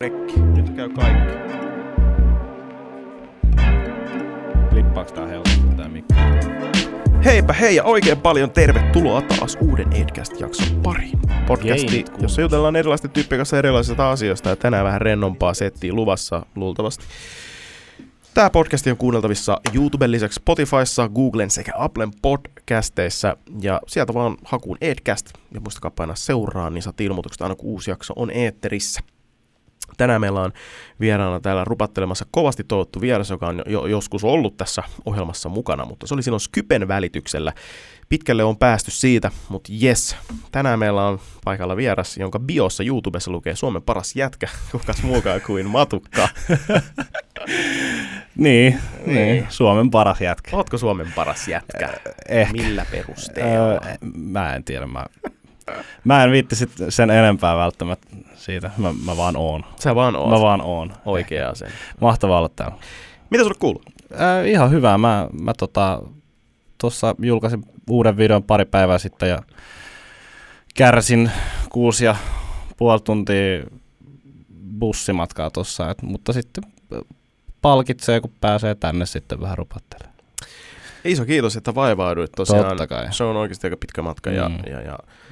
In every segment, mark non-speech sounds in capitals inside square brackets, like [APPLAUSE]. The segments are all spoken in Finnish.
Rekki. Nyt käy kaikki. Klippaaks tää helposti tää mikki? Heipä hei ja oikein paljon tervetuloa taas uuden Edcast-jakson pariin. Podcasti, Geinit jossa jutellaan erilaisten tyyppien kanssa erilaisista asioista ja tänään vähän rennompaa settiä luvassa luultavasti. Tämä podcasti on kuunneltavissa YouTuben lisäksi Spotifyssa, Googlen sekä Applen podcasteissa ja sieltä vaan hakuun Edcast ja muistakaa painaa seuraa, niin saat ilmoitukset aina kun uusi jakso on eetterissä. Tänään meillä on vieraana täällä rupattelemassa kovasti toivottu vieras, joka on jo joskus ollut tässä ohjelmassa mukana, mutta se oli silloin Skypen välityksellä. Pitkälle on päästy siitä, mutta yes. Tänään meillä on paikalla vieras, jonka biossa YouTubessa lukee Suomen paras jätkä, [LAUGHS] kukas muukaan kuin Matukka. [LAUGHS] Niin, Niin. niin, Suomen paras jätkä. Ootko Suomen paras jätkä? Ehkä. Millä perusteella? Öö, mä en tiedä, mä, mä en viitti sit sen enempää välttämättä siitä. Mä, mä vaan oon. Sä vaan oot Mä vaan oon. oikea sen. Mahtavaa olla täällä. Mitä sulle kuuluu? Äh, ihan hyvä. Mä, mä tota, tuossa julkaisin uuden videon pari päivää sitten ja kärsin kuusi ja puoli tuntia bussimatkaa tuossa, et, mutta sitten palkitsee, kun pääsee tänne sitten vähän rupattelemaan. Iso kiitos, että vaivauduit tosiaan. Totta kai. Se on oikeasti aika pitkä matka ja, Mm. ja, ja Et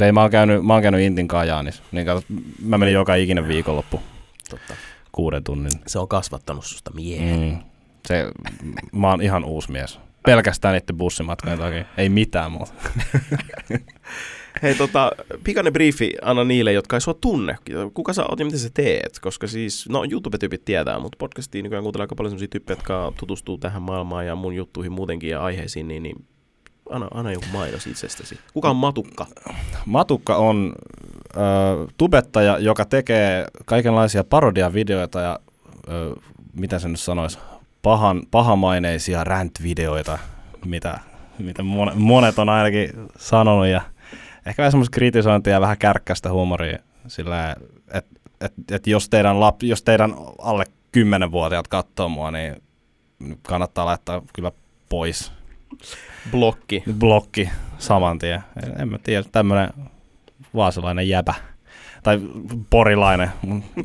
Ei, mä oon käynyt, mä oon käynyt Intin Kajaanissa. Niin kato, mä menin joka ikinen viikonloppu totta. kuuden tunnin. Se on kasvattanut susta miehen. Mm. Se, mä oon ihan uusi mies. Pelkästään niiden bussimatkojen takia. Ei mitään muuta. [LAUGHS] Hei, tota, pikainen briefi anna niille, jotka ei sua tunne. Kuka sä oot ja mitä sä teet? Koska siis, no YouTube-tyypit tietää, mutta podcastiin nykyään kuuntelee aika paljon sellaisia tyyppejä, jotka tutustuu tähän maailmaan ja mun juttuihin muutenkin ja aiheisiin, niin, niin anna, anna joku mainos itsestäsi. Kuka on Matukka? Matukka on ö, tubettaja, joka tekee kaikenlaisia parodiavideoita ja ö, mitä se nyt sanoisi, pahan, pahamaineisia rant-videoita, mitä, mitä mon- monet on ainakin sanonut ja ehkä vähän semmoista kritisointia ja vähän kärkkäistä huumoria sillä, että et, et jos, teidän lap, jos teidän alle 10-vuotiaat katsoo mua, niin kannattaa laittaa kyllä pois Blokki. blokki saman tien. En, en mä tiedä, tämmönen vaasalainen jäbä. Tai porilainen,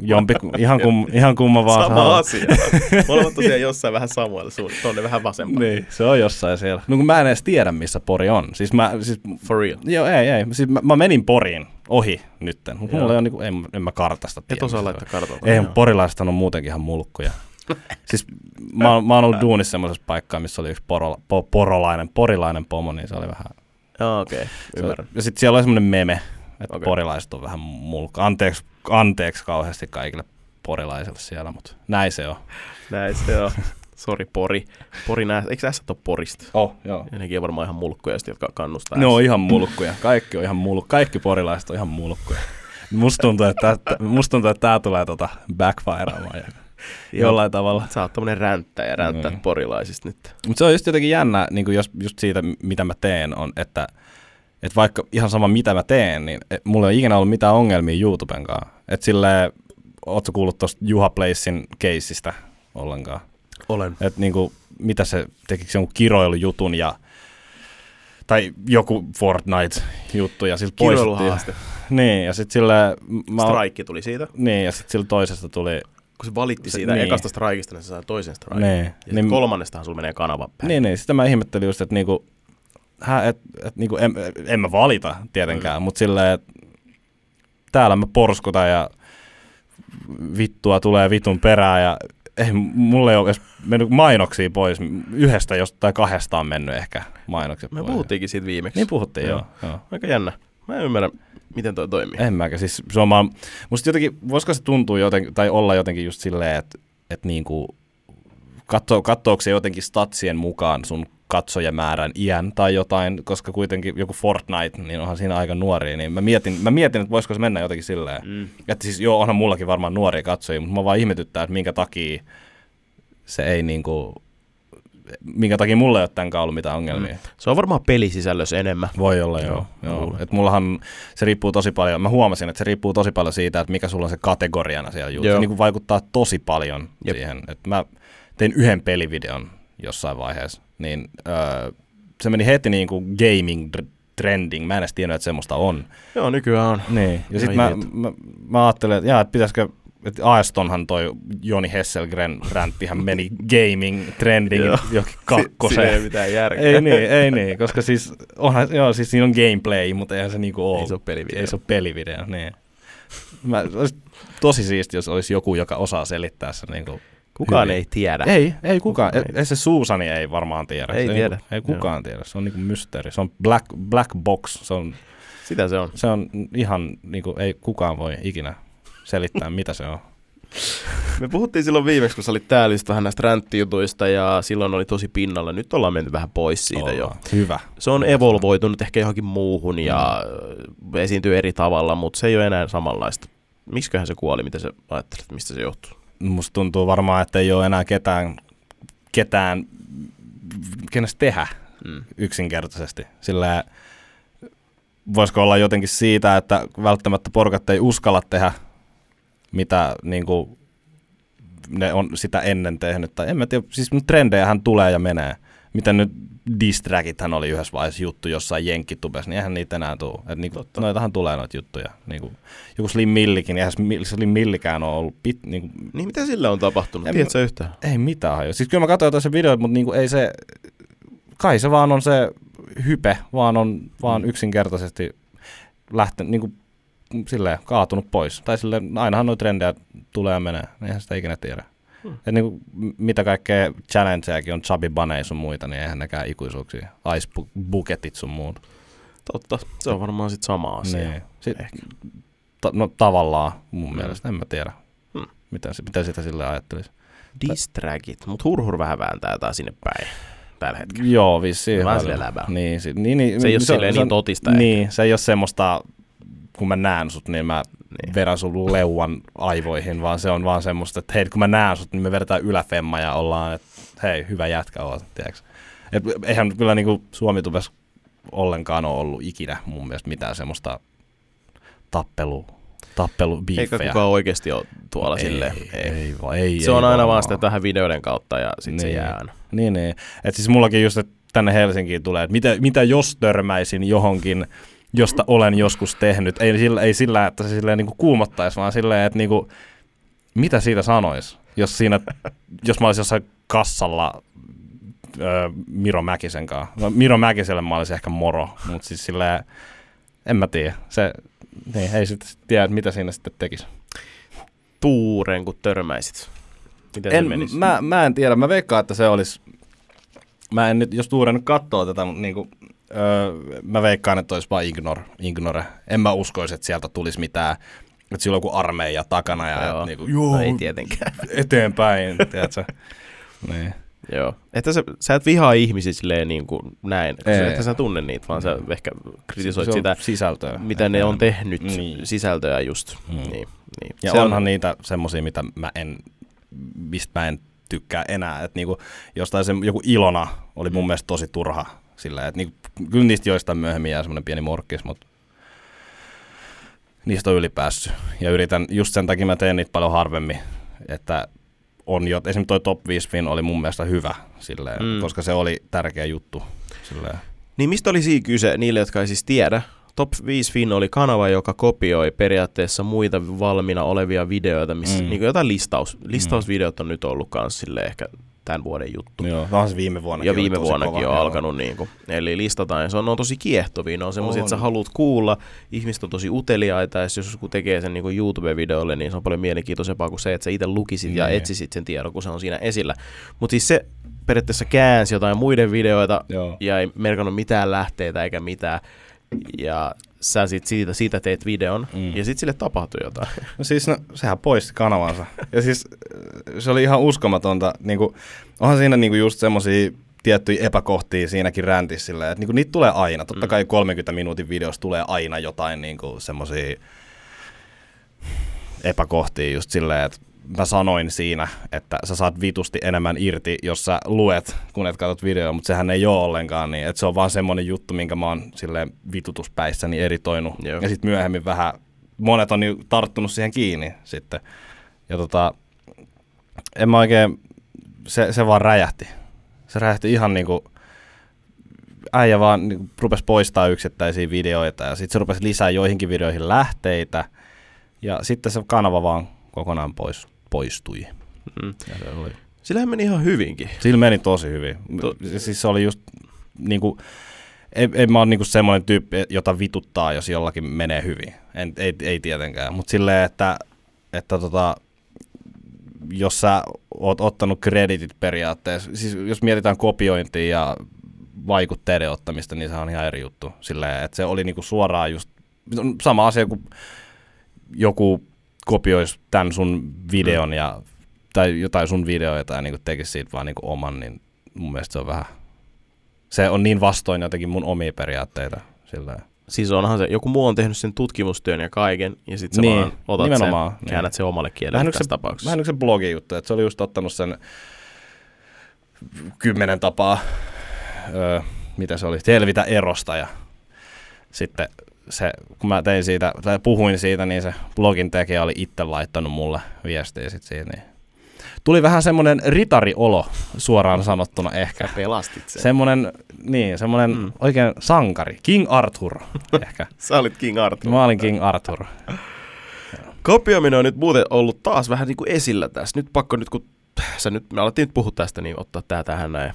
jompi, [LAUGHS] ihan, kum, ihan kumma vaan. Sama saa- asia. Molemmat tosiaan jossain vähän Samuel suun, tonne vähän vasempaan. Niin, se on jossain siellä. No kun mä en edes tiedä, missä Pori on. Siis mä, siis, For real. joo, ei, ei. Siis mä, mä menin Poriin ohi nytten, mutta mulla ei ole, niinku, en, en mä kartasta tiedä. Et osaa laittaa kartalta. Ei, porilaiset on muutenkin ihan mulkkuja. [LAUGHS] siis mä, mä oon ollut duunissa semmoisessa paikkaa, missä oli yksi poro, po, porolainen, porilainen pomo, niin se oli vähän Joo, okei, okay. Se- ymmärrän. Ja sitten siellä oli semmoinen meme, että okay. porilaiset on vähän mulkka. Anteeksi, anteeksi kauheasti kaikille porilaisille siellä, mutta näin se on. Näin se on. Sori, Pori. Pori nää, eikö sä ole Porista? Oh, joo. Ja nekin on varmaan ihan mulkkuja, jotka kannustaa. Ne on ihan mulkkuja. Kaikki on ihan mulkkuja. Kaikki porilaiset on ihan mulkkuja. Musta tuntuu, että, musta tuntuu, että tää tulee tota backfireamaan jollain tavalla. Sä oot tämmönen ränttäjä, ränttää Niin. porilaisista nyt. Mutta se on just jotenkin jännä, niin kuin jos, just siitä, mitä mä teen, on, että, että vaikka ihan sama mitä mä teen, niin et, mulla ei ole ikinä ollut mitään ongelmia YouTuben kanssa. Että silleen, ootko kuullut tuosta Juha Placein keissistä ollenkaan? Olen. Että niinku, mitä se, tekikö se jonkun kiroilujutun ja tai joku Fortnite-juttu ja sillä poistettiin. Niin, ja sitten sille, mä, Strike tuli siitä. niin, ja sitten sillä toisesta tuli, Kun se valitti Se- siitä niin. ekasta strikeista, niin se sai toisen strike. niin, Ja niin, kolmannestahan sulla menee kanava päin. Niin, niin. Sitä mä ihmettelin just, että niinku, hä, et, et, niinku, en, en mä valita tietenkään, mm. mutta silleen, että täällä mä porskutan ja vittua tulee vitun perään ja ei, mulle ei ole edes mennyt mainoksia pois. Yhdestä jos, tai kahdesta on mennyt ehkä mainokset Me pois. puhuttiinkin siitä viimeksi. Niin puhuttiin, joo. Joo. joo. Aika jännä. Mä en ymmärrä, miten toi toimii. En mäkään. Siis se on vaan, musta jotenkin, voisiko se tuntua jotenkin, tai olla jotenkin just silleen, että, että niinku, katso, katsoako se jotenkin statsien mukaan sun katsojamäärän iän tai jotain, koska kuitenkin joku Fortnite, niin onhan siinä aika nuoria, niin mä mietin, mä mietin että voisiko se mennä jotenkin silleen, Mm. että siis joo, onhan mullakin varmaan nuoria katsojia, mutta mä vaan ihmetyttää, että minkä takia se ei niinku, minkä takia mulla ei ole tämän ollut mitään ongelmia. Mm. Se on varmaan pelisisällössä enemmän. Voi olla, Joo, joo. joo. Et mullahan se riippuu tosi paljon, mä huomasin, että se riippuu tosi paljon siitä, että mikä sulla on se kategoriana siellä juttu. Joo. Se niin vaikuttaa tosi paljon Jep. Siihen. että mä tein yhden pelivideon jossain vaiheessa, niin öö, se meni heti niin kuin gaming trending. Mä en edes tiennyt, että semmoista on. Joo, nykyään on. Niin. Ja sitten mä, mä, mä, ajattelin, että, jaa, että pitäisikö että Aestonhan toi Joni Hesselgren ränttihän meni gaming trending Joo. johonkin Siinä ei kakkoseen. mitään järkeä. ei niin, ei niin, koska siis, onhan, joo, siis siinä on gameplay, mutta eihän se niinku ole. Ei se ole pelivideo. Ei se ole pelivideo, niin. Mä, olisi tosi siisti, jos olisi joku, joka osaa selittää sen niinku Kukaan hyvin. ei tiedä. Ei, ei kukaan. Ei. Ei, ei se Suusani ei varmaan tiedä. Ei se tiedä. Niinku, ei kukaan tiedä. Se on niinku mysteeri. Se on black, black box. Se on, Sitä se on. se on ihan, niinku, ei kukaan voi ikinä selittää, mitä se on. Me puhuttiin silloin viimeksi, kun sä olit täällä just vähän näistä ränttijutuista ja silloin oli tosi pinnalla. Nyt ollaan menty vähän pois siitä jo. Ollaan. Hyvä. Se on evolvoitunut ehkä johonkin muuhun ja Mm. esiintyy eri tavalla, mutta se ei ole enää samanlaista. Miksiköhän se kuoli? Mitä sä ajattelet, mistä se johtuu? Musta tuntuu varmaan, että ei ole enää ketään, ketään kenestä tehdä Mm. yksinkertaisesti. Sillä voisiko olla jotenkin siitä, että välttämättä porukat ei uskalla tehdä, mitä niin kuin, ne on sitä ennen tehnyt. Tai en mä tiedä, siis trendejähän tulee ja menee. Miten nyt distrackithän oli yhdessä vaiheessa juttu jossain jenkkitubessa, niin eihän niitä enää tule. Et niinku, Totta. noitahan tulee noita juttuja. Niinku, joku Slim Millikin, eihän Slim- Slim Millikään ole ollut pit, niinku, Niin mitä sille on tapahtunut? En Tiedätkö sä yhtään? ei mitään hajua. Siis kyllä mä katsoin jotain se videoita, mutta niinku ei se, kai se vaan on se hype, vaan on vaan Mm. yksinkertaisesti lähtenyt niinku silleen kaatunut pois. Tai silleen, ainahan noita trendejä tulee ja menee, eihän sitä ikinä tiedä. Hmm. Et niinku, m- mitä kaikkea challengejakin on, chubby bunny sun muita, niin eihän nekään ikuisuuksia. Ice bu- bucketit sun muut. Totta, se on varmaan sitten sama asia. Niin. Sit, Ehkä. ta, no tavallaan mun Mm. mielestä, en mä tiedä. Hmm. Mitä, se- mitä sitä sille ajattelisi. Distragit, mutta hurhur vähän vääntää jotain sinne päin tällä hetkellä. Joo, vissiin. Vähän paljon. silleen läbää. Niin, si- niin, niin, Se ei ole on- silleen niin totista Niin, se ei ole semmoista, kun mä näen sut, niin mä Niin. niin. vedän sun leuan aivoihin, vaan se on vaan semmoista, että hei, kun mä näen sut, niin me vedetään yläfemma ja ollaan, että hei, hyvä jätkä oot, tiedätkö? Et eihän kyllä niinku Suomi ollenkaan ole ollut ikinä mun mielestä mitään semmoista tappelu, tappelu Eikä kukaan oikeasti ole tuolla ei, silleen. Ei, ei, va- ei, Se ei on aina vaan sitä tähän videoiden kautta ja sitten se Niin. jää aina. Niin, niin. Et siis mullakin just, että tänne Helsinkiin tulee, että mitä, mitä jos törmäisin johonkin, josta olen joskus tehnyt. Ei sillä, ei sillä että se silleen niinku kuumottaisi, vaan silleen, että niinku, mitä siitä sanois, jos, siinä, [LAUGHS] jos mä olisin jossain kassalla öö, Miro Mäkisen kanssa. No, Miro Mäkiselle mä olisin ehkä moro, mutta siis silleen, en mä tiedä. Se, niin, ei sitten tiedä, mitä siinä sitten tekisi. Tuuren, kun törmäisit. Miten En, menisi? mä, mä en tiedä, mä veikkaan, että se olisi, mä en nyt, jos Tuure nyt katsoo tätä, mutta niinku, öö, mä veikkaan, että olisi vaan ignore, ignore. En mä uskoisi, että sieltä tulisi mitään, että sillä on joku armeija takana ja Joo. joo. Niinku, joo, No ei tietenkään. eteenpäin, tiedätkö? [LAUGHS] niin. Joo. Että sä, sä et vihaa ihmisiä silleen niin kuin näin. Että sä tunne niitä, vaan sä ehkä kritisoit Se sitä, sisältöä. mitä ne on tehnyt, Niin. sisältöä just. Mm. Niin, niin. Ja Se onhan on, niitä semmosia, mitä mä en, mistä mä en tykkää enää. Että niinku, jostain se, joku Ilona oli mun mielestä tosi turha. Sillä, että niinku, kyllä niistä joistain myöhemmin jää semmoinen pieni morkkis, mutta niistä on ylipäässyt. Ja yritän, just sen takia mä teen niitä paljon harvemmin, että on jo, esimerkiksi toi Top 5 Fin oli mun mielestä hyvä, silleen, Mm. mm. koska se oli tärkeä juttu. Silleen. Niin mistä oli siinä kyse niille, jotka ei siis tiedä? Top 5 Fin oli kanava, joka kopioi periaatteessa muita valmiina olevia videoita, missä mm. Mm. niin jotain listaus, listausvideot on nyt ollut kans sille ehkä tämän vuoden juttu. Joo, onhan se viime vuonna. ja viime vuonnakin on alkanut. Niin kuin, eli listataan, ja se on, on tosi kiehtovia. Ne on semmoisia, että sä haluat kuulla. Ihmiset on tosi uteliaita, ja jos joku tekee sen niin kuin YouTube-videolle, niin se on paljon mielenkiintoisempaa kuin se, että sä itse lukisit ja Niin. etsisit sen tiedon, kun se on siinä esillä. Mutta siis se periaatteessa käänsi jotain muiden videoita, Joo. ja ei merkannut mitään lähteitä eikä mitään. Ja sä sit siitä, siitä teet videon, mm. Ja sitten sille tapahtui jotain. [LAUGHS] No siis, no, sehän poisti kanavansa. Ja siis äh, se oli ihan uskomatonta. Niinku, onhan siinä niinku just semmosia tiettyjä epäkohtia siinäkin räntissä silleen, että niinku niitä tulee aina. Totta Mm. kai 30 minuutin videossa tulee aina jotain niinku semmosia epäkohtia just silleen, että mä sanoin siinä, että sä saat vitusti enemmän irti, jos sä luet, kun et katsot videoa, mutta sehän ei ole ollenkaan niin. Että se on vaan semmoinen juttu, minkä mä oon silleen vitutuspäissäni eritoinut. Joo. Ja sitten myöhemmin vähän, monet on niinku tarttunut siihen kiinni sitten. Ja tota, en mä oikein, se, se vaan räjähti. Se räjähti ihan niinku, äijä vaan niinku rupesi poistaa yksittäisiä videoita ja sitten se rupesi lisää joihinkin videoihin lähteitä. Ja sitten se kanava vaan kokonaan pois, poistui. Mm. Ja se oli. Sillähän meni ihan hyvinkin. Sillä meni tosi hyvin. To- siis se oli just niinku, ei, ei mä ole niinku semmoinen tyyppi, jota vituttaa, jos jollakin menee hyvin. En, ei, ei tietenkään. Mutta silleen, että, että tota, jos sä oot ottanut kreditit periaatteessa, siis jos mietitään kopiointia ja vaikutteiden ottamista, niin se on ihan eri juttu. Silleen, että se oli niinku suoraan just sama asia kuin joku kopioisi tämän sun videon ja, tai jotain sun videoita ja niinku tekisi siitä vaan niinku oman, niin mun mielestä se on vähän, se on niin vastoin jotenkin mun omia periaatteita. Silleen. Siis onhan se, joku muu on tehnyt sen tutkimustyön ja kaiken, ja sitten sä Niin, vaan otat nimenomaan, sen, niin. käännät sen omalle kielelle Vähän tässä se- tapauksessa. Vähän yksi se blogi-juttu, että se oli just ottanut sen kymmenen tapaa, öö, mitä se oli, selvitä erosta ja sitten se, kun mä tein siitä, tai puhuin siitä, niin se blogin tekijä oli itse laittanut mulle viestiä sit siitä, niin tuli vähän semmoinen ritariolo suoraan sanottuna ehkä. Sä pelastit sen. Semmoinen, niin, semmoinen Mm. oikein sankari, King Arthur [LAUGHS] ehkä. Sä olit King Arthur. Mä olin King Arthur. Kopioiminen on nyt muuten ollut taas vähän niin kuin esillä tässä. Nyt pakko nyt, kun sä nyt, me alettiin nyt puhua tästä, niin ottaa tää tähän näin.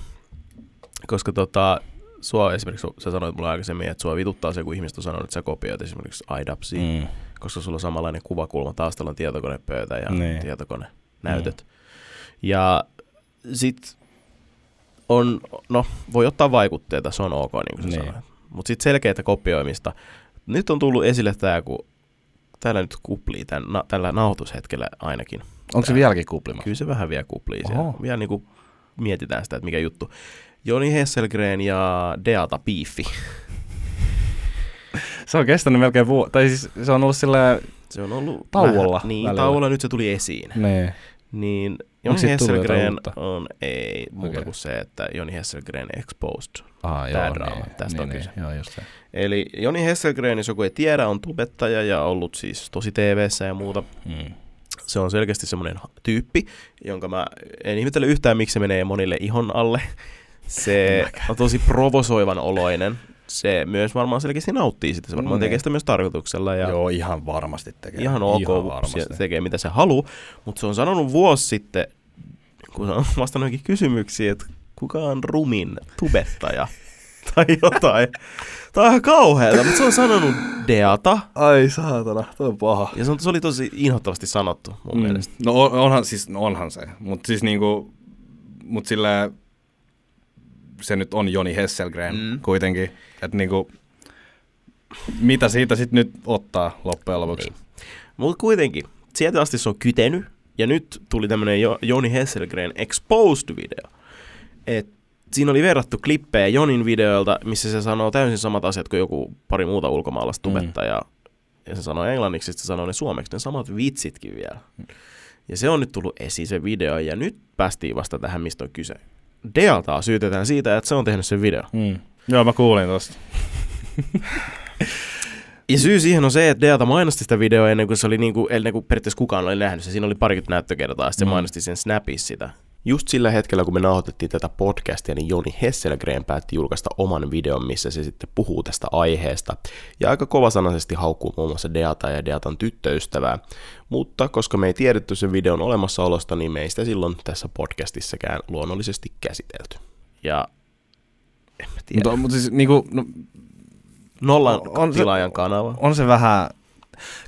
Koska tota, sua esimerkiksi, sä sanoit mulle aikaisemmin, että sua vituttaa se, kun ihmiset on sanonut, että sä kopioit esimerkiksi IDAPSia, mm. Mm. koska sulla on samanlainen kuvakulma, taustalla on tietokonepöytä ja Niin. tietokone näytöt. Ja sit on, no voi ottaa vaikutteita, se on ok, niin kuin sä Niin. sanoit. Mutta sitten selkeää kopioimista. Nyt on tullut esille tämä, kun täällä nyt kuplii tämän, na, tällä nauhoitushetkellä ainakin. Onko se vieläkin kuplima? Kyllä se vähän vielä kuplii. Vielä niin kuin mietitään sitä, että mikä juttu. Joni Hesselgren ja Deata Piiffi. [LAUGHS] Se on kestänyt melkein vuosi, tai siis se on ollut silleen, Se on ollut Tauolla Vähän, niin, välillä. tauolla nyt se tuli esiin. niin. Niin Joni Hesselgren on ei muuta Okei. kuin se, että Joni Hesselgren exposed. Aha, Tää joo, draama, niin, tästä on niin, kyse. Niin, joo, just se. Eli Joni Hesselgren, jos joku ei tiedä, on tubettaja ja ollut siis tosi tv ja muuta. Mm. Se on selkeästi semmoinen tyyppi, jonka mä en ihmettele yhtään, miksi se menee monille ihon alle. Se on tosi provosoivan oloinen. Se myös varmaan selkeästi nauttii sitä. Se varmaan Niin. tekee sitä myös tarkoituksella. Ja Joo, ihan varmasti tekee. ihan ok, Ihan varmasti. se tekee mitä se haluaa. Mutta se on sanonut vuosi sitten, kun se on [LAUGHS] vastannut kysymyksiin, että kuka on rumin tubettaja [LAUGHS] tai jotain. Tämä on ihan kauheata, mutta se on sanonut Deata. Ai saatana, toi on paha. Ja se, on, se oli tosi inhottavasti sanottu mun mm. mielestä. No on- onhan, siis, no onhan se, mutta siis niinku, mut sillä se nyt on Joni Hesselgren Mm. mm. kuitenkin, että niinku, mitä siitä sitten nyt ottaa loppujen lopuksi? Niin. Mutta kuitenkin, sieltä asti se on kytenyt, ja nyt tuli tämmönen jo, Joni Hesselgren Exposed-video. Et siinä oli verrattu klippejä Jonin videoilta, missä se sanoo täysin samat asiat kuin joku pari muuta ulkomaalaista Mm. tubettajaa. Ja se sanoo englanniksi, sitten se sanoo ne suomeksi, ne samat vitsitkin vielä. Ja se on nyt tullut esiin se video, ja nyt päästiin vasta tähän, mistä on kyse. Dealtaa syytetään siitä, että se on tehnyt sen video. Mm. Joo, mä kuulin tosta. [LAUGHS] Ja syy siihen on se, että Deata mainosti sitä videoa ennen kuin se oli niinku, ennen kuin periaatteessa kukaan oli nähnyt se. Siinä oli parikymmentä näyttökertaa, sitten se Mm. mainosti sen Snapissa sitä. Just sillä hetkellä, kun me nauhoitettiin tätä podcastia, niin Joni Hesselgren päätti julkaista oman videon, missä se sitten puhuu tästä aiheesta. Ja aika kovasanaisesti haukkuu muun muassa Deata ja Deatan tyttöystävää. Mutta koska me ei tiedetty sen videon olemassaolosta, niin me ei sitä silloin tässä podcastissakaan luonnollisesti käsitelty. Ja en mä tiedä. Mutta, mutta siis niinku, no, Nollan on- on se- tilaajan kanava. on se vähän,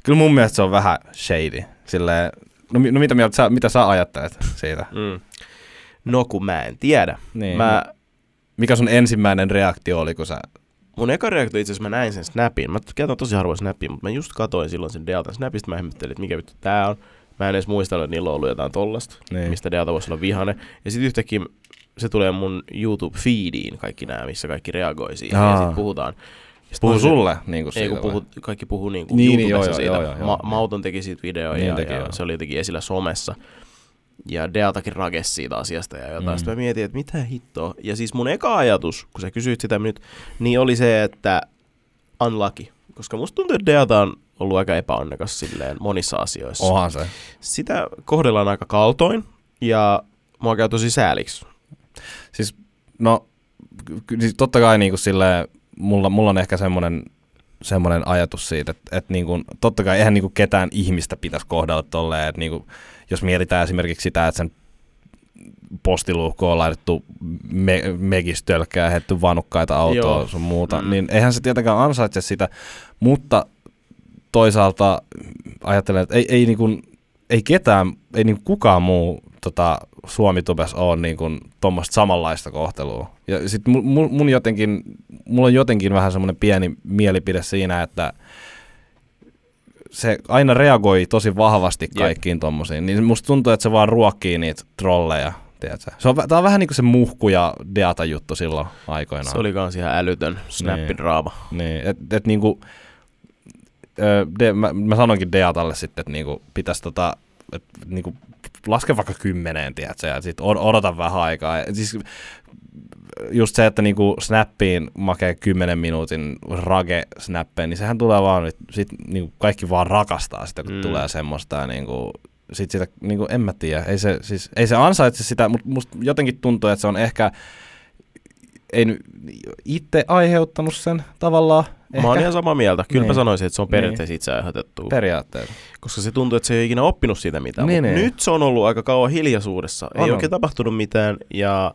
kyllä mun mielestä se on vähän shady. Silleen, no, no mitä, mieltä sä, mitä sä ajattelet siitä? Mm. No kun mä en tiedä. Niin. Mä, Mikä sun ensimmäinen reaktio oli, kun sä... mun eka reaktio itse asiassa mä näin sen snapin. Mä käytän tosi harvoin snapia, mutta mä just katoin silloin sen Deltan snapista. Mä ihmettelin, että mikä vittu tää on. Mä en edes muistanut, että niillä on ollut jotain tollasta, Niin. mistä Delta voisi olla vihane. Ja sitten yhtäkkiä se tulee mun YouTube-feediin, kaikki nämä, missä kaikki reagoi siihen. Ja Aa. sitten puhutaan. Ja sit Puhu sulle niin kuin Ei, siitä kun vai? puhu, kaikki puhuu niin kuin Niin, YouTubessa joo, joo, siitä. joo, joo, Ma- joo. Mauton teki siitä videoja Niin ja, teki, ja joo. se oli jotenkin esillä somessa. Ja Deatakin rakesi siitä asiasta ja jotain. Mm. Sitten mä mietin, että mitä hittoa. Ja siis mun eka ajatus, kun sä kysyit sitä nyt, niin oli se, että unlucky. Koska musta tuntuu, että Deata on ollut aika epäonnekas silleen monissa asioissa. Onhan se. Sitä kohdellaan aika kaltoin ja mua käy tosi sääliksi. Siis, no, siis totta kai niin kuin silleen, mulla, mulla on ehkä semmoinen semmoinen ajatus siitä, että, että niin kuin, totta kai eihän niin kuin ketään ihmistä pitäisi kohdella tolleen, että niin kuin, jos mietitään esimerkiksi sitä, että sen postiluukkoon on laitettu me, megistölkkää ja heitetty vanukkaita autoa Joo. sun muuta, mm. niin eihän se tietenkään ansaitse sitä, mutta toisaalta ajattelen, että ei, ei, niin kuin, ei ketään, ei niin kukaan muu tota, Suomi-tubes ole niin kuin tuommoista samanlaista kohtelua. Ja sit mun, mun jotenkin, mulla on jotenkin vähän semmoinen pieni mielipide siinä, että se aina reagoi tosi vahvasti kaikkiin tommosiin, niin musta tuntuu, että se vaan ruokkii niitä trolleja. Tiedätkö? Se on, tää on vähän niin kuin se muhku ja deata juttu silloin aikoinaan. Se oli kans ihan älytön snappidraama. Niin, niin että et niinku, de, mä, mä sanoinkin Deatalle sitten, että niinku pitäisi tota, et, niinku, laske vaikka kymmeneen, tiedätkö, ja sitten odota vähän aikaa. Et siis, just se, että niinku snappiin makee 10 minuutin rage snappeen, niin sehän tulee vaan, että sit niinku kaikki vaan rakastaa sitä, kun mm. tulee semmoista niinku, sit sitä, niinku, en mä tiedä, ei se, siis, ei se ansaitse sitä, mutta musta jotenkin tuntuu, että se on ehkä, ei itse aiheuttanut sen tavallaan, Ehkä. Mä oon ihan samaa mieltä. Kyllä niin. mä sanoisin, että se on periaatteessa niin. itse aiheutettu. Periaatteessa. Koska se tuntuu, että se ei ikinä oppinut siitä mitään. Niin, niin. Nyt se on ollut aika kauan hiljaisuudessa. On ei on. oikein tapahtunut mitään ja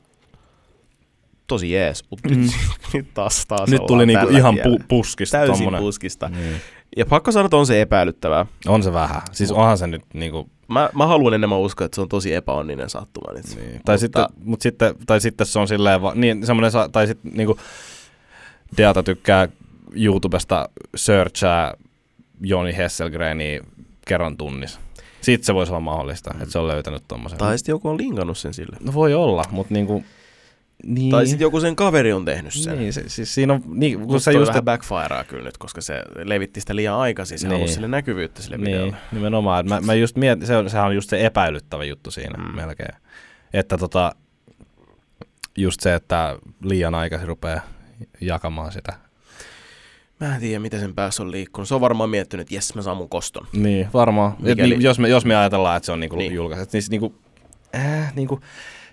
tosi jees. Mutta mm. nyt, [LAUGHS] nyt taas, taas Nyt tuli niinku ihan pu- puskista. Täysin tommonen. puskista. Niin. Ja pakko sanoa, että on se epäilyttävää. On se vähän. Siis onhan se nyt niinku... Mä, mä haluan enemmän uskoa, että se on tosi epäonninen sattuma nyt. Niin. Tai, mutta... sitten, mut sitten, tai sitten se on silleen, va- niin, semmoinen, tai sitten niinku, Deata tykkää YouTubesta searchaa Joni Hesselgreni kerran tunnissa. Sitten se voisi olla mahdollista, mm. että se on löytänyt tuommoisen. Tai sitten joku on linkannut sen sille. No voi olla, mutta niinku... Niin. Tai sitten joku sen kaveri on tehnyt sen. Niin, se, siis siinä on... Niin, kun se just... vähän backfirea kyllä nyt, koska se levitti sitä liian aikaisin. Se niin. halusi sille näkyvyyttä sille niin, videolle. nimenomaan. Mä, mä just mietin, se on, sehän on just se epäilyttävä juttu siinä mm. melkein. Että tota, just se, että liian aikaisin rupeaa jakamaan sitä Mä en tiedä, miten sen päässä on liikkunut. Se on varmaan miettinyt, että jes, mä saan mun koston. Niin, varmaan. Mikäli... Et, jos, me, jos me ajatellaan, että se on niinku niin. julkaiset, niin niinku, äh, niinku,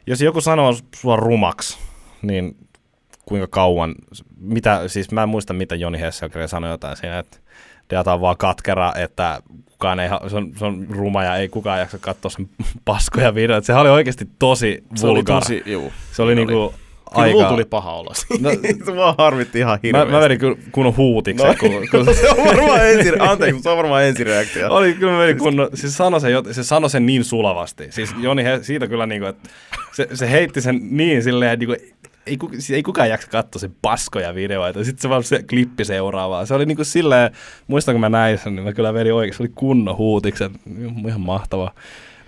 jos joku sanoo sua rumaksi, niin kuinka kauan, mitä, siis mä en muista, mitä Joni Hesselgren sanoi jotain siinä, että Deata on vaan katkera, että kukaan ei, se on, se on ruma ja ei kukaan jaksa katsoa sen paskoja videoita. Sehän oli oikeasti tosi vulgar. Se oli tosi, juu. Se oli, niin oli. Aika... mulla tuli paha olo [LAUGHS] no, [LAUGHS] Mua harmitti ihan hirveästi. Mä, mä vedin kunnon huutiksen. No, kun, [LAUGHS] kun... se on varmaan ensi, anteeksi, se on varmaan ensireaktio. Oli, kyllä mä vedin kunnon, siis sanoi se, se sanoi sen niin sulavasti. Siis Joni he, siitä kyllä niinku, että se, se heitti sen niin silleen, niinku, ei, siis ei kukaan jaksa katsoa sen paskoja videoita. Sitten se vaan se klippi seuraavaa. Se oli niinku silleen, muistan kun mä näin sen, niin mä kyllä vedin oikein, se oli kunnon huutiksen. Ihan mahtava.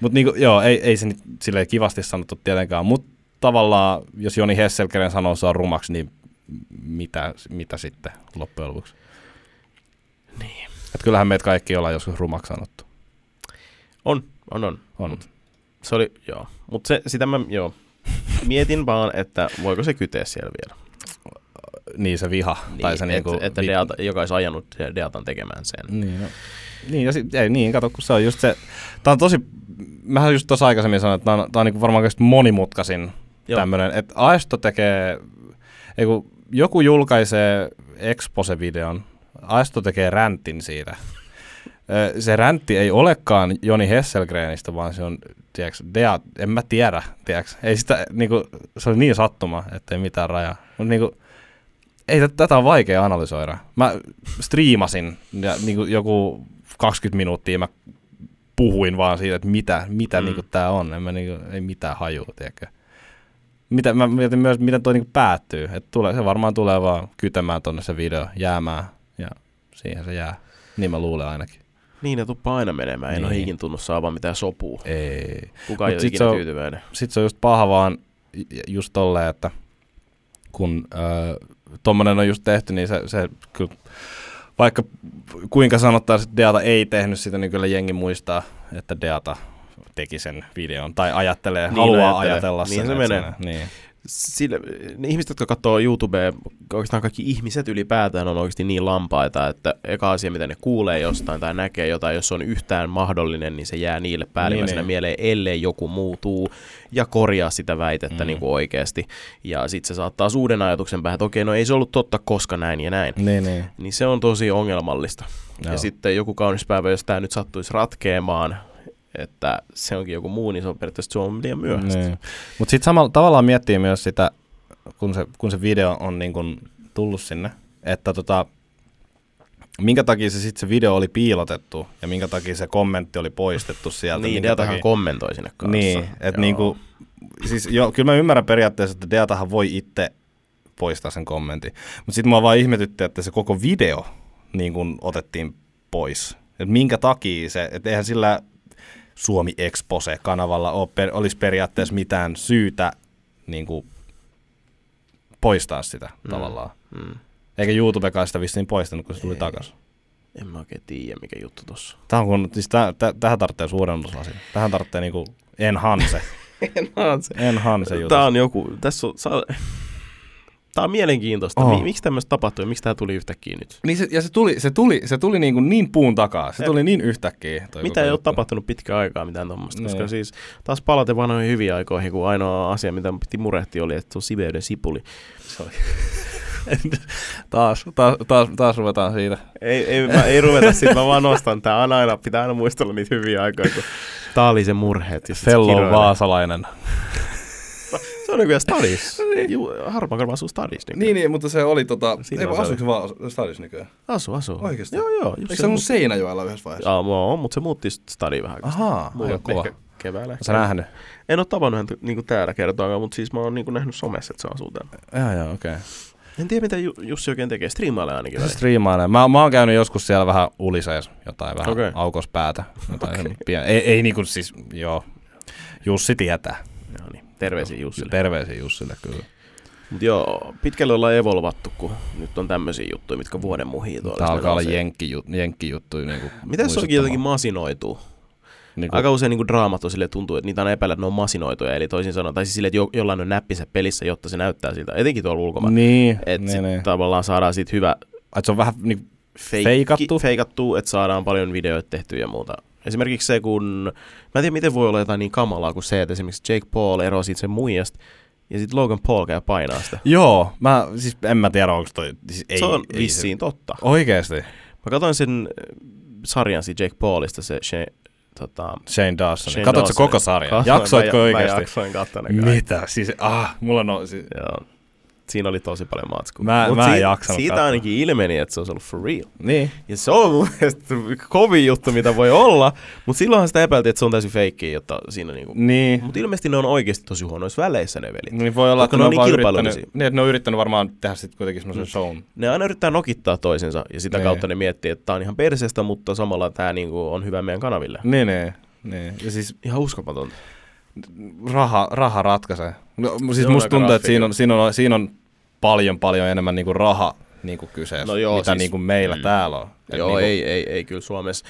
Mutta niinku, joo, ei, ei se nyt silleen kivasti sanottu tietenkään, mutta tavallaan, jos Joni Hesselkeren sanoo on rumaksi, niin mitä, mitä sitten loppujen lopuksi? Niin. Et kyllähän meitä kaikki ollaan joskus rumaksi sanottu. On, on, on. on. Se oli, joo. Mutta se, sitä mä, joo. Mietin vaan, että voiko se kyteä siellä vielä. Niin, se viha. Niin, tai se et, niinku, että vi- Deata, joka olisi ajanut Deatan tekemään sen. Niin, no. niin, ja sit, ei, niin, kato, kun se on just se, tämä on tosi, mähän just tuossa aikaisemmin sanoin, että tämä on, tää on niinku varmaan monimutkaisin tämmöinen, että Aesto tekee, ei kun joku julkaisee Expose-videon, Aesto tekee räntin siitä. Se räntti ei olekaan Joni Hesselgrenistä, vaan se on, tiedätkö, Dea, en mä tiedä, tiedätkö. Ei sitä, niinku, se oli niin sattuma, että ei mitään rajaa. Mutta niinku, ei tätä on vaikea analysoida. Mä striimasin ja niinku, joku 20 minuuttia mä puhuin vaan siitä, että mitä, mitä mm. niinku, tää on. En mä, niinku, ei mitään hajua, tiedätkö mitä, mä mietin myös, miten toi niinku päättyy. Et tulee, se varmaan tulee vaan kytämään tonne se video, jäämään ja siihen se jää. Niin mä luulen ainakin. Niin, ne tuppaa aina menemään. Niin. En ole ikin tunnu saavan mitään sopua. Ei. Kukaan ei ole ikinä tyytyväinen. Sitten se on just paha vaan just tolleen, että kun äh, tommonen on just tehty, niin se, se kyllä, vaikka kuinka sanottaisiin, että Deata ei tehnyt sitä, niin kyllä jengi muistaa, että Deata teki sen videon, tai ajattelee, niin haluaa ajattelee. ajatella niin sen. se menee. Sen, niin. sille, ne ihmiset, jotka katsoo YouTubea, oikeastaan kaikki ihmiset ylipäätään on oikeasti niin lampaita, että eka asia, mitä ne kuulee jostain tai näkee jotain, jos on yhtään mahdollinen, niin se jää niille päällimmäisenä Niin, niin, mieleen, ellei joku muutuu ja korjaa sitä väitettä Mm. niin kuin oikeasti. Ja sitten se saattaa uuden ajatuksen päähän, että okei, no ei se ollut totta, koska näin ja näin. Niin, niin. Niin se on tosi ongelmallista. Joo. Ja sitten joku kaunis päivä, jos tämä nyt sattuisi ratkeamaan, että se onkin joku muu, niin se on periaatteessa se on liian myöhäistä. Niin. Mutta sitten samalla tavallaan miettii myös sitä, kun se, kun se video on niin kun tullut sinne, että tota, minkä takia se sitten se video oli piilotettu ja minkä takia se kommentti oli poistettu sieltä. Niin, minkä takia- kommentoi sinne kanssa. Niin, että niinku, siis jo, kyllä mä ymmärrän periaatteessa, että Deltahan voi itse poistaa sen kommentin. Mutta sitten mua vaan ihmetytti, että se koko video niin kun otettiin pois. Et minkä takia se, että eihän sillä Suomi Expose-kanavalla ole, per, olisi periaatteessa mitään syytä niin kuin, poistaa sitä Mm. tavallaan. Mm. Eikä YouTubekaan sitä vissiin poistanut, kun se tuli takaisin. En mä oikein tiedä, mikä juttu tossa. Tämä on kun, siis täh, täh, tähän tarvitsee suurennuslasia. Tähän tarvitsee niinku enhance. [LAUGHS] se. enhance juttu. Tää on joku, tässä on, saa, tää on mielenkiintoista. Mi, miksi tämmöistä tapahtui? Miksi tää tuli yhtäkkiä nyt? Niin se, ja se tuli, se tuli, se tuli niin, kuin niin puun takaa. Se Jep. tuli niin yhtäkkiä. toi Mitä ei ole juttu. tapahtunut pitkään aikaa mitään tuommoista, koska Niin. siis taas palaten vanhoihin hyviin aikoihin, kun ainoa asia, mitä piti murehtia oli, että se on siveyden sipuli. Se oli. [LAUGHS] taas, taas, taas, taas ruvetaan siitä. Ei, ei, mä, ei ruveta siitä, mä vaan nostan. Tää on aina, pitää aina muistella niitä hyviä aikoja, kun tää oli se murhe. Fellow vaasalainen. Se on nykyään Stadis. [LAUGHS] Ju, Harmakarva asuu Stadis nykyään. Niin, niin, mutta se oli tota... Siinä ei on asuiko se vaan Stadis nykyään? Asu, asu. Oikeesti? Joo, joo. Eikö se se on muutti- Seinäjoella yhdessä vaiheessa? Jaa, on, mutta se muutti Stadiin vähän. Ahaa, Mulla aika kova. keväällä. Sä nähnyt? En ole tavannut häntä niin täällä kertaakaan, mutta siis mä oon niin nähnyt somessa, että se asuu täällä. Joo, joo, okei. Okay. En tiedä, mitä Ju- Jussi oikein tekee. Striimailee ainakin Se striimailee. Mä, mä oon käynyt joskus siellä vähän ulisees, jotain vähän okay. aukos päätä. Jotain okay. pien... ei, ei niinku siis, joo. Jussi tietää. Niin. Terveisiä Jussille. Terveisiä Jussille kyllä. Mut joo, pitkälle ollaan evolvattu, kun nyt on tämmöisiä juttuja, mitkä vuoden muhii tuolla. Tää alkaa olla nousee. jenkki. Niinku Miten se onkin jotenkin masinoituu? Niinku, Aika usein niin draamat on sille tuntuu, että niitä on epäillä, että ne on masinoituja. Eli toisin sanoen, tai siis sille, että jo, jollain on näppisä pelissä, jotta se näyttää siltä. Etenkin tuolla ulkomailla. Niin, Että niin, niin. tavallaan saadaan siitä hyvä Et se on vähän feikki, Feikattu? feikattu, että saadaan paljon videoita tehtyä ja muuta. Esimerkiksi se, kun... Mä en tiedä, miten voi olla jotain niin kamalaa kuin se, että esimerkiksi Jake Paul erosi siitä sen muijasta, ja sitten Logan Paul käy painaa sitä. joo, mä, siis en mä tiedä, onko toi, siis ei, se on ei vissiin totta. Se, oikeesti, Mä katsoin sen äh, sarjan siitä Jake Paulista, se, se tota, Shane Dawson. Shane Katsoitko Dawson. koko sarjan? Katsoin, Jaksoitko mä, oikeesti? Mä jaksoin katsoa. Mitä? Siis, ah, mulla on, siis, Joo. Siinä oli tosi paljon matskua. Mä- Mut mä en si- jaksanut Siitä katsoa. ainakin ilmeni, että se olisi ollut for real. niin. Ja se on mun mielestä kovin juttu, mitä voi olla, mutta silloinhan sitä epäiltiin, että se on täysin feikkiä, jotta siinä niinku... Niin. Mutta ilmeisesti ne on oikeasti tosi huonoissa väleissä ne velit. Niin voi olla, että ne ne on niin vaan yrittänyt, niin, että ne on yrittänyt varmaan tehdä sitten kuitenkin semmoisen Mm. shown. Ne aina yrittää nokittaa toisensa ja sitä Niin. kautta ne miettii, että tää on ihan perseestä, mutta samalla tämä niinku on hyvä meidän kanaville. Niin, niin. niin. Ja siis Ihan uskomatonta. raha, raha ratkaisee. No, siis musta tuntuu, että siinä on, siinä, on, siinä on paljon, paljon enemmän niinku raha niinku kyseessä, No joo, mitä siis- niinku meillä mm. täällä on. Et Joo, niinku, ei, ei, ei kyllä Suomessa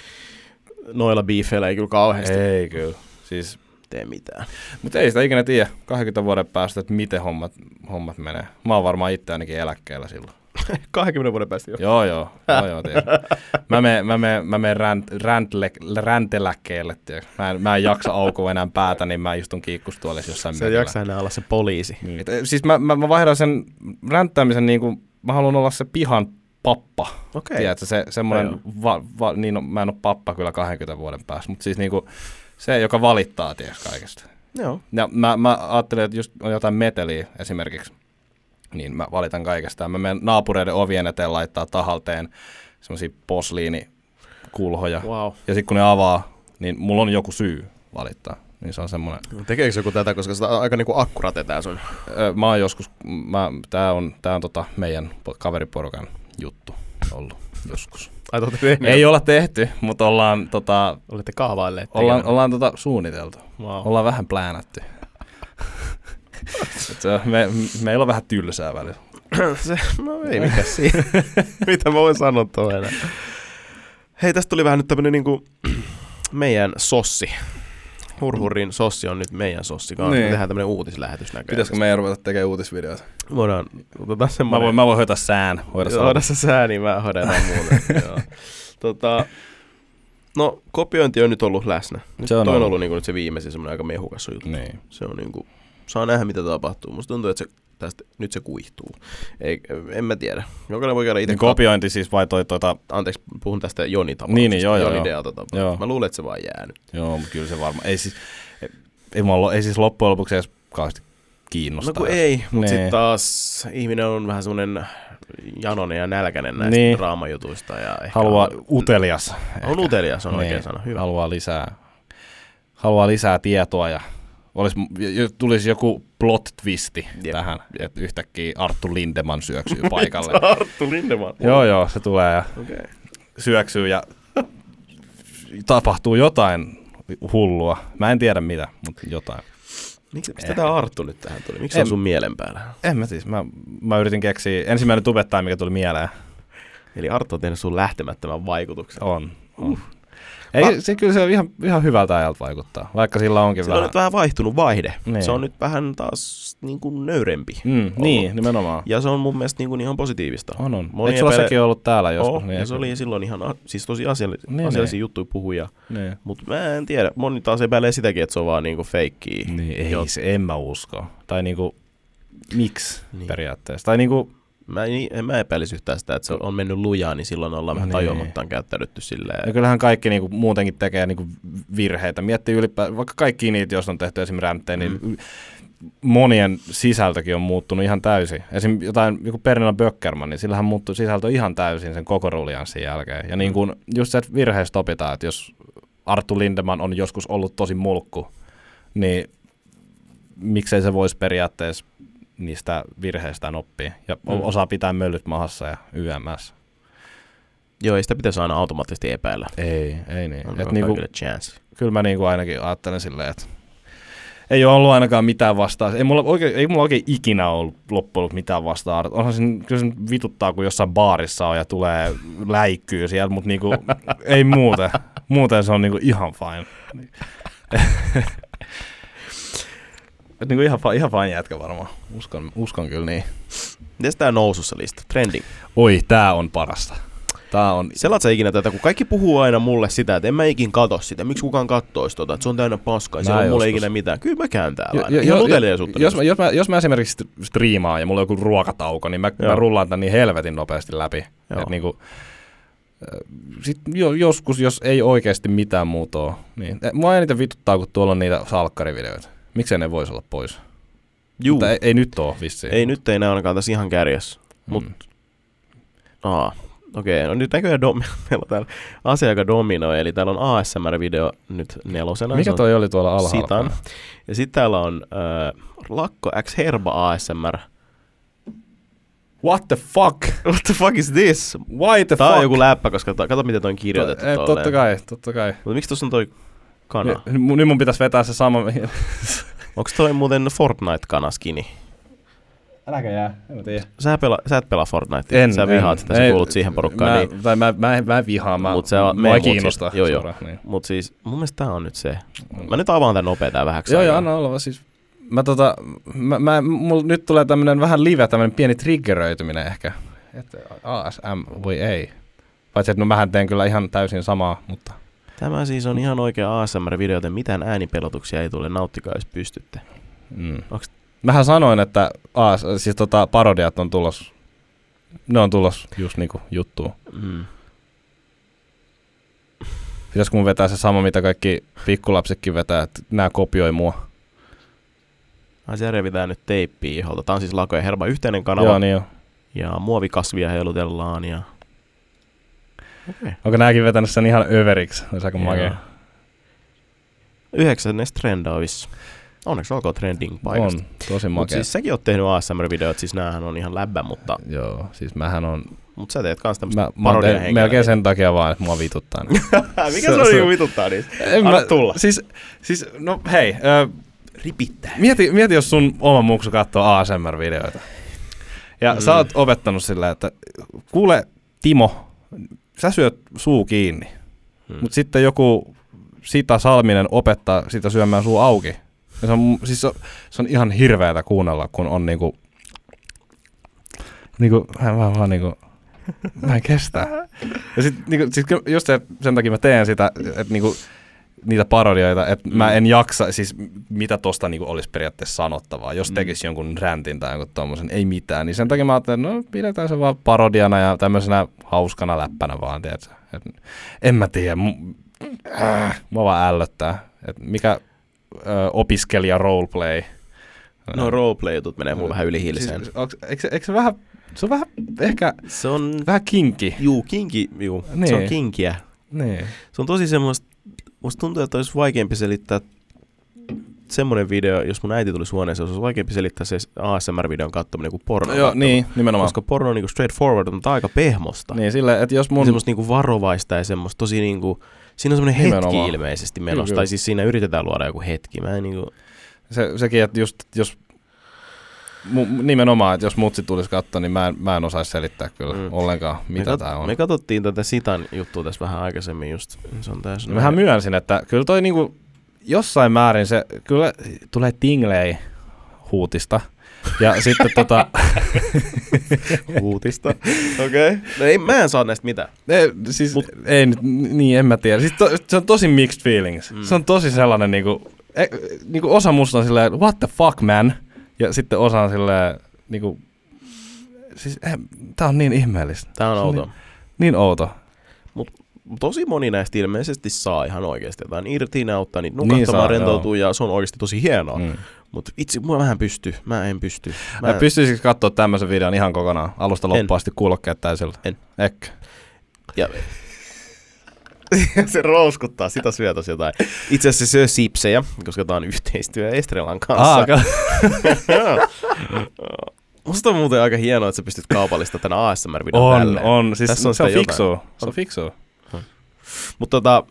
noilla biifeillä ei kyllä kauheasti Ei kyllä. Siis, tee mitään. mutta ei sitä ikinä tiedä 20 vuoden päästä, että miten hommat, hommat menee. Mä oon varmaan itse ainakin eläkkeellä silloin. [LAUGHS] 20 vuoden päästä jo. Joo, joo. joo, joo. Mä menen mä menen, mä menen ränt, räntle, ränteläkkeelle. Mä en, mä en jaksa aukoa enää päätä, niin mä istun kiikkustuolissa jossain Se ei jaksa enää olla se poliisi. Niin. Et, Siis mä, mä, mä vaihdan sen ränttäämisen niin kuin, mä haluan olla se pihan pappa. Okei. Tiedätkö, se semmoinen, va, va, niin on, mä en ole pappa kyllä 20 vuoden päästä, mutta siis niin kuin, se, joka valittaa tiedätkö kaikesta. Joo. Ja mä, mä ajattelin, että just on jotain meteliä esimerkiksi, niin mä valitan kaikesta. Mä menen naapureiden ovien eteen laittaa tahalteen semmoisia posliinikulhoja. Wow. Ja sitten kun ne avaa, niin mulla on joku syy valittaa. Niin se on semmoinen. Tekeekö joku tätä, koska sitä on aika niinku akkurate tää sun. Mä oon joskus, mä, tää on, tää on tota meidän po- kaveriporukan juttu ollut joskus. Ai? Ei olla tehty, mutta ollaan, tota, Olette kaavailleet. ollaan, tekemään. ollaan tota suunniteltu. Wow. Ollaan vähän pläänätty. [LAUGHS] [LAUGHS] Se, me, meillä on vähän tylsää välillä. [CLEARS THROAT] se, no ei [LAUGHS] mikä siinä. Mitä mä voin sanoa tuohon. Hei, tästä tuli vähän nyt tämmönen niinku [CLEARS THROAT] meidän sossi. Hurhurin sossi on nyt meidän sossi. Niin. Me tehdään tämmönen uutislähetys näköjään. Pitäisikö meidän ruveta tekemään uutisvideoita? Voidaan, otetaan Mä semmoinen. voin, mä voin hoitaa sään. Hoida Joo, Hoida se sää, niin mä hoidan. [LAUGHS] Joo. tota, no, kopiointi on nyt ollut läsnä. Nyt Se on toi on ollut. ollut niin nyt se viimeisin semmoinen aika mehukas juttu. Niin. Se on niinku, saa nähdä mitä tapahtuu. Musta tuntuu, että se, tästä, nyt se kuihtuu. Ei, en mä tiedä. Jokainen voi käydä itse Niin kopiointi siis vai toi tota... Anteeksi, puhun tästä Joni tapauksesta. Niin, niin, joo, joo, Joni joo. Joo. Mä luulen, että se vaan jää nyt. Joo, mutta kyllä se varmaan. Ei siis, ei, ei, mulla, ei siis loppujen lopuksi edes kauheasti kiinnostaa. No kun ei, mutta Niin. sitten taas ihminen on vähän semmoinen janonen ja nälkäinen näistä Niin. niin. draamajutuista. Ja ehkä Haluaa on, utelias. on utelias, on Niin. oikein sana. Hyvä. Haluaa lisää, haluaa lisää tietoa ja olisi, tulisi joku plot twisti Jep. tähän, että yhtäkkiä Arttu Lindeman syöksyy [LAUGHS] paikalle. Arttu Lindeman. joo, joo, se tulee ja. Okay. syöksyy ja tapahtuu jotain hullua. Mä en tiedä mitä, mutta jotain. Miksi, mistä tämä Arttu nyt tähän tuli? Miksi se En- on sun mielen päällä? En mä siis, mä, mä yritin keksiä, ensimmäinen tubettaja, mikä tuli mieleen, Eli Arttu on tehnyt sun lähtemättömän vaikutuksen. on. on. Ei, se kyllä se on ihan, ihan hyvältä ajalta vaikuttaa, vaikka sillä onkin Sillä on vähän. nyt vähän vaihtunut vaihde. Niin. Se on nyt vähän taas niin kuin nöyrempi. Mm, niin, nimenomaan. Ja se on mun mielestä niin kuin ihan positiivista. On, on. Monia Eikö sulla pele- sekin ollut täällä joskus? Oh, ja se oli silloin ihan a- siis tosi asiallis- Niin, asiallisia niin. juttuja puhuja. Niin. Mutta mä en tiedä. Moni taas epäilee sitäkin, että se on vaan niinku feikkiä. Niin, ei, Joo. se, en mä usko. Tai niinku, miksi Niin. niin. periaatteessa? Tai niinku, Mä, en, mä epäilisi yhtään sitä, että se on mennyt lujaa, niin silloin ollaan vähän Niin. tajuamattaan käyttäydytty silleen. ja kyllähän kaikki niinku muutenkin tekee niinku virheitä. Miettii ylipäätään, vaikka kaikki niitä, jos on tehty esimerkiksi ränttejä, niin Mm. monien sisältökin on muuttunut ihan täysin. Esim. jotain, joku Pernilla Böckerman, niin sillähän muuttui sisältö ihan täysin sen koko rulianssin jälkeen. Ja niin kuin just se, että virheistä opitaan, että jos Arttu Lindeman on joskus ollut tosi mulkku, niin miksei se voisi periaatteessa niistä virheistään oppia. Ja Mm. osaa pitää möllyt mahassa ja YMS. Joo, ei sitä pitäisi aina automaattisesti epäillä. Ei, ei niin. On, Et niinku, chance. kyllä mä niinku ainakin ajattelen silleen, että ei ole ollut ainakaan mitään vastaa. Ei mulla oikein, ei mulla oikein ikinä ollut loppujen mitään vastaa. Onhan se, kyllä se vituttaa, kun jossain baarissa on ja tulee läikkyy sieltä, mutta niinku, [LAUGHS] ei muuten. Muuten se on niinku ihan fine. [LAUGHS] Et niinku ihan, ihan fine jätkä varmaan. Uskon, uskon kyllä niin. Mites tää nousussa lista? Trending. Oi, tää on parasta. Tää on... Selaat sä ikinä tätä, kun kaikki puhuu aina mulle sitä, että en mä ikin kato sitä. Miksi kukaan kattois tota, että se on täynnä paskaa, siellä Mä on mulle ikinä mitään. Kyllä mä käyn täällä Jo- jo- jo- uteliaisuutta. jos, mä, jos, mä, jos mä esimerkiksi st- striimaan ja mulla on joku ruokatauko, niin mä, Joo. mä rullaan tän niin helvetin nopeasti läpi. Joo. Et niinku, äh, sit jo, joskus, jos ei oikeasti mitään muuta ole, niin eh, mua eniten vituttaa, kun tuolla on niitä salkkarivideoita. Miksei ne voisi olla pois? Juu, Mutta ei, ei nyt ole vissiin. ei nyt ei näy ainakaan tässä ihan kärjessä. Mut, Mm. aa, okei, no nyt näköjään [LAUGHS] dom- meillä on täällä asia, joka dominoi, eli täällä on ASMR-video nyt nelosena. Se Mikä toi oli tuolla alhaalla? Sitan. Ja sitten täällä on äh, Lakko X Herba ASMR. What the fuck? [LAUGHS] What the fuck is this? Why the Tää fuck? on joku läppä, koska to, kato miten toi on kirjoitettu tolleen. Totta kai, totta kai. Mutta miksi tuossa on toi kana? Nyt, nyt mun pitäisi vetää se sama. [LAUGHS] Onko toi muuten Fortnite-kanaskini? Äläkä jää, en mä tiedä. Sä, pela, sä et pelaa Fortnite. En, sä vihaat en. sitä, sä Ei, kuulut siihen porukkaan. Mä, niin. tai mä, mä, mä vihaan, mä, Mut se on- mua me ei muut siis- kiinnosta. joo, joo. niin. Mut siis mun mielestä tää on nyt se. Mä nyt avaan tän nopea tää vähäksi Joo, joo, anna olla. Siis, mä tota, mä, mä, mulla nyt tulee tämmönen vähän live, tämmönen pieni triggeröityminen ehkä. Että ASM, voi ei. Paitsi, että no mähän teen kyllä ihan täysin samaa, mutta Tämä siis on ihan oikea ASMR-video, joten mitään äänipelotuksia ei tule. Nauttikaa, jos pystytte. mm. Onks- Mähän sanoin, että AS, siis tota, parodiat on tulos, ne on tulos just niinku juttuun. Mm. Pitäisikö mun vetää se sama, mitä kaikki pikkulapsetkin vetää, että nämä kopioi mua. Ai se revitään nyt teippiä iholta. Tää on siis Lako ja Herba yhteinen kanava. Joo, niin jo. Ja muovikasvia heilutellaan ja... Okei. Onko nääkin vetänyt sen ihan överiksi? Olisi aika makea. Yhdeksännes trendaavissa. Onneksi olkoon trending paikasta. On, tosi Mutta makea. siis säkin oot tehnyt ASMR-videot, siis näähän on ihan läbbä, mutta, Joo, siis mähän on... mutta sä teet kans tämmöstä Mä, mä tehnyt melkein sen takia vaan, että mua vituttaa. Niin. [LAUGHS] Mikä Se- se, on niinku vituttaa niistä? En Anna tulla. Siis, siis, no hei, ö, Ripittää. mieti, mieti, jos sun oma muksu katsoo ASMR-videoita. Ja mm. sä oot opettanut sillä, että kuule Timo, sä syöt suu kiinni. Mm. Mutta sitten joku Sita Salminen opettaa sitä syömään suu auki. Ja se, on, siis se, on, se on ihan hirveätä kuunnella, kun on niinku, niinku, mä, mä vaan niinku, mä en kestä. Ja sit, niinku, sit just se, sen takia mä teen sitä, että niinku, niitä parodioita, että mm. mä en jaksa, siis mitä tosta niinku olisi periaatteessa sanottavaa, jos tekisi mm. jonkun räntin tai jonkun tommosen, ei mitään, niin sen takia mä ajattelin, no pidetään se vaan parodiana ja tämmöisenä hauskana läppänä vaan, tiedätkö? Et, en mä tiedä, m- äh, mua vaan ällöttää, että mikä ö, opiskelija roleplay. No roleplay-jutut menee mulle vähän ylihiiliseen. Siis, onks, eikö, eikö se vähän, se on vähän ehkä, Se on, vähän kinki. juu, kinki, juu, Niin. se on kinkiä. Niin. Se on tosi semmoista, musta tuntuu, että olisi vaikeampi selittää semmoinen video, jos mun äiti tulisi huoneeseen, olisi vaikeampi selittää se ASMR-videon katsominen kuin porno. Joo, niin, nimenomaan. Koska porno on niinku straightforward, mutta aika pehmosta. Niin, sille, että jos Mun... Semmoista niinku varovaista ja semmoista tosi niinku, siinä on semmoinen hetki Nimenomaan. ilmeisesti Kyllä, menossa, tai siis siinä yritetään luoda joku hetki. Mä en niinku, Se, sekin, että just, jos mu, nimenomaan, että jos mutsi tulisi katsoa, niin mä en, mä en osaisi selittää kyllä Mm. ollenkaan, mitä tää on. me katsottiin tätä Sitan juttua tässä vähän aikaisemmin just. Se on täysin. Mähän myönsin, että kyllä toi niinku jossain määrin se kyllä tulee tinglei huutista. Ja [LAUGHS] sitten tota, uutista. Okei. Okay. No ei, mä en saa näistä mitään. ei, siis, Mut- ei nyt, niin en mä tiedä. Siis to, se on tosi mixed feelings. Mm. Mm. Se on tosi sellainen niinku, e, niinku osa musta on silleen, what the fuck man? Ja sitten osa on silleen, niinku, siis eh, tää on niin ihmeellistä. Tää on outo. Niin, niin outo. Tosi moni näistä ilmeisesti saa ihan oikeasti jotain irti, ne auttaa niitä Niin nukahtamaan, saa, rentoutuu ja se on oikeasti tosi hienoa. Mm. Mutta itse mua vähän pystyy. Mä en pysty. Mä, Mä pystyisikö katsoa tämmöisen videon ihan kokonaan, alusta En. loppuun asti kuulokkeet täysillä? En. Ehkä. Ja, [LAUGHS] se rouskuttaa, sitä syö tosi jotain. Itse asiassa se syö sipsejä, koska tää on yhteistyö Estrelan kanssa. Aa, ka- [LAUGHS] Musta on muuten aika hienoa, että sä pystyt kaupallista tänä ASMR-videon on, tälleen. on. Siis Tässä on se on fiksua. jotain. Se on fiksua. Mutta tota,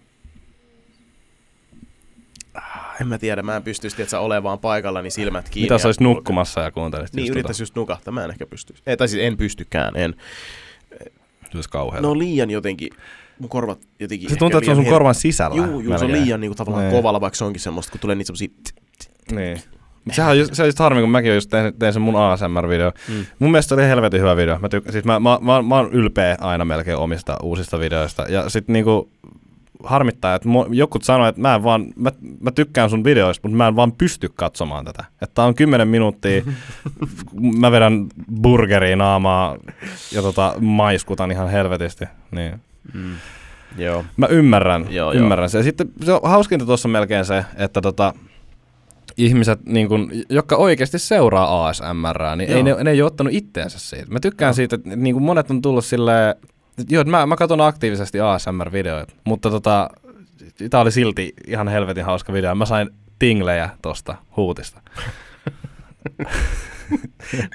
ah, en mä tiedä, mä en pystyisi että olemaan vaan paikalla, niin silmät kiinni. Mitä sä olisit nukkumassa ja kuuntelisit Niin, yrittäisi just nukahtaa, mä en ehkä pystyisi. Ei, tai siis en pystykään, en. tota. Olisi kauheaa. Ne on liian jotenkin, mun korvat jotenkin... se tuntuu, että se on sun liian korvan sisällä. Juu, juu, se on liian niinku tavallaan Niin. kovalla, vaikka se onkin semmoista, kun tulee niitä semmosia... Niin. Sehän on just, se on just harmi, kun mäkin just tein, tein sen mun ASMR-video. Mm. Mun mielestä se oli helvetin hyvä video. Mä, tyk- siis mä, mä, mä, mä oon ylpeä aina melkein omista uusista videoista. Ja sit niinku harmittaa, että jokut sanoo, että mä, en vaan, mä, mä tykkään sun videoista, mutta mä en vaan pysty katsomaan tätä. Että tää on 10 minuuttia, mä vedän burgeria naamaa ja tota, maiskutan ihan helvetisti. Niin. Mm. Joo. Mä ymmärrän, Joo, joo, joo. ymmärrän se. Ja sitten se on hauskinta tuossa melkein se, että tota, ihmiset, niin kun, jotka oikeasti seuraa ASMR, niin ei Joo. ne, ne ei ole ottanut itteensä siitä. Mä tykkään siitä, että niin kun monet on tullut silleen, joo, mä, mä katson aktiivisesti ASMR-videoita, mutta tota, tää oli silti ihan helvetin hauska video. Mä sain tinglejä tosta huutista. [LAUGHS]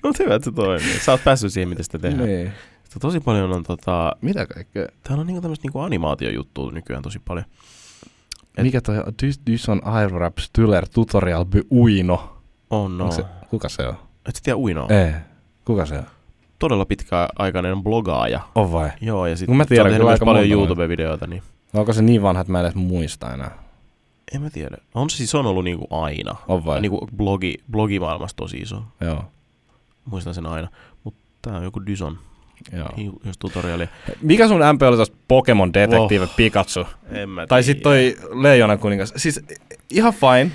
No hyvä, että se toimii. Sä oot päässyt siihen, mitä sitä tehdään. Niin. Tosi paljon on tota... Mitä kaikkea? Täällä on niinku tämmöistä niinku animaatiojuttua nykyään tosi paljon. Et- Mikä toi? Dys, dys on Aerorap Styler Tutorial by Uino. On, no. Onko Se, kuka se on? Et sä tiedä uinoa? Ei. Kuka se on? Todella pitkäaikainen blogaaja. On vai? Joo, ja sitten mä tiedän se on aika paljon YouTube-videoita, niin Onko se niin vanha, että mä en edes muista enää? en mä tiedä. On se siis on ollut niinku aina. On vai? Niinku blogi, blogimaailmassa tosi iso. Joo. Muistan sen aina. Mutta tää on joku Dyson, Joo. jos tutoriali. Mikä sun MP oli tosta Pokemon Detective Pikachu? En mä Tai sit toi Leijonan kuningas. Siis ihan fine.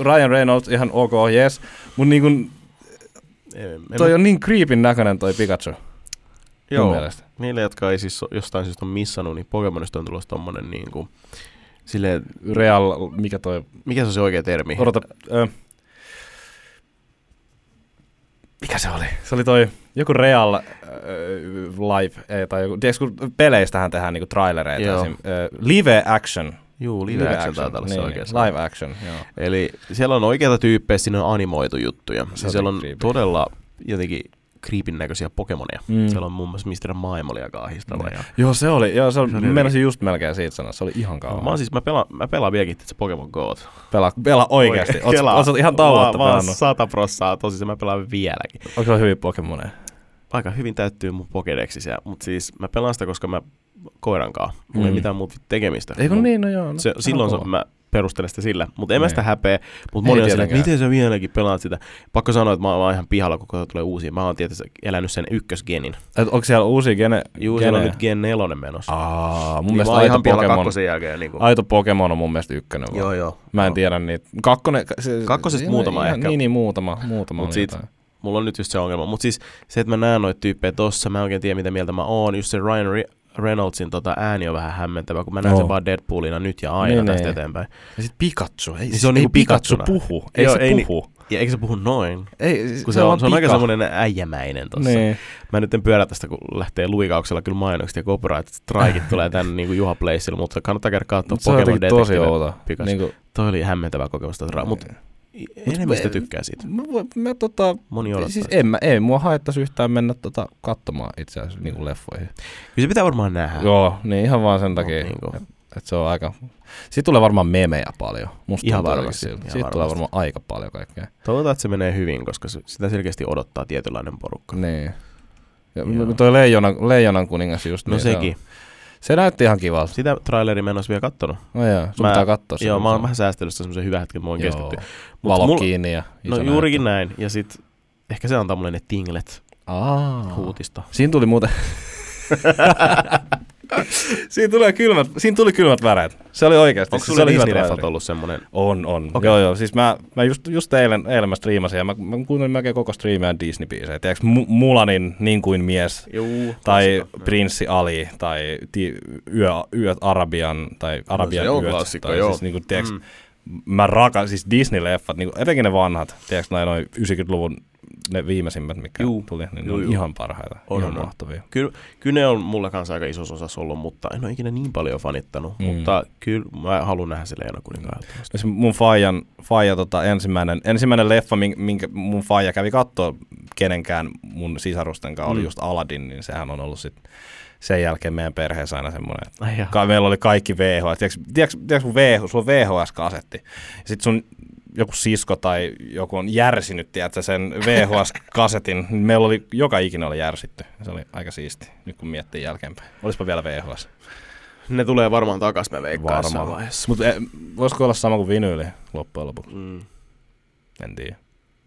Ryan Reynolds ihan ok, yes. Mut niin kun, En, toi mä, on niin creepin näköinen toi Pikachu. Joo. Niille, jotka ei siis jostain syystä on missannut, niin Pokemonista on tulossa tommonen niinku... Silleen, Real, mikä toi, mikä se on se oikea termi? odota, ö, mikä se oli? Se oli toi joku Real äh, Live, ei, tai joku, tiedätkö, kun peleistähän tehdään niinku trailereita. Joo. Esim, äh, live action. Juu, live, action taitaa olla se niin, sana. Live action, joo. Eli siellä on oikeita tyyppejä, sinne on animoitu juttuja. Se Se on siellä on creepy. todella jotenkin creepin näköisiä Pokemoneja. Mm. Siellä on muun muassa Mr. Maailma oli aika ahdistava. Niin. Ja... Joo, se oli, joo, se oli, Se oli meinasin just melkein siitä sanoa, se oli ihan Mä, kauan. oon siis, mä, pelaan, mä pelaan vieläkin se Pokemon Go. Pelaa, pelaa oikeasti. Oot, Kelaa. oot, sä ihan tauotta Mä, mä pelannut. sata prossaa tosissaan, mä pelaan vieläkin. Onko se hyviä Pokemoneja? Aika hyvin täyttyy mun Pokedexissa, mutta siis mä pelaan sitä, koska mä koiran kanssa. Mulla ei Mm. mitään muuta tekemistä. Eikö niin, no joo. No, se, silloin se, mä perustelen sitä sillä. Mutta en mä Niin. sitä häpeä. Mutta moni on sillä, että miten sä vieläkin pelaat sitä. Pakko sanoa, että mä oon ihan pihalla, kun kohta tulee uusia. Mä oon tietysti elänyt sen ykkösgenin. Et onko siellä uusia gene? Juu, siellä on nyt Gen 4 menossa. Aa, mun Niin mielestä aito Pokemon, jälkeen. Niin kuin. aito Pokemon on mun mielestä ykkönen vaan. Joo, joo. Mä en Joo. tiedä niitä. Kakkonen, se, Kakkosesta muutama ihan- ehkä. Niin, niin muutama. muutama Mut jotain. Mulla on nyt just se ongelma. Mutta siis se, että mä näen noita tyyppejä tossa, mä en oikein tiedä mitä mieltä mä oon. Just se Ryan Re- Reynoldsin tota ääni on vähän hämmentävä, kun mä näen Oo. sen vaan Deadpoolina nyt ja aina Niin, tästä niin. eteenpäin. Ja sit Pikachu. Ei, Niin se on ei niinku Pikachu Pikachuna. puhu. Ei Joo, se ei ni- puhu. Ja eikö se puhu noin? Ei, Kun se, on, vaan se on aika semmoinen äijämäinen tossa. Niin. Mä nyt en pyörä tästä, kun lähtee luikauksella kyllä mainokset ja copyright strikeit tulee tänne [LAUGHS] niin kuin Juha Placeilla, mutta kannattaa käydä katsoa Se on Pokemon jotenkin tosi Detective outo. Pikachu. Niinku, Toi oli hämmentävä kokemus, tota, mutta enemmistö tykkää siitä. mä, mä tota, Moni odottaa. siis en mä, ei mua haittaisi yhtään mennä tota katsomaan itse asiassa niinku leffoihin. Kyllä se pitää varmaan nähdä. Joo, niin ihan vaan sen takia, niin kuin- että et se on aika... Siitä tulee varmaan memejä paljon. Musta Ihan varmasti, siltä. ihan Siitä tulee varmasti. varmaan aika paljon kaikkea. Toivotaan, että se menee hyvin, koska se- sitä selkeästi odottaa tietynlainen porukka. Niin. Ja Joo. toi Leijonan, Leijonan kuningas just No niin, se sekin. on- Se näytti ihan kivalta. Sitä traileri mä en olisi vielä kattonut. No joo, sun Mä- pitää katsoa se. Joo, mä oon on- vähän säästellyt semmoisen hyvän hetken, mä voin Joo. keskittyä. Valo mulla- kiinni ja No juurikin näin. Ja sit ehkä se antaa mulle ne tinglet Aa. huutista. Siinä tuli muuten... [LAUGHS] siinä, tulee kylmät, siinä tuli kylmät väreet. Se oli oikeasti. Onko se sulle oli hyvä Disney-leffat ollut semmonen? On, on. Okay. Joo, joo. Siis mä, mä just, just eilen, eilen mä striimasin ja mä, mä kuuntelin melkein koko striimiä Disney-biisejä. Tiedätkö, Mu- Mulanin Niin kuin mies Juu. tai Prinssi Ali tai ti, yö, Yöt Arabian tai Arabian No se on yöt. klassikko, tai joo. Siis, niin kuin, tiedätkö, Mm. mä rakan, siis Disney-leffat, niin kuin, etenkin ne vanhat, tiedätkö, noin, noin 90-luvun ne viimeisimmät, mitkä Juu. tuli, niin Juu, ne on juu. ihan parhaita, On, ihan on, mahtavia. Kyllä, kyllä ne on mulla kanssa aika isossa osassa ollut, mutta en ole ikinä niin paljon fanittanut. Mm. Mutta kyllä mä haluan nähdä se Leena kuninkaan. Esimerkiksi mun faijan, faija tota, ensimmäinen, ensimmäinen leffa, min- minkä mun faija kävi kattoo kenenkään mun sisarusten kanssa, mm. oli Mm. just Aladdin, niin sehän on ollut sit sen jälkeen meidän perheessä aina semmoinen, että Ai meillä oli kaikki VHS. Tiedätkö, tiedätkö, tiedätkö VHS, sulla on VHS-kasetti, sitten sun joku sisko tai joku on järsinyt, tiedätkö, sen VHS-kasetin, meillä oli, joka ikinä oli järsitty. Se oli aika siisti, nyt kun miettii jälkeenpäin. Olispa vielä VHS. Ne tulee varmaan mä veikkaan jossain Varmaan. Mutta voisiko olla sama kuin vinyyli loppujen lopuksi? Mm. En tiedä.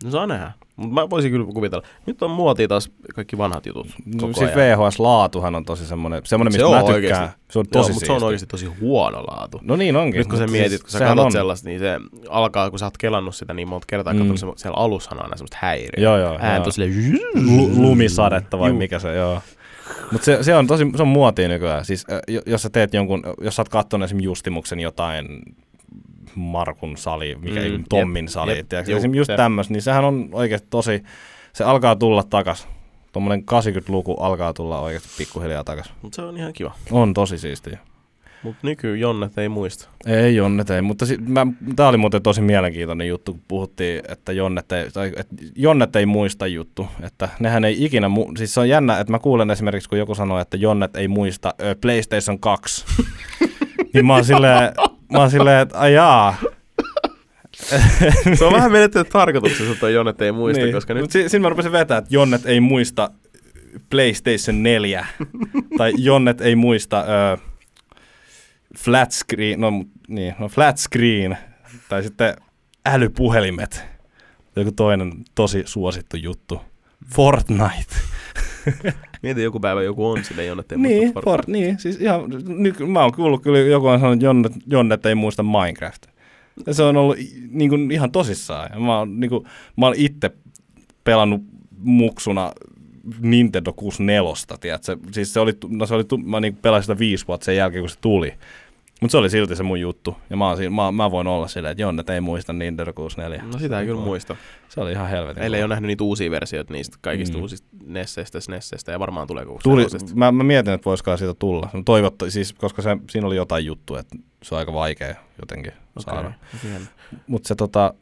No saa nähdä. Mutta mä voisin kyllä kuvitella. Nyt on muotia taas kaikki vanhat jutut No, siis. VHS-laatuhan on tosi semmoinen, semmoinen Se mistä on mä tykkään. oikeesti. Se on Joo, tosi mutta se on oikeasti tosi huono laatu. No niin onkin. Nyt kun sä mietit, siis kun sä katsot on- sellaista, niin se alkaa, kun sä oot kelannut sitä niin monta kertaa, Mm. katsonut, siellä alussahan on aina semmoista häiriöä. Joo, joo. Ääntö joo. silleen... Lu- lumisadetta vai Juu. mikä se, joo. Mutta se, se, on tosi, se on muotia nykyään. Siis jo- jos sä teet jonkun, jos sä oot kattonut esimerkiksi Justimuksen jotain Markun sali, mikä Mm, mm, Tommin jep, sali, jep, juu, Esimerkiksi just tämmöistä, niin sehän on oikeasti tosi, se alkaa tulla takas. Tuommoinen 80-luku alkaa tulla oikeasti pikkuhiljaa takas. Mutta se on ihan kiva. On tosi siistiä. Mutta nyky Jonnet ei muista. Ei Jonnet ei, mutta si- mä, tää oli muuten tosi mielenkiintoinen juttu, kun puhuttiin, että Jonnet ei, tai, että Jonnet ei muista juttu, että nehän ei ikinä, mu- siis se on jännä, että mä kuulen esimerkiksi, kun joku sanoo, että Jonnet ei muista ö, PlayStation 2, [LAUGHS] niin mä oon silleen, mä oon silleen, että ajaa. Se on vähän menettänyt tarkoituksessa, että Jonnet ei muista, niin. koska nyt... Mut si- siinä mä rupesin vetää, että Jonnet ei muista PlayStation 4, tai Jonnet ei muista ö, flat screen, no, niin, no flat screen, tai sitten älypuhelimet. Joku toinen tosi suosittu juttu. Fortnite. [LAUGHS] Mieti joku päivä joku on sille Jonnet ei niin, muista. for, niin, siis ihan, nyt, mä oon kuullut kyllä joku on sanonut, että Jonnet, Jonnet ei muista Minecraft. Ja se on ollut niin kuin, ihan tosissaan. Ja mä oon, niin kuin, mä oon itse pelannut muksuna Nintendo 64, tiedätkö? Siis se oli, no se oli, mä niin pelasin sitä viisi vuotta sen jälkeen, kun se tuli. Mutta se oli silti se mun juttu. Ja mä, siinä, mä, mä voin olla silleen, että Jonnet ei muista Nintendo 64. No sitä ei kyllä muista. Se oli ihan helvetin. Meillä ei ole nähnyt niitä uusia versioita niistä kaikista Mm. uusista Nesseistä, Snesseistä ja varmaan tulee Tuli, mä, mä mietin, että voisikaan siitä tulla. No Toivotta, siis, koska se, siinä oli jotain juttua, että se on aika vaikea jotenkin okay. saada. Mutta se tota,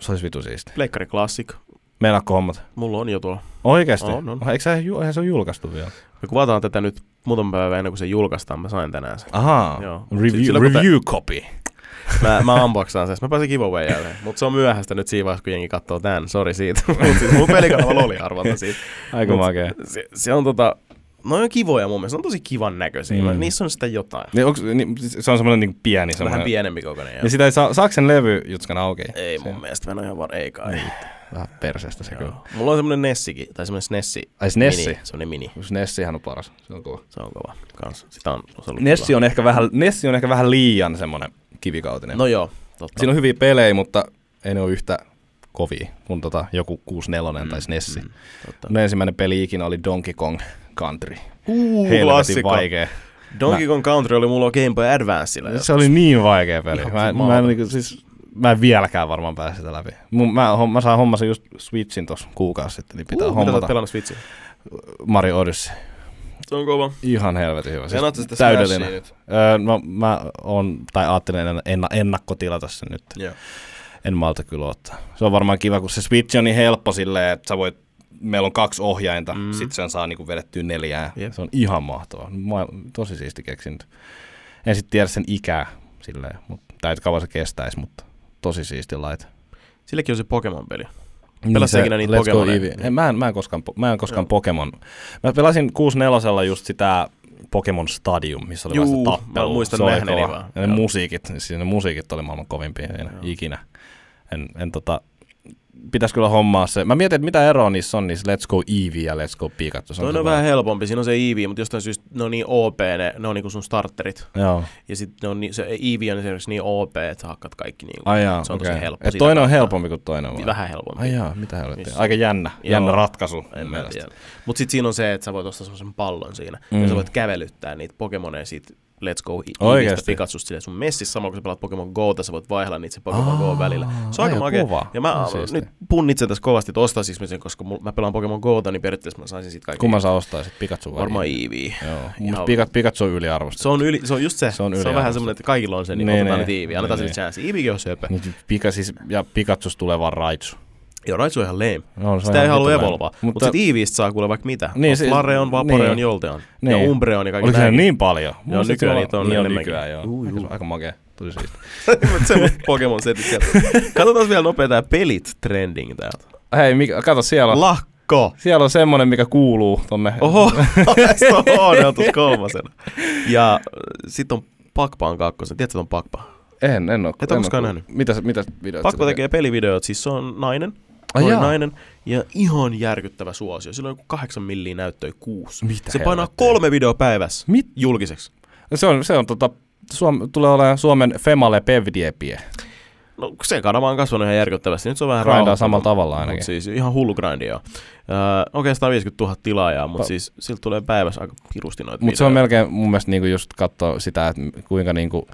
se olisi vitu siisti. Pleikkari Classic. Meinaatko hommat? Mulla on jo tuolla. Oikeesti? On, on. Eikö se, ju- eihän se ole julkaistu vielä? Me kuvataan tätä nyt muutama päivä ennen kuin se julkaistaan. Mä sain tänään sen. Ahaa, Joo. review, Silloin kun te- review copy. Mä, mä unboxaan sen. Mä pääsin giveaway jälleen. Mutta se on myöhäistä nyt siinä vaiheessa, kun jengi katsoo tän. Sori siitä. Siis mun pelikanavalla oli arvonta siitä. Aika makea. Se, se, on tota... No on kivoja mun mielestä, ne on tosi kivan näköisiä. Mm. Niissä on sitä jotain. Niin onks, niin, se on semmoinen niin pieni Vähän semmoinen. pienempi kokoinen. Ja sitä ei saa, saako sen levy jutskan auki? Ei Se- mun mielestä, mä en ole ihan var... Ei kai. Vähän perseestä se kyllä. Mulla on semmonen Nessikin, tai semmonen Snessi. Ai se Nessi? Mini, semmonen mini. Nessihan on paras. Se on kova. Se on kova kans. Sitä on, on ollut Nessi on, ehkä vähän, Nessi on ehkä vähän liian semmoinen kivikautinen. No joo, totta. Siinä on hyviä pelejä, mutta ei ne ole yhtä kovia kuin tota, joku 64 mm, tai SNES. Mm, totta. no, ensimmäinen peli ikinä oli Donkey Kong Country. Uh, Helvetin vaikea. Donkey Kong Country oli mulla Game Boy Advancella. Se oli niin vaikea peli. Ihan Mä, mä, en, mahdoton. niinku, siis, mä en vieläkään varmaan pääse sitä läpi. Mun, mä, mä saan hommasin just Switchin tuossa kuukausi sitten, niin pitää uh, mitä sä oot hommata pelannut Switchiä? Mario Odyssey. Se on kova. Ihan helvetin hyvä. Siis sitä täydellinen. Smashia nyt. Öö, no, mä on, tai ajattelin en, en, ennakkotilata sen nyt. Joo. En malta kyllä ottaa. Se on varmaan kiva, kun se Switch on niin helppo silleen, että sä voit, meillä on kaksi ohjainta, mm. Sit sen saa niinku vedettyä neljää. Jep. Se on ihan mahtavaa. Mä, tosi siisti keksintö. En sitten tiedä sen ikää silleen, mutta, tai kauan se kestäisi, mutta tosi siisti laite. Silläkin on se Pokemon-peli. Niin Pelasit se ikinä niitä Pokemoneja? Mä, en, mä en koskaan, mä en koskaan Joo. Pokemon. Mä pelasin 64 just sitä Pokemon Stadium, missä oli Juu, mä vasta tappelu. muistan Se oli nähneeni vaan. Ja ne Joo. musiikit, siis ne musiikit oli maailman kovimpia Joo. ikinä. En, en tota, pitäisi kyllä hommaa se. Mä mietin, että mitä eroa niissä on, niissä Let's Go Eevee ja Let's Go Pikachu. Se Toinen se on vähän helpompi, siinä on se Eevee, mutta jostain syystä ne on niin OP, ne, ne on niinku sun starterit. Joo. Ja sitten on niin, se Eevee on esimerkiksi niin OP, että sä hakkaat kaikki niinku. Ai jaa, se on tosi okei. helppo. Et toinen on helpompi kuin toinen vaan. Vähän helpompi. Ai jaa, mitä helvettiä. Aika jännä, Joo. jännä ratkaisu En mun mä mielestä. tiedä. Mut sit siinä on se, että sä voit ostaa semmoisen pallon siinä. Mm. Ja sä voit kävelyttää niitä Pokemoneja siitä Let's Go Eeveestä? Pikachusta silleen sun messissä samalla kun sä pelaat Pokemon Go'ta, sä voit vaihdella niitä se Pokemon Go välillä. Se on aika ai, makea. Ja mä siistiä. nyt punnitsen tässä kovasti, että ostaisinko mä sen, koska mä pelaan Pokemon Go'ta, niin periaatteessa mä saisin siitä kaikki. Kumman sä ostaisit, Pikachu vai? Varmaan Eevee. Joo. Mun Ihan- Pikachu, Pikachu on yliarvostettu. Se on, yli, se on just se. Se on se on vähän semmoinen, että kaikilla on se, niin, Niin, niin otetaan niin. nyt Eevee. Annetaan Niin, sille chanssi. Eeveekin on söpö. Niin, Pika, siis, ja Pikachusta tulee vaan Raichu. Joo, Raichu on ihan lame. No, se on Sitä ei halua evolvaa. Mutta Mut sit Eeveestä saa kuule vaikka mitä. Niin, se- Flareon, Vaporeon, niin. Jolteon. Niin. Ja Umbreon ja kaikki Oliko niin paljon? Joo, nykyään se niitä on niin on enemmänkin. nykyään, joo. Uu, juu. Aika, makea. Tosi siisti. [LAUGHS] Mut semmoset Pokemon-setit sieltä. Katsotaan vielä nopea tää pelit trending täältä. Hei, mikä, kato siellä on, Lahko! siellä on semmonen, mikä kuuluu tonne. Oho, [LAUGHS] [LAUGHS] se on HD kolmasena. Ja äh, sit on Pakpaan kakkosen. Tiedätkö ton Pakpa? En, en oo. Et en koskaan nähnyt? Mitä, se- mitä videot Pakpa se tekee pelivideot, siis se on nainen. Ai jaa. nainen ja ihan järkyttävä suosio. Sillä on joku kahdeksan milliä näyttöä kuusi. Mitä se painaa kolme videoa päivässä Mit? julkiseksi. Se on, se on tota, Suom, tulee olemaan Suomen Female Pevdiepie. No se kanava on kasvanut ihan järkyttävästi. Nyt se on vähän Grindaa samalla tavalla ainakin. siis ihan hullu grindi joo. Öö, Okei, 150 000 tilaajaa, mutta Pa- siis siltä tulee päivässä aika pirusti noita Mutta se on melkein mun mielestä niinku just katsoa sitä, että kuinka niinku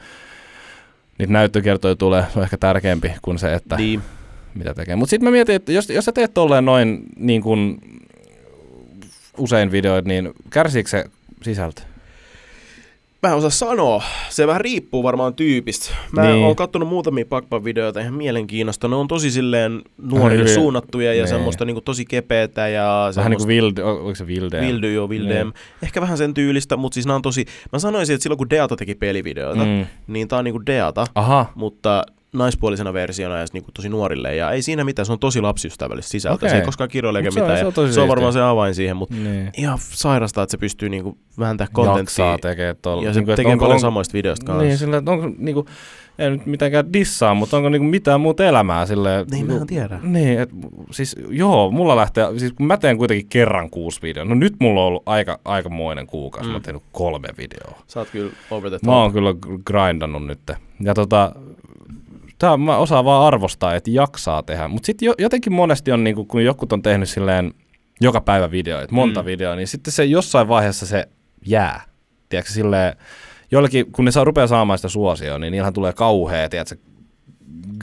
niitä näyttökertoja tulee, se on ehkä tärkeämpi kuin se, että Niin. Mitä tekee. Mutta sitten mä mietin, että jos, jos sä teet tolleen noin niin kuin usein videoita, niin kärsiikö se sisältö? Mä en osaa sanoa. Se vähän riippuu varmaan tyypistä. Mä Niin. niin. oon kattonut muutamia pakpan videoita ihan mielenkiinnosta. Ne on tosi silleen nuorille Hyvin- suunnattuja ja niin. semmoista niinku tosi kepeätä ja Vähän niin semmoista kuin Vilde, oliko se Vilde? Vildy, joo, Vildem. Ehkä vähän sen tyylistä, mutta siis nämä on tosi... Mä sanoisin, että silloin kun Deata teki pelivideoita, mm. Niin tää on niinku Deata, Aha, mutta naispuolisena versiona ja niinku tosi nuorille. Ja ei siinä mitään, se on tosi lapsiystävällistä sisältöä. Okei. Se ei koskaan kirjoile eikä Mut se on- mitään. se on se on varmaan se avain siihen, mutta niin. ihan sairasta, että se pystyy niinku vääntämään Jaksaa kontenttia. tekee tuolla. Ja se Niinku, että tekee onko- paljon onko- samoista videoista kanssa. Niin, sillä, että onko niinku, ei nyt mitenkään dissaa, mutta onko niinku mitään muuta elämää silleen? Niin, mä en tiedä. Niin, et, siis joo, mulla lähtee, siis kun mä teen kuitenkin kerran kuusi videoa, no nyt mulla on ollut aika, aikamoinen kuukausi, mm. mä oon Mm. tehnyt kolme videoa. Sä oot kyllä over the top. Mä oon kyllä gr- grindannut nyt. Ja tota, tää, mä osaan vaan arvostaa, että jaksaa tehdä. Mutta sitten jo, jotenkin monesti on, niinku, kun joku on tehnyt silleen joka päivä videoita, monta mm. Videoa, niin sitten se jossain vaiheessa se jää. Tiedätkö, silleen, joillekin, kun ne saa, rupeaa saamaan sitä suosioon, niin niillähän tulee kauhea, tiedätkö,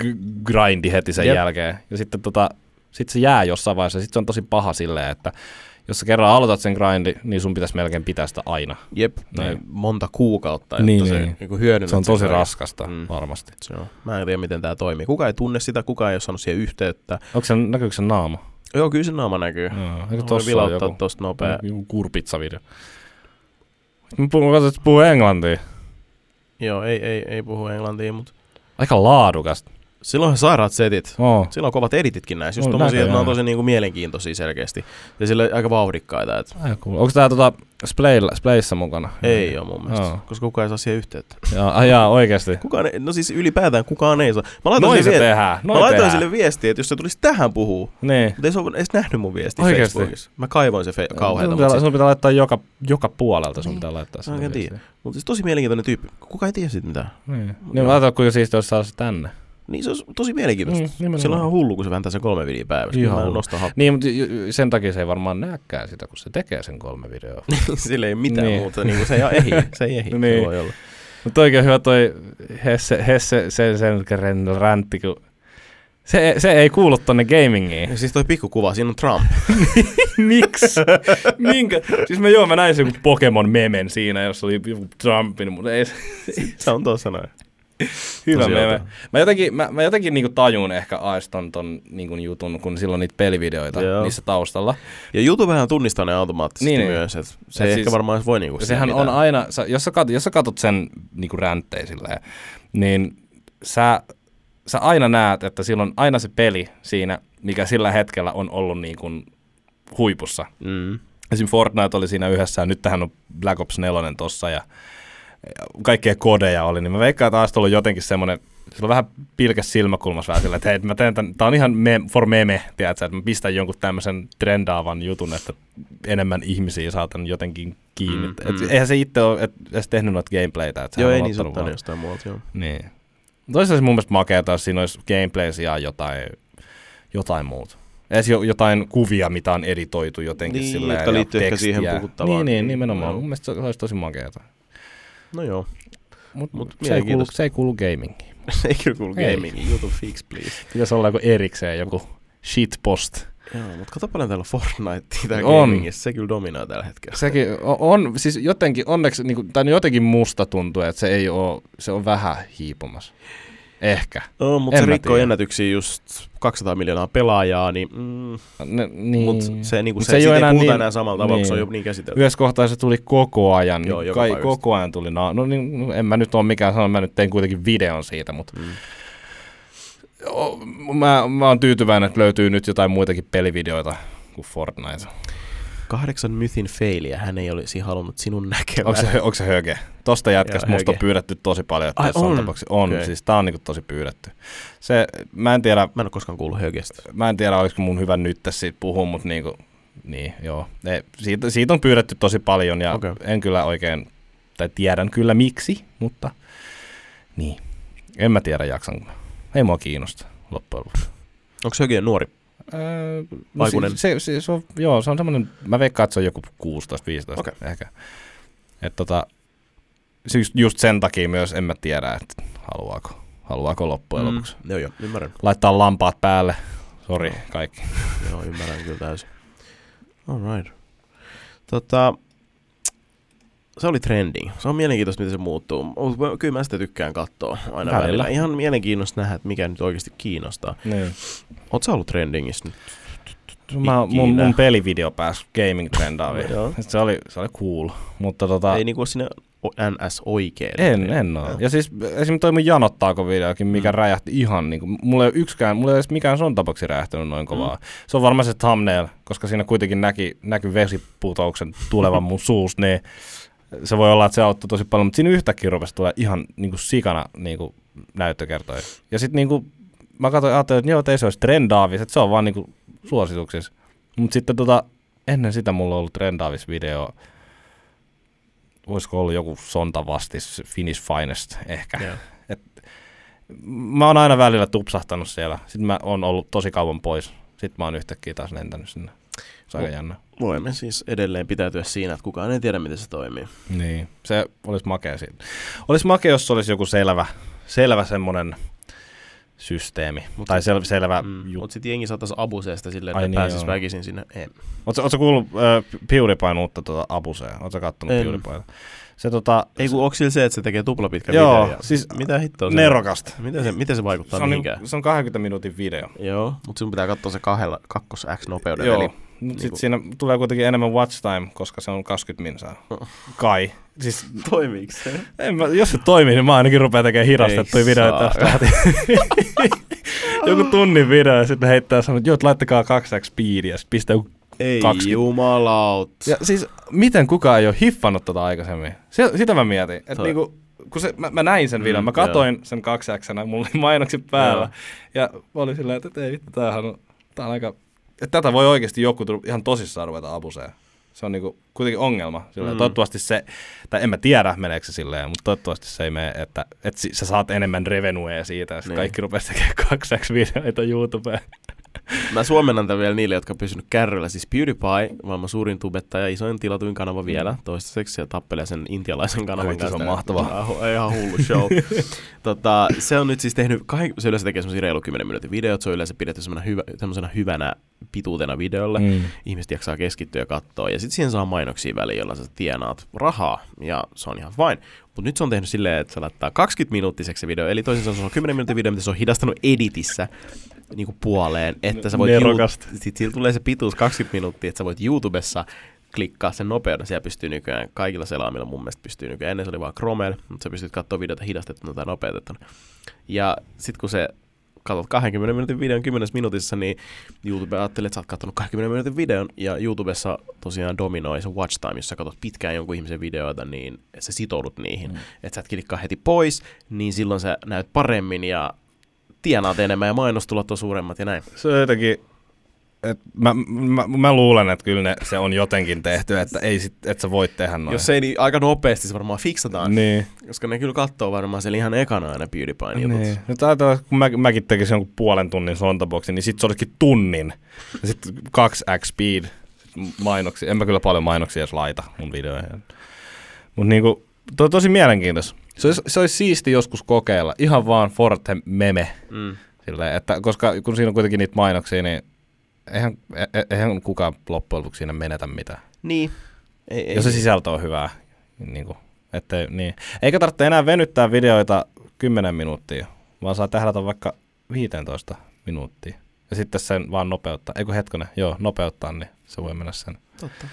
g- grindi heti sen Jep. jälkeen. Ja sitten tota, sit se jää jossain vaiheessa. Sitten se on tosi paha silleen, että jos sä kerran aloitat sen grindi, niin sun pitäisi melkein pitää sitä aina. Jep, Niin. niin. monta kuukautta, että Niin, se niin. niin. hyödynnät Se on tosi kaiken. raskasta, mm. Varmasti. Se on. Mä en tiedä, miten tämä toimii. Kuka ei tunne sitä, kuka ei ole saanut siihen yhteyttä. Onko se, näkyykö se naama? Joo, kyllä se naama näkyy. Joo, eikö tossa ole vilauttaa joku, tosta nopea. joku kurpitsa-video? Mä puhun, että puhuu englantia. Joo, ei, ei, ei puhu englantia, mutta Aika laadukasta. Silloin on sairaat setit. Oo. Silloin on kovat edititkin näissä. Just On tommosia, että ne on tosi niinku mielenkiintoisia selkeästi. Ja sille aika vauhdikkaita. Et Ai, cool. Onko tää tota Splaylla, Splayssa mukana? ei ole mun mielestä, Joo. koska kukaan ei saa siihen yhteyttä. Jaa, ai jaa, oikeesti. Kukaan ei, no siis ylipäätään kukaan ei saa. Mä laitoin, Noin se sille, vie- tehdään. mä Noin laitoin tehdään. sille viestiä, että jos se tulisi tähän puhuu, Niin. mutta ei se ole edes nähnyt mun viestiä Oikeesti? Facebookissa. Mä kaivoin se fe- kauheeta, Sun mutta pitää, sun pitää laittaa joka, joka puolelta, sun pitää laittaa Mä sinne oikein viestiä. mut siis tosi mielenkiintoinen tyyppi. Kukaan ei tiedä siitä mitään. Niin. Niin mä ajattelin, kuinka siistiä olisi saada se tänne. Niin se on tosi mielenkiintoista. Mm, Mm. Silloin on ihan hullu, kun se vääntää sen kolme videoa päivässä. Ihan. Niin, mutta sen takia se ei varmaan näkään sitä, kun se tekee sen kolme videoa. [LAUGHS] Sillä ei mitään Niin. muuta. Niin se ei ehi. Se ei ehi. Niin. Se voi olla. Mutta oikein hyvä toi Hesse, Hesse sen, sen räntti, kun se, se ei kuulu tonne gamingiin. Ja siis toi pikkukuva, siinä on Trump. [LAUGHS] Miksi? Minkä? Siis mä joo, mä näin sen Pokemon memen siinä, jossa oli joku Trumpin, mutta ei se se on tuossa noin. [LAUGHS] hyvä meme. Mä jotenkin, mä, mä jotenkin niinku tajun ehkä aiston ton niinku jutun, kun silloin niitä pelivideoita Joo. niissä taustalla. Ja YouTubehän tunnistaa ne automaattisesti Niin, niin, myös. Et se Ja ei siis- ehkä varmaan voi niinku sehän mitään. on aina, sä, jos, sä katsot, jos sä katsot sen niinku ränttejä silleen, niin sä, sä aina näet, että sillä on aina se peli siinä, mikä sillä hetkellä on ollut niin kuin huipussa. Mm. Esim. Fortnite oli siinä yhdessä ja nyt tähän on Black Ops 4 tossa ja kaikkea kodeja oli, niin mä veikkaan, että taas ollut jotenkin semmoinen, sillä on vähän pilkäs silmäkulmassa vähän sillä, että hei, mä teen tän, tää on ihan me, for meme, tiedätkö, että mä pistän jonkun tämmöisen trendaavan jutun, että enemmän ihmisiä saatan jotenkin kiinni. Mm, Mm, et. Eihän se itse ole et, edes tehnyt noita gameplaytä. Että Joo, ei on niin se ottanut jostain muualta, joo. Niin. Toisaalta se mun mielestä makeata, jos siinä olisi gameplay sijaan jotain, jotain muuta. Edes jo, jotain kuvia, mitä on editoitu jotenkin Niin, silleen, jotka liittyy ehkä siihen puhuttavaan. Niin, niin, nimenomaan. Joo. Mun mielestä se olisi tosi makeata. No joo. Mutta Mut Mut se, ei kuulu, se ei kuulu gamingiin. [LAUGHS] Se ei kyllä kuulu Ei. gaming. YouTube fix, please. Pitäisi olla joku erikseen joku shitpost. Joo, mutta kato paljon täällä on Fortnite tää On. gamingissa. Se kyllä dominoi tällä hetkellä. Sekin on, on siis jotenkin, onneksi, niin kuin, tai jotenkin musta tuntuu, että se ei ole, se on vähän hiipumassa. Ehkä. No, mutta En se tiedä. ennätyksiä just 200 miljoonaa pelaajaa, niin, mm, Ne, niin. mutta se, niinku, Mut se, se, ei ei enää niin- enää samalla tavalla, kun se on niin. jo niin käsitelty. Yhdessä kohtaa se tuli koko ajan. Joo, niin kai, koko ajan tuli. Na- no niin, no, en mä nyt ole mikään sanoa, mä nyt tein kuitenkin videon siitä, mutta Mm. o, mä, mä oon tyytyväinen, että löytyy nyt jotain muitakin pelivideoita kuin Fortnite. Kahdeksan mythin failiä, hän ei olisi halunnut sinun näkemään. Onko se, onko se höge? Tosta jätkästä Joo, musta on höge. pyydetty tosi paljon. Että Ai, on. on? On, okay. siis tää on niinku tosi pyydetty. Se, mä en tiedä, Mä en ole koskaan kuullut högestä. mä en tiedä olisiko mun hyvä nyt tässä siitä puhua, mutta niinku, niin joo. Ei, siitä, siitä on pyydetty tosi paljon ja okay. en kyllä oikein, tai tiedän kyllä miksi, mutta niin. En mä tiedä jaksanko. mä. Ei mua kiinnosta loppujen lopuksi. Onko se högeen nuori? Öö, no Aikuinen. Se, se, se, on, joo, se on semmoinen, mä veikkaan, että se on joku 16-15 Okei. ehkä. Et tota, just, just sen takia myös en mä tiedä, että haluaako, haluaako loppujen mm. lopuksi. Joo, joo, ymmärrän. Laittaa lampaat päälle, sori kaikki. Joo, ymmärrän kyllä täysin. Alright. Tota, se oli trending. Se on mielenkiintoista, miten se muuttuu. Kyllä mä sitä tykkään katsoa aina Välillä. välillä. Ihan mielenkiintoista nähdä, että mikä nyt oikeasti kiinnostaa. Niin. Oot sä ollut trendingissä nyt? Mä, mun, mun pelivideo pääsi gaming trendaaviin. Se, oli, se oli cool, mutta tota, Ei niinku ole sinne NS oikein. En, en. Joo. Ja siis esimerkiksi toi mun janottaako videokin, mikä Mm. räjähti ihan niinku, mulla ei ole yksikään, mulla ei ole edes mikään son tapaksi räjähtänyt noin kovaa. Mm. Se on varmaan se thumbnail, koska siinä kuitenkin näki, näky vesiputouksen tulevan mun suusta, niin se voi olla, että se auttoi tosi paljon, mutta siinä yhtäkkiä rupesi tulee ihan niinku sikana niinku näyttökertoja. Ja sitten niinku, mä katsoin, ajattelin, että joo, se olisi trendaavis, että se on vaan niinku suosituksissa. Mutta sitten tota, ennen sitä mulla on ollut trendaavis video, olisiko ollut joku sontavastis, Finnish Finest ehkä. Joo. Mä oon aina välillä tupsahtanut siellä. Sitten mä oon ollut tosi kauan pois. Sitten mä oon yhtäkkiä taas lentänyt sinne. Se on aika jännä. Voimme siis edelleen pitäytyä siinä, että kukaan ei tiedä, miten se toimii. Niin. Se olisi makea siinä. Olisi makea, jos olisi joku selvä, selvä semmonen systeemi. Mut- tai sel, selvä Mm. juttu. Mutta sitten jengi saattaisi abuseesta silleen, että niin, niin, pääsis joo. väkisin sinne. Ootko kuullut äh, PewDiePien uutta tuota Abusea? Ootko kattonut En. Se tota... Ei kun onko sillä se, että se tekee tuplapitkän Joo, videon? ja- siis Mitä hittoa se nerokasta. Miten se, miten se vaikuttaa Se on, mihinkään? niinku, se on 20 minuutin video. Joo, mutta sinun pitää katsoa se kahdella, kakkos X nopeudella. Joo, Eli, mutta sitten siinä tulee kuitenkin enemmän watch time, koska se on 20 minsaa. [LAUGHS] Kai. Siis, toimiiko se? en mä, jos se toimii, niin mä ainakin rupean tekemään hidastettuja Ei videoita [LAUGHS] joku tunnin video ja sitten heittää sanoo, että joo, laittakaa 2x speedia, sitten pistää joku Ei 20. jumalaut. Ja siis, miten kukaan ei ole hiffannut tota aikaisemmin? Se, sitä mä mietin. Että niinku, kun se, mä, mä, näin sen videon, Mm, mä katoin sen kaksi äksänä, mulla oli mainokset päällä. Joo. Ja mä olin silleen, että ei vittu, tämähän on, tää on aika... Että tätä voi oikeasti joku ihan tosissaan ruveta abuseen. Se on niinku kuitenkin ongelma. Silleen, Mm. Toivottavasti se, tai en mä tiedä meneekö se silleen, mutta toivottavasti se ei mene, että, että sä saat enemmän revenuea siitä, jos Niin. kaikki rupesi tekemään kaksi videoita YouTubeen. [LAUGHS] Mä suomennan tämän vielä niille, jotka on pysynyt kärryllä. Siis PewDiePie, maailman suurin tubettaja, isoin tilatuin kanava vielä toistaiseksi ja tappelee sen intialaisen kanavan Oikein se kanssa. on mahtavaa. Ihan, ihan hullu show. [LAUGHS] tota, se on nyt siis tehnyt, se yleensä tekee semmosia reilu 10 minuutin videot, se on yleensä pidetty semmoisena, hyvä, semmoisena hyvänä pituutena videolle. Mm. Ihmiset jaksaa keskittyä ja katsoa. Ja sitten siihen saa mainoksia väliin, jolla sä tienaat rahaa. Ja se on ihan fine. Mutta nyt se on tehnyt silleen, että se laittaa 20 minuuttiseksi se video. Eli toisin sanoen se on 10 minuutin video, mitä se on hidastanut editissä niin kuin puoleen, että sä voit... Nerokasta. Sitten siitä tulee se pituus 20 minuuttia, että sä voit YouTubessa klikkaa sen nopeuden. Siellä pystyy nykyään, kaikilla selaimilla mun mielestä pystyy nykyään. Ennen se oli vaan Chromella, mutta sä pystyt katsoa videota hidastettuna tai nopeutettuna. Ja sitten kun se katsot 20 minuutin videon 10 minuutissa, niin YouTube ajattelee, että sä oot katsonut 20 minuutin videon, ja YouTubessa tosiaan dominoi se watch time, jos sä katsot pitkään jonkun ihmisen videoita, niin sä sitoudut niihin. Mm. Että sä et klikkaa heti pois, niin silloin sä näyt paremmin ja tienaat enemmän ja mainostulot on suuremmat ja näin. Se on jotenkin, et mä, mä, mä, luulen, että kyllä ne, se on jotenkin tehty, että ei sit, et sä voit tehdä noin. Jos ei, niin aika nopeasti se varmaan fiksataan, Niin. koska ne kyllä katsoo varmaan siellä ihan ekana aina PewDiePien jutut. Niin. Nyt ajatellaan, kun mä, mäkin tekisin jonkun puolen tunnin sontaboksin, niin sit se olisikin tunnin. Ja sitten 2x speed sit mainoksia. En mä kyllä paljon mainoksia edes laita mun videoihin. Mutta niinku, on tosi mielenkiintoista. Se olisi, se olisi siisti joskus kokeilla. Ihan vaan Forte meme. Mm. Silleen, että koska kun siinä on kuitenkin niitä mainoksia, niin eihän, e- e- eihän kukaan loppujen lopuksi siinä menetä mitään. Niin. Ei, ei. Jos se sisältö on hyvää. Niin kuin, ettei, niin. Eikä tarvitse enää venyttää videoita 10 minuuttia, vaan saa tähdätä vaikka 15 minuuttia. Ja sitten sen vaan nopeuttaa. Eikö hetkonen, joo, nopeuttaa, niin se voi mennä sen, Totta.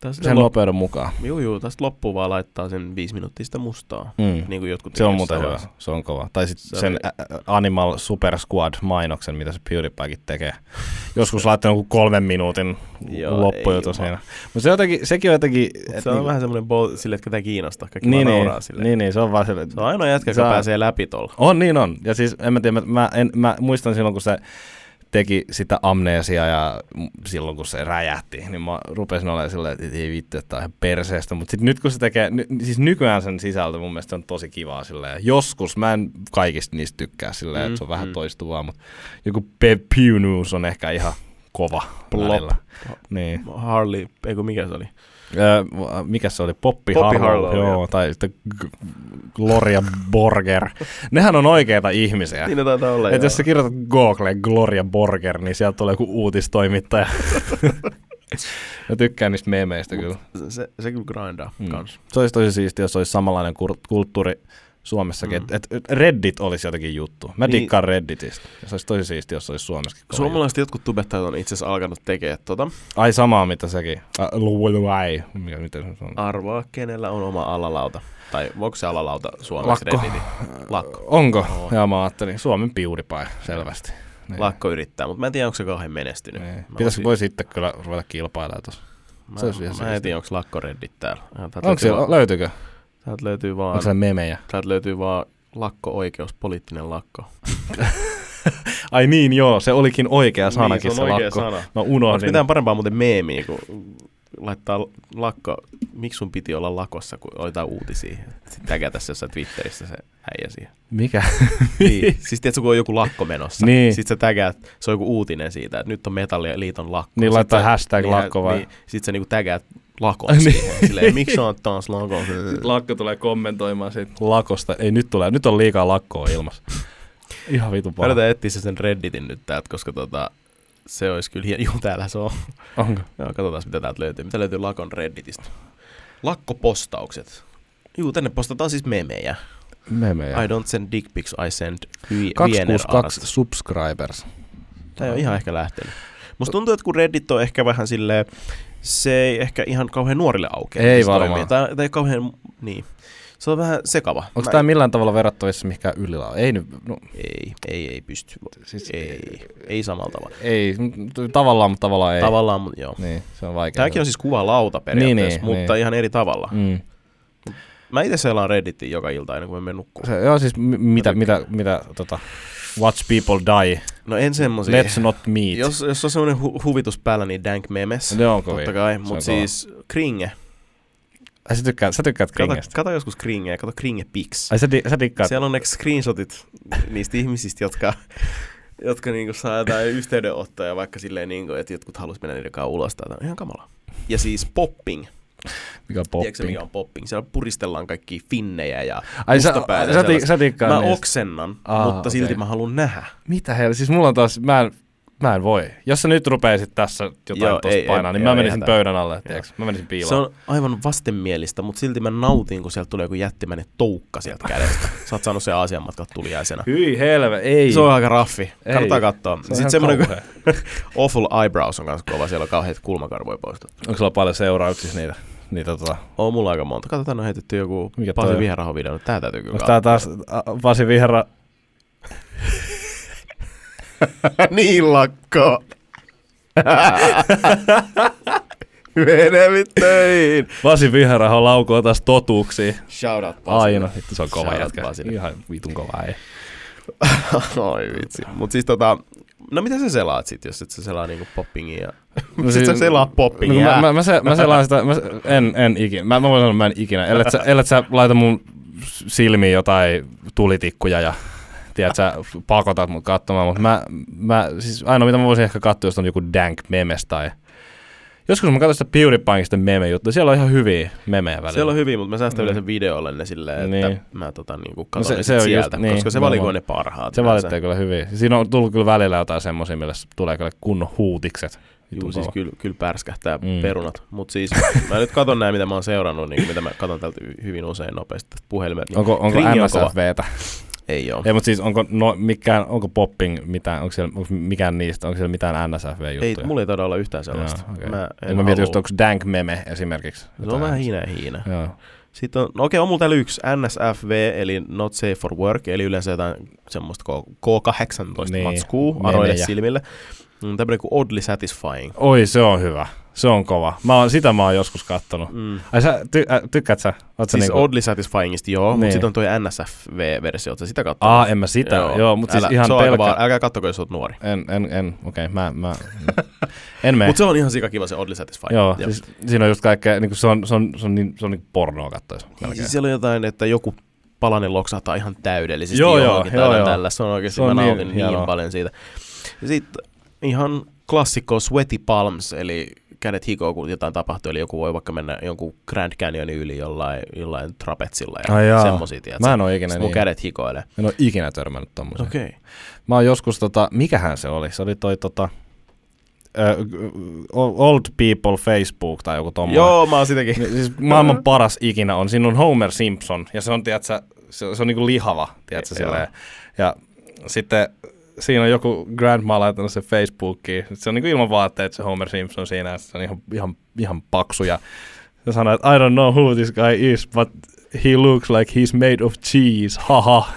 Tästä sen lop- nopeuden mukaan. Juu, juu, tästä loppuun vaan laittaa sen viisi minuuttia sitä mustaa. Mm. Niin kuin jotkut Se on muuten hyvä, se on kova. Tai sitten Se sen oli- Animal Super Squad mainoksen, mitä se PewDiePiekin tekee. Joskus laittanut joku kolmen minuutin Joo, loppujutu siinä. Mutta se, jotenkin, sekin on jotenkin... et Se on niinku- vähän semmoinen bo- sille, että ketä kiinnostaa. Kaikki niin, niin, silleen. niin, niin, se on vaan sille, Se on ainoa jätkä, joka pääsee läpi tuolla. On, niin on. Ja siis en mä tiedä, mä, mä, en, mä muistan silloin, kun se teki sitä amnesia ja silloin, kun se räjähti, niin mä rupesin olemaan silleen, että ei vittu, että on ihan perseestä. Mutta sitten nyt kun se tekee, ny, siis nykyään sen sisältö mun mielestä on tosi kivaa silleen. Joskus mä en kaikista niistä tykkää silleen, että se on Mm, vähän mm. toistuvaa, mutta joku Pe- Pew on ehkä ihan kova Plop. välillä. Niin. Harley, ei kun mikä se oli? Öö, mikä se oli? Poppi, Poppi Harlow, Harlow, joo, joo. tai sitten Gloria Borger. Nehän on oikeita ihmisiä. Niin ne taitaa olla. Et jos sä kirjoitat Googleen Gloria Borger, niin sieltä tulee joku uutistoimittaja. [LAUGHS] Mä tykkään niistä meemeistä kyllä. se, se kyllä grindaa Mm. kans. Se olisi tosi siistiä, jos olisi samanlainen kulttuuri Suomessakin. Mm. Että et Reddit olisi jotenkin juttu. Mä Niin. dikkaan Redditistä. Ja se olisi tosi siistiä, jos se olisi Suomessakin. kova juttu. Suomalaiset jotkut tubettajat on itse asiassa alkanut tekemään tota. Ai samaa, mitä sekin. Miten se on? Arvaa, kenellä on oma alalauta. Tai onko se alalauta suomeksi Lakko. Redditin? Lakko. Onko? Oo. Joo, mä ajattelin. Suomen PewDiePie, selvästi. Niin. Lakko yrittää, mutta mä en tiedä, onko se kauhean menestynyt. Niin. Pitäisikö voi sitten kyllä ruveta kilpailemaan tuossa? Mä, se olisi ihan mä en tiedä, onko lakko Reddit täällä. Ja Onko siellä, löytyykö? Täältä löytyy vaan, Onko memejä? täältä löytyy vaan lakko-oikeus, poliittinen lakko. [LAUGHS] Ai niin, joo, se olikin oikea sanakin niin, se on se oikea lakko. sana. Mä Onko unohdin. mitään parempaa muuten meemiä, kun laittaa lakko, miksi sun piti olla lakossa, kun oli jotain uutisia. Sitten se jossain Twitterissä se äijä siihen. Mikä? niin. [LAUGHS] Siis tiedätkö, kun on joku lakko menossa, Niin. sitten sä tägäät, se on joku uutinen siitä, että nyt on Metalliliiton lakko. Niin Sit laittaa sä- hashtag niin, lakko vai? Niin, sit sä niinku tägäät lakon Niin. siihen. Silleen, miksi sä oot taas lakon? Lakko tulee kommentoimaan siitä lakosta. Ei, nyt tulee. Nyt on liikaa lakkoa ilmassa. Ihan vitu Mä paha. yritän etsiä se sen Redditin nyt täältä, koska tota, se olisi kyllä hieno. Juu, täällä se on. Onko? Joo, katsotaan mitä täältä löytyy. Mitä löytyy Lakon Redditistä? Lakkopostaukset. Juu, tänne postataan siis memejä. Memejä. I don't send dick pics, I send vi- 262 VNR-arat. subscribers. Tämä on ihan ehkä lähtenyt. Musta tuntuu, että kun Reddit on ehkä vähän silleen, se ei ehkä ihan kauhean nuorille aukea. Ei se varmaan. toimii. Tai, tai kauhean, niin. Se on vähän sekava. Onko Mä- tämä millään tavalla verrattavissa mihinkään ylilaa? Ei nyt, no, Ei, ei, ei pysty. siis Ei, ei samalla tavalla. ei, tavallaan, mutta tavallaan ei. Tavallaan, mutta joo. Niin, se on vaikea. Tämäkin on siis kuvalauta periaatteessa, Niin, niin, mutta niin. ihan eri tavalla. Mm. Mä itse selaan Redditin joka ilta ennen kuin mä menen nukkumaan. Se, joo, siis m- mitä, mitä, mitä, tota, watch people die, No en semmosia. let's not meet. Jos, jos on semmoinen hu- huvitus päällä, niin Dank Memes. Ne on kovia. Totta kai, mutta kova. siis Kringe. Ai sä tykkäät, sä tykkäät Kato, Kringestä. kato joskus Kringeä, kato Kringe Pix. Ai sä, di, sä dikkaat. Siellä on ne screenshotit niistä ihmisistä, jotka, jotka niinku saa jotain yhteydenottoja, vaikka silleen, niinku, että jotkut haluaisi mennä niiden kanssa ulos. Tämä on ihan kamala. Ja siis popping. Mikä on Tiedätkö sä, popping? mikä on popping? Siellä puristellaan kaikki finnejä ja Ai sä, sä, ja ti, sellaista. sä dikkaat Mä niistä. oksennan, Aa, mutta silti okei. mä haluan nähdä. Mitä hell? Siis mulla on taas, mä en, mä en voi. Jos sä nyt rupeisit tässä jotain Joo, tosta ei- painaa, ei- niin joo, mä ei menisin pöydän alle, tiiäks? Mä menisin Se piiloon. on aivan vastenmielistä, mutta silti mä nautin, kun sieltä tulee joku jättimäinen toukka sieltä kädestä. Sä oot saanut sen Aasian matkat tuliaisena. Hyi helve, ei. Se on aika raffi. Ei. Kannattaa katsoa. Se on Sitten semmoinen kauhea. [LAUGHS] Awful Eyebrows on kanssa kova. Siellä on kauheat kulmakarvoja poistettu. Onko sulla paljon seurauksia niitä? niitä tota, On mulla aika monta. Katsotaan, on heitetty joku Mikä toi Pasi? Viheraho video. Tää täytyy kyllä onko tää taas Pasi Vihra? [LAUGHS] [LAUGHS] niin lakko. [LAUGHS] Mene vittöihin. Pasi Vihra laukoo taas totuuksia. Shout out Pasi. Aina, vittu se on kova Shout out jätkä. Ihan vitun kova ei. [LAUGHS] Oi vitsi. Mut siis tota, no mitä sä selaat sit, jos et sä selaa niinku poppingia? Ja... No No sit sä siis- selaa No, poppingia. kun mä, mä, mä, se, mä selaan sitä, mä, en, en ikinä. Mä, mä voin sanoa, mä en ikinä. Ellät sä, ellät sä laita mun silmiin jotain tulitikkuja ja tiedät, sä pakotat mut katsomaan, mutta mä, mä, siis ainoa mitä mä voisin ehkä katsoa, jos on joku dank memes tai Joskus mä katsoin sitä PewDiePieista meme-juttuja, siellä on ihan hyviä memejä välillä. Siellä on hyviä, mutta mä säästän Mm. yleensä videolle ne silleen, että Niin. mä tota, niinku katon se- ne se sit on just- sieltä, niin, koska se valikoi ne parhaat. Se valitsee kyllä hyviä. Siinä on tullut kyllä välillä jotain semmoisia, millä tulee kyllä kunnon huutikset. Juu, siis kyllä, kyllä pärskähtää Mm. perunat. Mutta siis mä nyt katon näin, mitä mä oon seurannut, niin mitä mä katon täältä hyvin usein nopeasti tästä puhelimelta. Niin Onko, onko. NSFVtä? Ei oo. Ei, mutta siis onko, no, mikään, onko popping mitään, onko siellä onko mikään niistä, onko siellä mitään NSFV-juttuja? Ei, mulla ei taida olla yhtään sellaista. Joo, okei. Mä en mä mietin just, onko Dank Meme esimerkiksi. Se on vähän hiinä ja hiinä. Joo. Sitten on, no okei, on mulla täällä yksi NSFV, eli Not Safe for Work, eli yleensä jotain semmoista K- K18 Niin, matskuu aroille silmille. Mm, Tämmöinen kuin Oddly Satisfying. Oi, se on hyvä. Se on kova. Mä oon, sitä mä oon joskus kattonut. Mm. Ai sä, ty, äh, tykkäät sä? Oot Siis niinku... Oddly Satisfyingista joo, Niin. mutta sitten on toi NSFV-versio, sä sitä katsonut? Aa, en mä sitä. Joo, joo mutta siis Älä, ihan pelkkä... vaan, älkää kattoko, jos oot nuori. En, en, en, okei, okay, mä, mä, en mene. Mutta se on ihan sikakiva se Oddly Satisfying. Joo, siis siinä on just kaikkea, niin se on, se on, se on, niin, se on niin pornoa kattois. siis siellä on jotain, että joku palanen loksahtaa ihan täydellisesti Joo, joo, johonkin joo, joo. tällä. Se on oikeasti, Se on mä niin nautin niin, hienoa. paljon siitä. Sitten ihan klassikko Sweaty Palms, eli kädet hikoo, kun jotain tapahtuu, eli joku voi vaikka mennä jonkun Grand Canyonin yli jollain, jollain trapetsilla ja Ai jaa. semmosia, tiedätkö? Mä en oo ikinä mun niin. kädet hikoilee. En oo ikinä törmännyt tommoseen. Okei. Okay. Mä oon joskus tota, mikähän se oli? Se oli toi tota, uh, Old People Facebook tai joku tommoinen. Joo, mä oon sitäkin. Siis maailman paras ikinä on. Siinä on Homer Simpson ja se on, tiedätkö, se, se on niinku lihava, tiedätkö, silleen. Ja sitten siinä on joku grandma laittanut se Facebookiin. Se on niinku ilman vaatteet se Homer Simpson siinä, se on ihan, ihan, ihan paksu. Ja se sanoo, että I don't know who this guy is, but he looks like he's made of cheese, haha. [LAUGHS]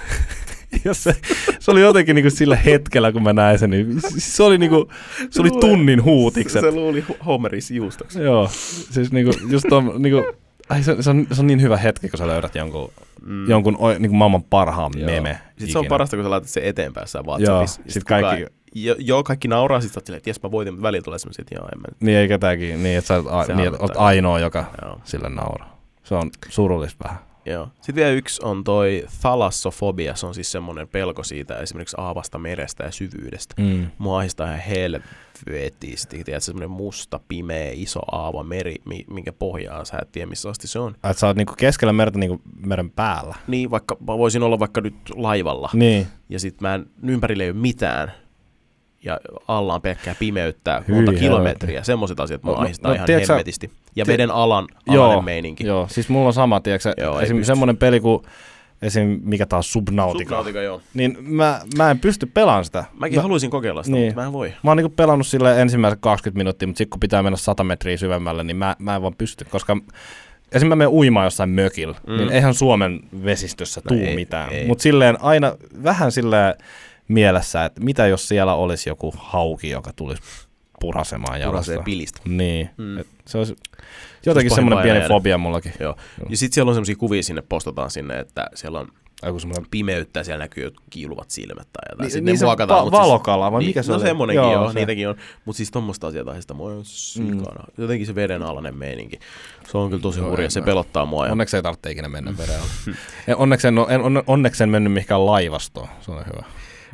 Ja se, se oli jotenkin niinku sillä hetkellä, kun mä näin sen, niin se oli, niinku, se oli tunnin huutikset. Se luuli Ho- Homeris juustoksi. Joo, siis niinku, just ton, niinku, ai se, se, on, se on niin hyvä hetki, kun sä löydät jonkun, Mm. jonkun oi- niinku maailman parhaan Joo. meme. Sitten se on ikinä. parasta, kun sä laitat sen eteenpäin jossain Joo, WhatsAppissa. sit kaikki- kukaan- Jo, joo, kaikki nauraa, sit sä silleen, että jes mä voitin, mutta välillä tulee semmoisia, että joo, en mä. Niin ei ketäänkin, niin että sä oot, a, niin, oot ainoa, joka Joo. sille nauraa. Se on surullista vähän. Joo. Sitten vielä yksi on toi thalassofobia, se on siis semmoinen pelko siitä esimerkiksi aavasta merestä ja syvyydestä. Mm. Mua ahistaa ihan helvetisti, tiedätkö, semmoinen musta, pimeä, iso aava meri, mi- minkä pohjaa sä et tiedä, missä asti se on. Että sä oot niinku keskellä merta niinku meren päällä. Niin, vaikka mä voisin olla vaikka nyt laivalla, Niin. ja sit mä en, ympärillä ei ole mitään, ja alla on pelkkää pimeyttä, Hyi monta kilometriä, semmoiset asiat mua No, ahistaa no, ihan tiedätkö sä- hemmetisti. Ja veden alan, Joo, alainen meininki. Joo, siis mulla on sama, tiedätkö esim. semmoinen peli kuin esim. mikä taas Subnautica. Subnautica, joo. Niin mä, mä en pysty pelaamaan sitä. Mäkin mä, haluaisin kokeilla sitä, Niin. mutta mä en voi. Mä oon niinku pelannut sille ensimmäiset 20 minuuttia, mutta sitten kun pitää mennä 100 metriä syvemmälle, niin mä, mä en vaan pysty, koska esimerkiksi mä menen uimaan jossain mökillä, Mm. mm. niin eihän Suomen vesistössä tuu ei, mitään. Mutta silleen aina vähän silleen mielessä, että mitä jos siellä olisi joku hauki, joka tulisi purasemaan jalasta. Purasee pilistä. Niin, Mm. mm. Et se olisi jotenkin pahin semmoinen pieni jäädä. fobia mullakin. Joo. Ja sitten siellä on semmoisia kuvia sinne, postataan sinne, että siellä on Joku semmoinen pimeyttä ja siellä näkyy kiiluvat silmät tai jotain. Niin- Sitten niin se muokataan, va- siis- valokala vai niin, mikä se no oli? semmonenkin Joo, joo, se. niitäkin on. Mutta siis tommoista asiaa aiheesta mua on sikana. Jotenkin se vedenalainen meininki. Se on kyllä tosi Joo, hurja, se mä- pelottaa mua. Ja Onneksi ei tarvitse ikinä mennä vereellä. [LAUGHS] En- onneksi, en, en, on, onneksi en mennyt mihinkään laivastoon. Se on hyvä.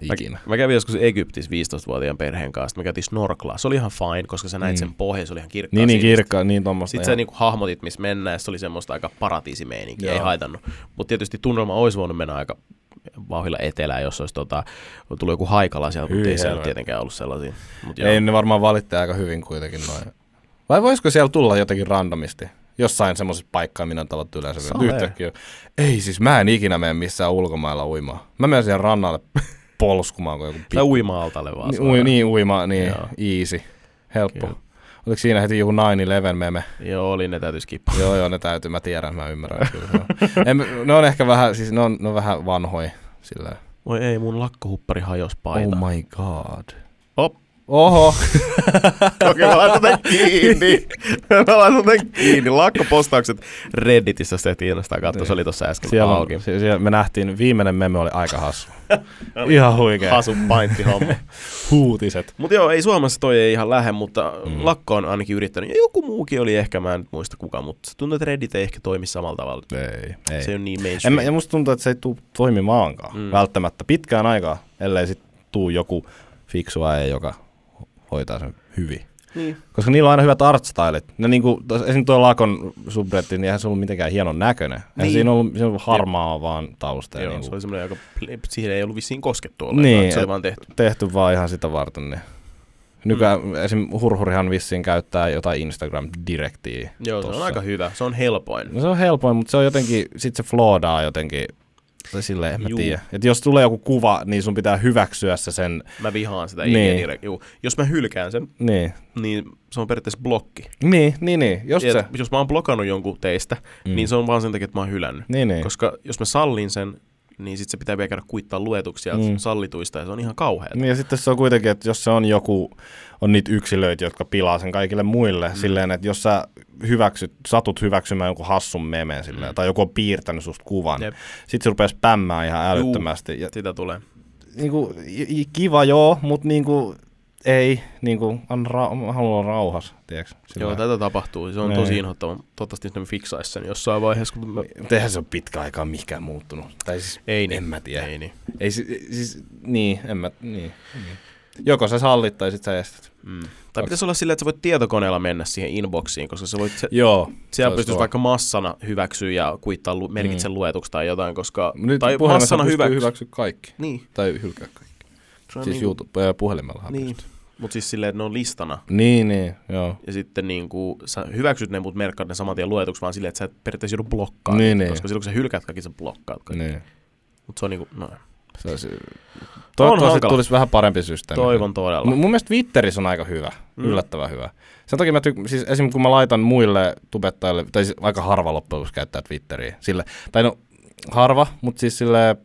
Ikinä. Mä, mä kävin joskus Egyptissä 15-vuotiaan perheen kanssa, me käytiin snorklaa. Se oli ihan fine, koska sä näit Mm. sen pohjan, se oli ihan kirkkaa. Niin, niin kirkkaa, niin tuommoista. Sitten sä niinku hahmotit, missä mennään, ja se oli semmoista aika paratiisimeininkiä, ei haitannut. Mutta tietysti tunnelma olisi voinut mennä aika vauhilla etelään, jos olisi tota, tullut joku haikala siellä, mutta ei helvetti. tietenkään ollut sellaisia. Mut joo. Ei ne varmaan valitte aika hyvin kuitenkin noin. Vai voisiko siellä tulla jotenkin randomisti? Jossain semmoisessa paikkaa, minä on tavattu yleensä. Yhtäkkiä. Ei siis, mä en ikinä mene missään ulkomailla uimaan. Mä menen siihen rannalle [LAUGHS] polskumaan kuin joku Tai uima-altalle vaan. Niin, ui, niin uima, niin Joo. easy. Helppo. Joo. Oliko siinä heti joku 9-11 meme? Joo, oli, ne täytyy skippaa. joo, joo, ne täytyy, mä tiedän, mä ymmärrän kyllä. [LAUGHS] en, ne on ehkä vähän, siis ne on, ne on vähän vanhoja sillä. Voi ei, mun lakkohuppari hajos paita. Oh my god. Oho. Okei, mä laitan tän kiinni. mä laitan tän kiinni. Lakkopostaukset Redditissä, tehtiin kiinnostaa katsoa. Se oli tossa äsken Siellä, auki. sie- siellä me nähtiin, viimeinen meme oli aika hassu. [LAUGHS] Ihan huikea. Hasu paintti homma. [LAUGHS] Huutiset. Mutta joo, ei Suomessa toi ei ihan lähde, mutta mm. Lakko on ainakin yrittänyt. Ja joku muukin oli ehkä, mä en nyt muista kuka, mutta tuntuu, että Reddit ei ehkä toimi samalla tavalla. Ei, ei. Se on niin En mainstream. mä, ja musta tuntuu, että se ei tule toimimaankaan Mm. välttämättä pitkään aikaa, ellei sit tuu joku fiksu äijä, joka hoitaa sen hyvin. Niin. Koska niillä on aina hyvät artstylet. Ne niinku, tos- esim. tuo Lakon subretti, niin eihän se ollut mitenkään hienon näköinen. Eihän Niin. siinä ollut, siinä ollut harmaa vaan tausta. ja Joo, niinku se oli semmoinen aika, siihen ei ollut vissiin koskettu ollenkaan. Niin, se oli vaan tehty. tehty vaan ihan sitä varten. Niin. Nykyään mm. esim. Hurhurihan vissiin käyttää jotain Instagram-direktiä. Joo, se on tossa. aika hyvä. Se on helpoin. No se on helpoin, mutta se on jotenkin, sit se floodaa jotenkin, tai silleen, en mä Juu. tiedä. Et jos tulee joku kuva, niin sun pitää hyväksyä se sen, Mä vihaan sitä Niin. IG Juu. Jos mä hylkään sen, niin. niin se on periaatteessa blokki. Niin, niin, niin, just Ja se. Jos mä oon blokannut jonkun teistä. Mm. niin se on vaan sen takia, että mä oon hylännyt. Niin, niin. Koska jos mä sallin sen, niin sit se pitää vielä käydä kuittaa luetuksia mm. Sallituista ja se on ihan kauheata. Niin ja sitten se on kuitenkin, että jos se on joku, on niitä yksilöitä, jotka pilaa sen kaikille muille, mm. silleen, että jos sä hyväksyt, satut hyväksymään jonkun hassun memen silleen, Mm. tai joku on piirtänyt susta kuvan, Jep. sit se rupeaa spämmään ihan älyttömästi. Ja, Sitä tulee. i- i- kiva joo, mutta niinku, ei, niinku, on ra- haluan olla rauhassa, tiedätkö? Joo, tätä tapahtuu. Se on Niin. tosi inhottava. Toivottavasti ne fiksaisi sen jossain vaiheessa, kun mä... Mutta eihän se ole pitkä aikaa mikään muuttunut. Tai siis, Ei niin. en mä tiedä. Ei niin. Ei, si- siis, niin, en mä, niin. niin. Joko sä sallit tai sit sä estät. Mm. Tai pitäisi olla silleen, että sä voit tietokoneella mennä siihen inboxiin, koska sä voit, se, Joo. siellä pystyisi vaikka massana hyväksyä ja kuittaa lu, merkitse mm. luetuksi tai jotain, koska... Nyt tai massana hyväksy. hyväksyä kaikki. Niin. Tai hylkää kaikki. Se on Siis niin, YouTube, puhelimellahan Niin. pystyy. Mutta siis silleen, että ne on listana. Niin, niin, joo. Ja sitten niin kuin, sä hyväksyt ne, mutta merkkaat ne saman tien luetuksi, vaan silleen, että sä et periaatteessa joudu blokkaamaan. Niin, niin. Koska silloin kun sä hylkäät kaikki, sä blokkaat kaikki. Niin. Mutta se on niinku, no, Se olisi... Toivottavasti hankala. tulisi vähän parempi systeemi. toivon todella. M- mun mielestä Twitterissä on aika hyvä, Mm. yllättävän hyvä. Sen takia mä tyk- siis esimerkiksi kun mä laitan muille tubettajille, tai siis aika harva loppujen käyttää Twitteriä, sille, tai no harva, mutta siis sille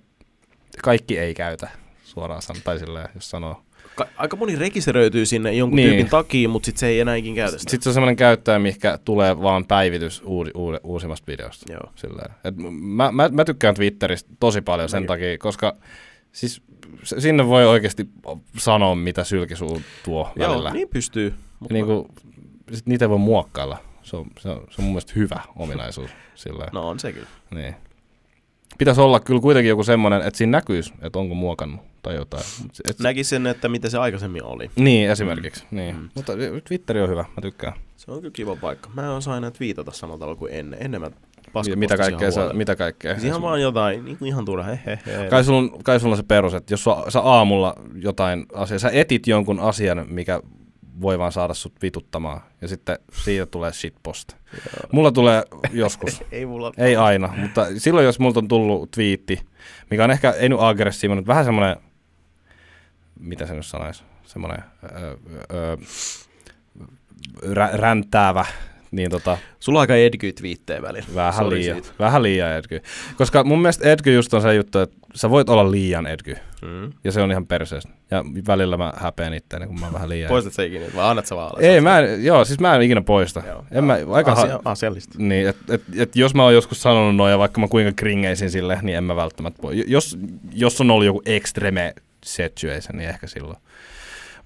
kaikki ei käytä suoraan sanoen, tai silleen, jos sanoo. Ka- aika moni rekisteröityy sinne jonkun Niin. tyypin takia, mutta sitten se ei enää ikin käytä sitä. Sitten se on semmoinen käyttäjä, mikä tulee vaan päivitys uudi, uudi, uusimmasta videosta. Joo. Silleen. Et mä, mä, mä, tykkään Twitteristä tosi paljon sen Mäkin. takia, koska siis sinne voi oikeasti sanoa, mitä sylki suu tuo välillä. Joo, niin pystyy. Mutta niin kuin, sit niitä voi muokkailla. Se on, se on, se on mun mielestä hyvä ominaisuus. Silleen. No on se kyllä. Niin. Pitäisi olla kyllä kuitenkin joku semmoinen, että siinä näkyisi, että onko muokannut tai jotain. Et, Näkisin, että mitä se aikaisemmin oli. niin, esimerkiksi. Mm. Niin. Mm. Mutta Twitteri on hyvä, mä tykkään. Se on kyllä kiva paikka. Mä en osaa enää viitata samalla tavalla kuin ennen. Ennen mä mitä kaikkea, sä, mitä kaikkea. Siis ihan vaan jotain, niin kuin ihan turha. He, he, he. Kai sulla, on, kai sulla on se perus, että jos sä, sä aamulla jotain asiaa, sä etit jonkun asian, mikä voi vaan saada sut vituttamaan, ja sitten siitä tulee shitpost. Mulla tulee joskus, [LAUGHS] Ei mulla... ei aina, mutta silloin jos multa on tullut twiitti, mikä on ehkä, ei nyt aggressiivinen, mutta vähän semmoinen, mitä se nyt sanoisi, semmoinen öö, öö, rä, räntäävä niin tota, Sulla on aika edgy-twiittejä välillä. vähän liian, vähän liian edgy. Koska mun mielestä edgy just on se juttu, että sä voit olla liian edgy. Mm. Ja se on ihan perseestä. Ja välillä mä häpeän itseäni, kun mä oon vähän liian Poistat sä ikinä, vai annat sä vaan? Ei, mä en, joo, siis mä en ikinä poista. Joo. En mä, aika Asia, asiallista. niin, et, et, et, jos mä oon joskus sanonut noin ja vaikka mä kuinka kringeisin sille, niin en mä välttämättä voi. Jos, jos on ollut joku extreme situation, niin ehkä silloin.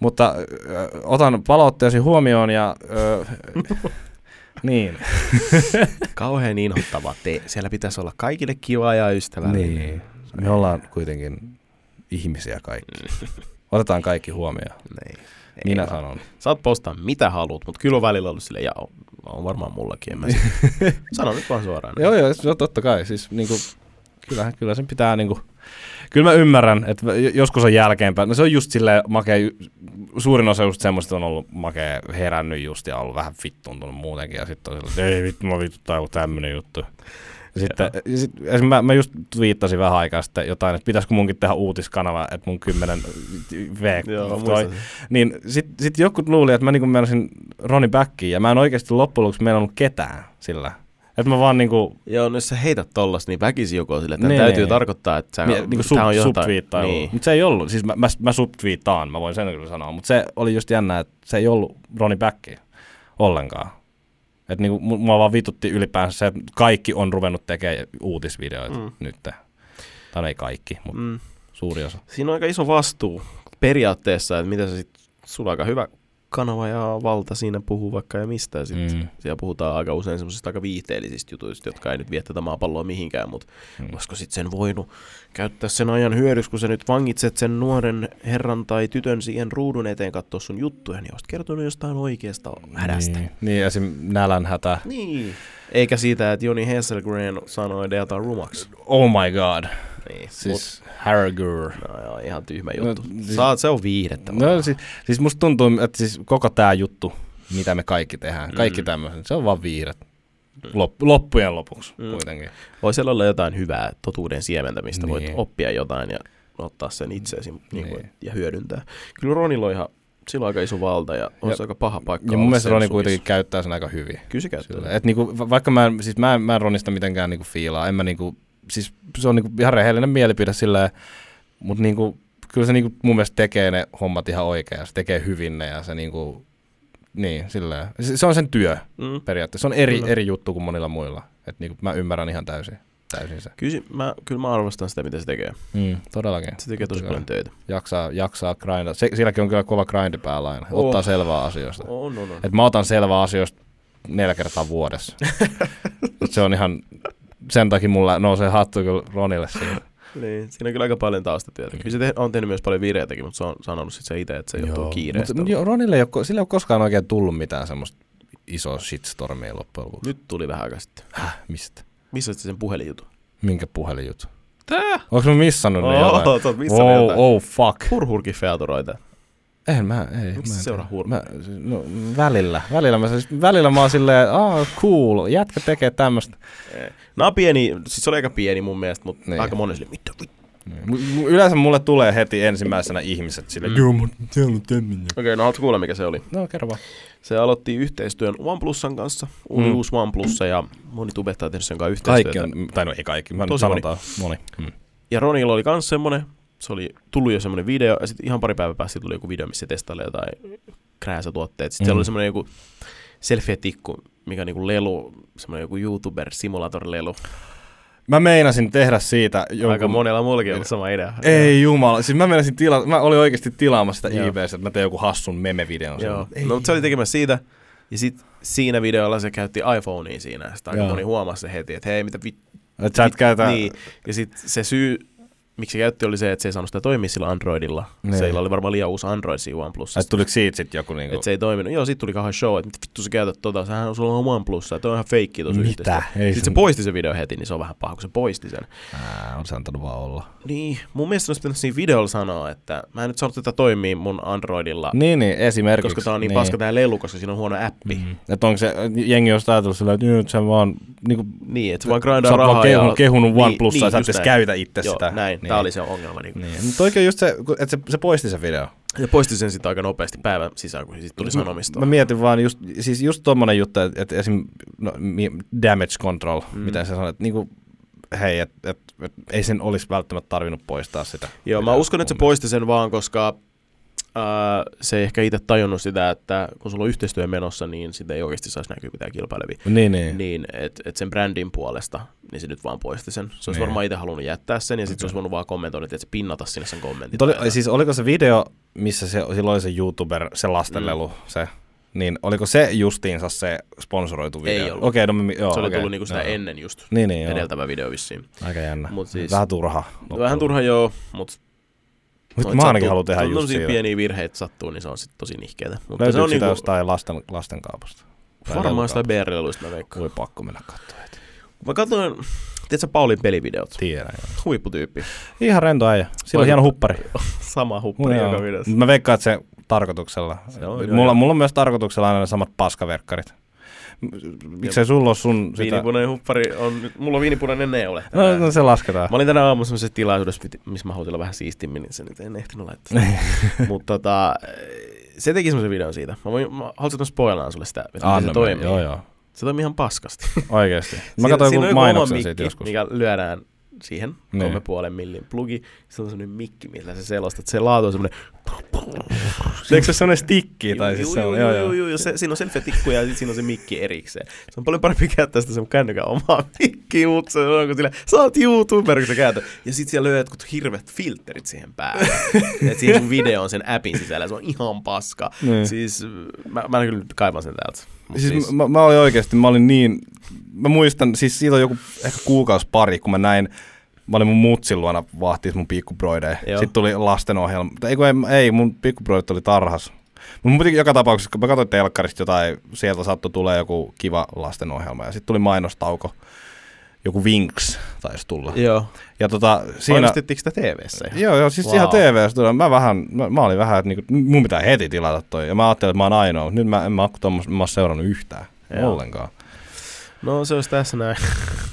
Mutta ö, otan palautteesi huomioon ja... Ö, [LAUGHS] niin. [LAUGHS] Kauhean inhottava te. Siellä pitäisi olla kaikille kiva ja ystävällinen. niin. Me ollaan kuitenkin ihmisiä kaikki. Otetaan kaikki huomioon. Niin. Ei Minä vaan. sanon. Saat postaa mitä haluat, mutta kyllä on välillä ollut silleen, ja on, on varmaan mullakin, en mä [LAUGHS] Sano nyt vaan suoraan. Joo, joo, totta kai. Siis niinku, kyllä, kyllä sen pitää niinku, kyllä mä ymmärrän, että joskus on jälkeenpäin. No se on just silleen makea, suurin osa just semmoista on ollut makea herännyt just ja ollut vähän vittuuntunut muutenkin. Ja sitten on silleen, ei vittu, mä vituttaa joku tämmönen juttu. Sitten, ja sit, mä, mä just twiittasin vähän aikaa sitten jotain, että pitäisikö munkin tehdä uutiskanava, että mun 10 V Joo, toi, niin sitten sit joku luuli, että mä niinku menisin Roni Backiin ja mä en oikeasti loppujen lopuksi meinannut ketään sillä. Että mä vaan niinku, Joo, no jos sä heität tollas, niin väkisin joku on silleen, että Niin, niin, täytyy niin. tarkoittaa, että sä, Mie, niinku sub, on jotain. Niin. Mutta se ei ollut, siis mä, mä, mä subtweettaan, mä voin sen kyllä sanoa, mutta se oli just jännä, että se ei ollut Roni Backi ollenkaan. Että niinku, mu- mua vaan vitutti ylipäänsä se, että kaikki on ruvennut tekemään uutisvideoita Mm. nyt. Tai no ei kaikki, mutta mm. Mm. suuri osa. Siinä on aika iso vastuu periaatteessa, että mitä sä sit, sulla on aika hyvä kanava ja valta siinä puhuu vaikka ja mistä. Ja sit Mm. Siellä puhutaan aika usein semmoisista aika viihteellisistä jutuista, jotka ei nyt vie tätä maapalloa mihinkään, mutta Mm. olisiko sitten sen voinut käyttää sen ajan hyödyksi, kun sä nyt vangitset sen nuoren herran tai tytön siihen ruudun eteen katsoa sun juttuja, niin olisit kertonut jostain oikeasta hädästä. Niin, niin esim. nälänhätä. Niin. Eikä siitä, että Joni Hesselgren sanoi Deata rumaksi. Oh my god. Niin. Siis. Mut, no joo, ihan tyhmä No, juttu. siis- No, Saat, se on viihdettä. No vaan. siis, siis musta tuntuu, että siis koko tämä juttu, mitä me kaikki tehdään, kaikki Mm. tämmöisen, se on vaan viihdet. Lop, loppujen lopuksi Mm. kuitenkin. Voi siellä olla jotain hyvää totuuden siementä, mistä niin. voit Niin. oppia jotain ja ottaa sen itseesi niin. Niin. Niin ja hyödyntää. Kyllä Ronilla on ihan, sillä on aika iso valta ja on Ja- se aika paha paikka. Ja mun mielestä Roni kuitenkin käyttää sen aika hyvin. Kyllä se käyttää. Et niinku, va- vaikka mä en, siis mä, en- mä en Ronista mitenkään niinku fiilaa, en mä niinku, siis se on niinku ihan rehellinen mielipide silleen, mutta niinku, kyllä se niinku mun mielestä tekee ne hommat ihan oikein, ja se tekee hyvin ne ja se niinku, niin silleen, se, se on sen työ Mm. periaatteessa, se on eri, Kyllä. eri juttu kuin monilla muilla, että niinku, mä ymmärrän ihan täysin, täysin se. Kyllä, mä, kyllä mä arvostan sitä, mitä se tekee. Mm, todellakin. Se tekee tosi paljon töitä. Jaksaa, jaksaa grindaa. Se, silläkin on kyllä kova grindi päällä aina. Oh. Ottaa selvää asioista. On, on, on. Et mä otan selvää asioista neljä kertaa vuodessa. [LAUGHS] Se on ihan, sen takia mulla nousee hattu kyllä Ronille siinä. [LAUGHS] Niin, siinä on kyllä aika paljon taustatyötä. Kyllä se te- on tehnyt myös paljon vireitäkin, mutta se on sanonut sit se itse, että se johtuu kiireestä. Mutta jo, Ronille ei ole, sillä ei ole koskaan oikein tullut mitään semmoista isoa shitstormia loppujen lopuksi. Nyt tuli vähän aikaa sitten. Häh, mistä? Missä sen puhelinjutu? Minkä puhelinjuttu? Tää? Onko mä missannut ne jotain? Oh, oot missannut oh, jotain. oh, fuck. Hurhurkin featuroita. En mä, ei. Miksi mä seuraa? Mä, no, välillä. Välillä mä, siis, välillä mä oon silleen, ah, cool, jätkä tekee tämmöstä. Nämä on pieni, siis se oli aika pieni mun mielestä, mutta Niin. aika monen sille, mitä vittu. Niin. Yleensä mulle tulee heti ensimmäisenä ihmiset silleen, Mm. joo, mutta siellä on tämmöinen. Okei, okay, no haluatko kuulla mikä se oli? No, kerro vaan. Se aloitti yhteistyön OnePlusan kanssa, Mm. uusi OnePlussa ja moni tubettaa tehnyt sen kanssa yhteistyötä. Kaikki on, tai no ei kaikki, mä nyt Tosi moni. sanotaan moni. Mm. Ja Ronilla oli kans semmonen, se oli tullut jo semmonen video, ja sitten ihan pari päivää päästä tuli joku video, missä testaili jotain krääsätuotteet. Sitten Mm. mm. siellä oli semmonen joku selfie-tikku, mikä on niinku lelu, semmonen joku YouTuber-simulator-lelu. Mä meinasin tehdä siitä jonkun... Aika monella muullakin on sama idea. Ei jumala, siis mä meinasin tila... mä olin oikeasti tilaamassa sitä Joo. eBaystä, että mä teen joku hassun meme-videon. Joo. Ei. No, mutta se oli tekemässä siitä, ja sitten siinä videolla se käytti iPhonea siinä, sitten aika Joo. moni huomasi se heti, että hei, mitä vittu. Sä et käytä... Niin, ja sitten se syy, miksi se käytti, oli se, että se ei saanut sitä toimia sillä Androidilla. Niin. Seillä oli varmaan liian uusi Android siinä OnePlusissa. Et tuliko siitä sit joku niinku... Että se ei toiminut. Joo, sit tuli kauhean show, että mitä vittu sä käytät tota, sähän on sulla on OnePlus, että on ihan feikki tuossa Mitä? Ei Sitten se poisti sen video heti, niin se on vähän paha, kun se poisti sen. Ää, on se antanut vaan olla. Niin, mun mielestä olisi pitänyt siinä videolla sanoa, että mä en nyt saanut tätä toimia mun Androidilla, Niin, niin, esimerkiksi. koska tää on niin, niin paska tää lelu, koska siinä on huono appi. Mm. Mm. Että onko se, jengi on ajatellut sillä, että nyt sä vaan, niinku, Niin, että vaan sä grindaa oot rahaa. vaan kehunut, ja... kehunut Niin, OnePlussa niin, ja sä et edes käytä itse Joo, sitä. näin. Niin. Tää oli se ongelma. Niin. Niin. Mutta oikein just se, että se, se poisti se video. Ja poisti sen sitten aika nopeasti päivän sisään, kun siitä tuli sanomista. Mä mietin vaan just, siis just tommonen juttu, että, että esim. No, damage control, Mm. mitä sä sanoit, että niinku, hei, että et, et, ei sen olisi välttämättä tarvinnut poistaa sitä. Joo, mä uskon, että se poisti sen vaan, koska ää, se ei ehkä itse tajunnut sitä, että kun sulla on yhteistyö menossa, niin sitä ei oikeasti saisi näkyä mitään kilpailevia. Niin, niin. Niin, että et sen brändin puolesta, niin se nyt vaan poisti sen. Se olisi Niin. varmaan itse halunnut jättää sen, ja sitten se olisi voinut vaan kommentoida, että se pinnata sinne sen kommentin. Oli, siis oliko se video, missä se, silloin se YouTuber, se lastenlelu, mm. se, niin oliko se justiinsa se sponsoroitu video? Ei ollut. Okei, no, joo, se oli okei, tullut niinku sitä joo. ennen just, Niin, niin, joo. edeltävä video vissiin. Aika jännä. Mut siis- Vähän turha. Vähän turha joo, mutta Nyt mä ainakin haluan tehdä just siitä. pieniä virheitä sattuu, niin se on sitten tosi nihkeetä. Mutta Löytyykö se on sitä niinku, jostain lasten, lastenkaupasta? Varmaan sitä BR-leluista mä veikkaan. Voi pakko mennä katsoa heti. Mä katsoin, tiedätkö Paulin pelivideot? Tiedän. joo. Huipputyyppi. Ihan rento äijä. Sillä on hieno huppari. [LAUGHS] Sama huppari joka videossa. Mä veikkaan, että se tarkoituksella. Se on, joo, mulla, joo. mulla on myös tarkoituksella aina ne samat paskaverkkarit. Miksei sulla ole sun sitä? Viinipunainen huppari on nyt, mulla on viinipunainen neule. No, tänään. no, se lasketaan. Mä olin tänä aamulla semmoisessa tilaisuudessa, missä mä halusin olla vähän siistimmin, niin se nyt en ehtinyt laittaa. [LAUGHS] Mutta tota, se teki semmoisen videon siitä. Mä voin, mä haluaisin spoilaan sulle sitä, että Anna se toimii. Joo, joo. Se toimii ihan paskasti. Oikeesti. Mä katsoin joku mainoksen siitä joskus. mikä lyödään siihen Niin. kolme puolen millin plugi. Se on semmoinen mikki, millä se selostaa, että se laatu on semmoinen... Eikö se semmoinen stikki? Tai siis se on, joo, joo. joo, joo. Se, siinä on selfie-tikku ja siinä on se mikki erikseen. Se on paljon parempi käyttää sitä sun kännykän omaa [LAUGHS] mikkiä, mutta se on kuin sillä, sä oot YouTuber, kun sä käytät. Ja sitten siellä lyö jotkut hirveät filterit siihen päälle. [LAUGHS] Et siihen sun video on sen appin sisällä, se on ihan paska. Niin. Siis mä, mä kyllä kaivan sen täältä. Mut Siis, siis mä, mä olin oikeesti, mä olin niin, mä muistan, siis siitä on joku ehkä kuukausi pari, kun mä näin, mä olin mun mutsin luona vahtis mun pikkubroideja. Sitten tuli lastenohjelma. Ei, kun ei, ei mun pikkubroidit oli tarhas. Mutta joka tapauksessa, kun mä katsoin telkkarista jotain, sieltä saattoi tulee joku kiva lastenohjelma. Ja sitten tuli mainostauko. Joku Winx taisi tulla. Joo. Ja tota, Siinä... Mainostettiinko sitä TV-ssä? ihan? Joo, joo, siis Wow. ihan TV-stä tuli. Mä vähän, mä, mä olin vähän, että niinku, mun pitää heti tilata toi. Ja mä ajattelin, että mä oon ainoa. Nyt mä en mä, tommos, mä oon seurannut yhtään. Joo. Ollenkaan. No se olisi tässä näin.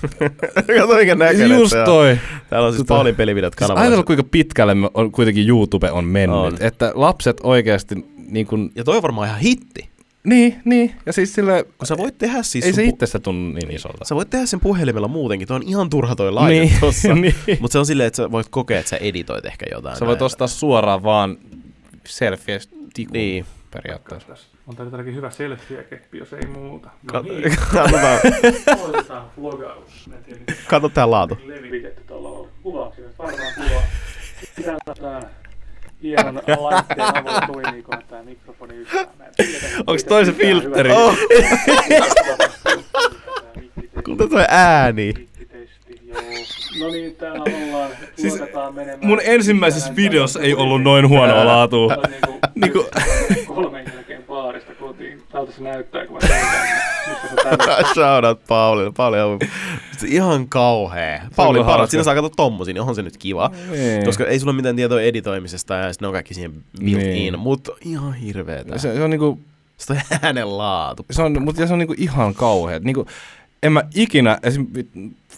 [LAUGHS] Kato mikä näköinen Just toi. Täällä on siis Tota- Paulin pelivideot Siis kanavalla. ajatella, kuinka pitkälle me on, kuitenkin YouTube on mennyt. On. Että lapset oikeasti niin kuin, Ja toi on varmaan ihan hitti. niin, niin. Ja siis sille, Kun sä voit tehdä siis... ei se pu- itsestä tunnu niin isolta. Sä voit tehdä sen puhelimella muutenkin. Toi on ihan turha toi laite niin, tossa. [LAUGHS] niin. Mutta se on silleen, että sä voit kokea, että sä editoit ehkä jotain. Sä voit näin. ostaa suoraan vaan selfie Niin. Periaatteessa. Tässä on täällä hyvä selfie-keppi, jos ei muuta. No Kat- niin, [LAUGHS] Katsotaan, aloitetaan vlogaus. Tää laatu. levitetty tuolla on. Kuvauksia, varmaan kuva. Hienon laitteen avulla toimiiko mikrofoni yhtään. Onks toi se filtteri? [LAUGHS] Oh, mikkitesti. kuulta toi ääni. No niin, täällä ollaan. Siis menemään. Mun ensimmäisessä videossa ei ollut noin huonoa laatua. Niinku, Niinku- kolmen jälkeen baarista kotiin. Tältä se näyttää, kun mä [LAUGHS] Shout out Paulille. Pauli on ihan kauhea. Pauli hauska. Siinä saa katsoa tommosin, niin onhan se nyt kiva. Niin. Koska ei sulla mitään tietoa editoimisesta ja sitten ne on kaikki siihen built Niin. in. Mutta ihan hirveetä. Se, se on niinku, Se on äänen laatu. se on, mutta se on niinku ihan kauhea. Niinku, en mä ikinä, esim.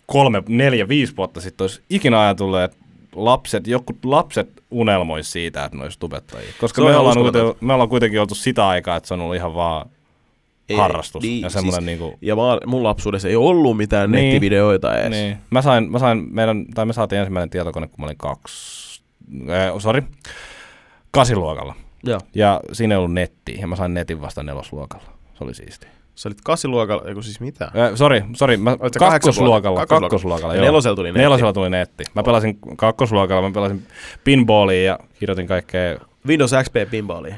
Kolme, neljä, viisi vuotta sitten olisi ikinä ajatellut, että lapset, joku lapset unelmoisi siitä, että ne olisi tubettajia. Koska me ollaan, kuitenkin, me ollaan kuitenkin oltu sitä aikaa, että se on ollut ihan vaan Ei, harrastus. niin, ja semmoinen siis- niinku, Ja mä, mun lapsuudessa ei ollut mitään Niin. nettivideoita edes. niin. Mä sain, mä sain meidän, tai me saatiin ensimmäinen tietokone, kun mä olin kaksi, äh, sorry, kasiluokalla. Joo. Ja siinä ei ollut nettiä, ja mä sain netin vasta nelosluokalla. Se oli siistiä. Sä olit kasiluokalla, eiku siis mitä? Äh, sori, sori, mä kakkosluokalla, kakkosluokalla, Kakkosluokalla. Ja nelosella tuli netti. Nelosella tuli netti. Mä pelasin kakkosluokalla, mä pelasin pinballia ja kirjoitin kaikkea, Windows XP pinballi.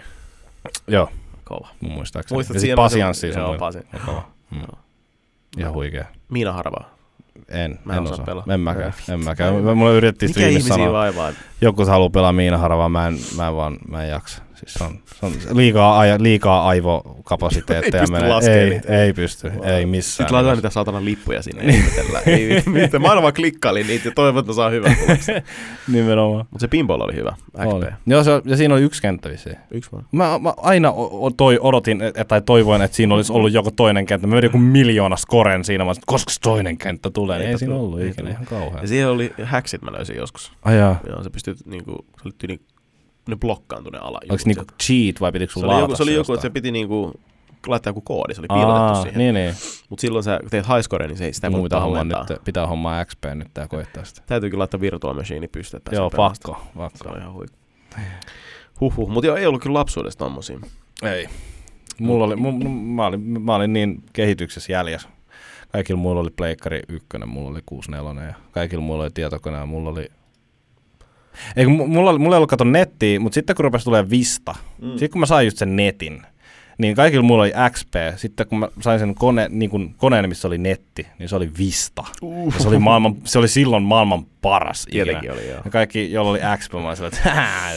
joo, Kova. mun muistaakseni. Muistat ja siinä pasianssia Joo, pasi. Kova. Mm. Joo. Ihan huikea. Miina Harvaa. En, Mä en en osaa pelaa. En mäkään, en mäkään. Mä- Mulla yritettiin Mikä ihmisiä sanoa. vaivaa? Joku haluaa pelaa Miinaharavaa, mä en, mä en vaan, mä en jaksa. Siis se on, se on liikaa, aja, liikaa aivokapasiteetteja. Ei pysty laskemaan ei, ei pysty, Wow. ei missään. Sitten laitetaan niitä saatana lippuja sinne [LAUGHS] ei, mitä, mä aina vaan klikkailin niitä ja toivon, että saa hyvän tuloksen. [LAUGHS] Nimenomaan. Mutta se pinball oli hyvä. Oli. Joo, se, ja siinä oli yksi kenttä vissiin. Yksi vaan. Mä, mä aina o- toi, odotin, et, tai toivoin, että siinä olisi ollut joku toinen kenttä. Mä vedin joku miljoona skoren siinä, mä koska se toinen kenttä tulee. Eipä ei siinä tullut, ollut ei ikinä, ihan kauhean. Ja siihen oli häksit mä löysin joskus. Ai jaa. Joo, se pystyi niinku, se oli tyyli ne blokkaantui ne ala. Onko niinku cheat vai pitikö se sun oli joku, se oli joku, että se piti niinku laittaa joku koodi, se oli piilotettu Aa, siihen. niin, niin. Mutta silloin sä teet highscore, niin se ei sitä voi pitää hommaa, nyt, pitää hommaa XP nyt ja koittaa sitä. Täytyy kyllä laittaa virtual machine pystyyn. että Joo, pakko. pakko. Se on ihan huikku. Huhhuh, mutta joo, ei ollut kyllä lapsuudessa tommosia. Ei. Mulla oli, mu, mu- mä, olin, mä olin niin kehityksessä jäljessä. Kaikilla muilla oli Pleikkari 1, mulla oli 64 ja kaikilla muilla oli tietokone ja mulla oli... Ei, mulla, mulla ei ollut kato nettiä, mutta sitten kun rupesi tulee Vista, mm. sitten kun mä sain just sen netin, niin kaikilla mulla oli XP. Sitten kun mä sain sen kone, niin kun koneen, missä oli netti, niin se oli Vista. Uh. Ja se oli, maailman, se oli silloin maailman paras ikinä. Tietenkin oli, joo. Ja kaikki, joilla oli XP, mä olin että "Hää,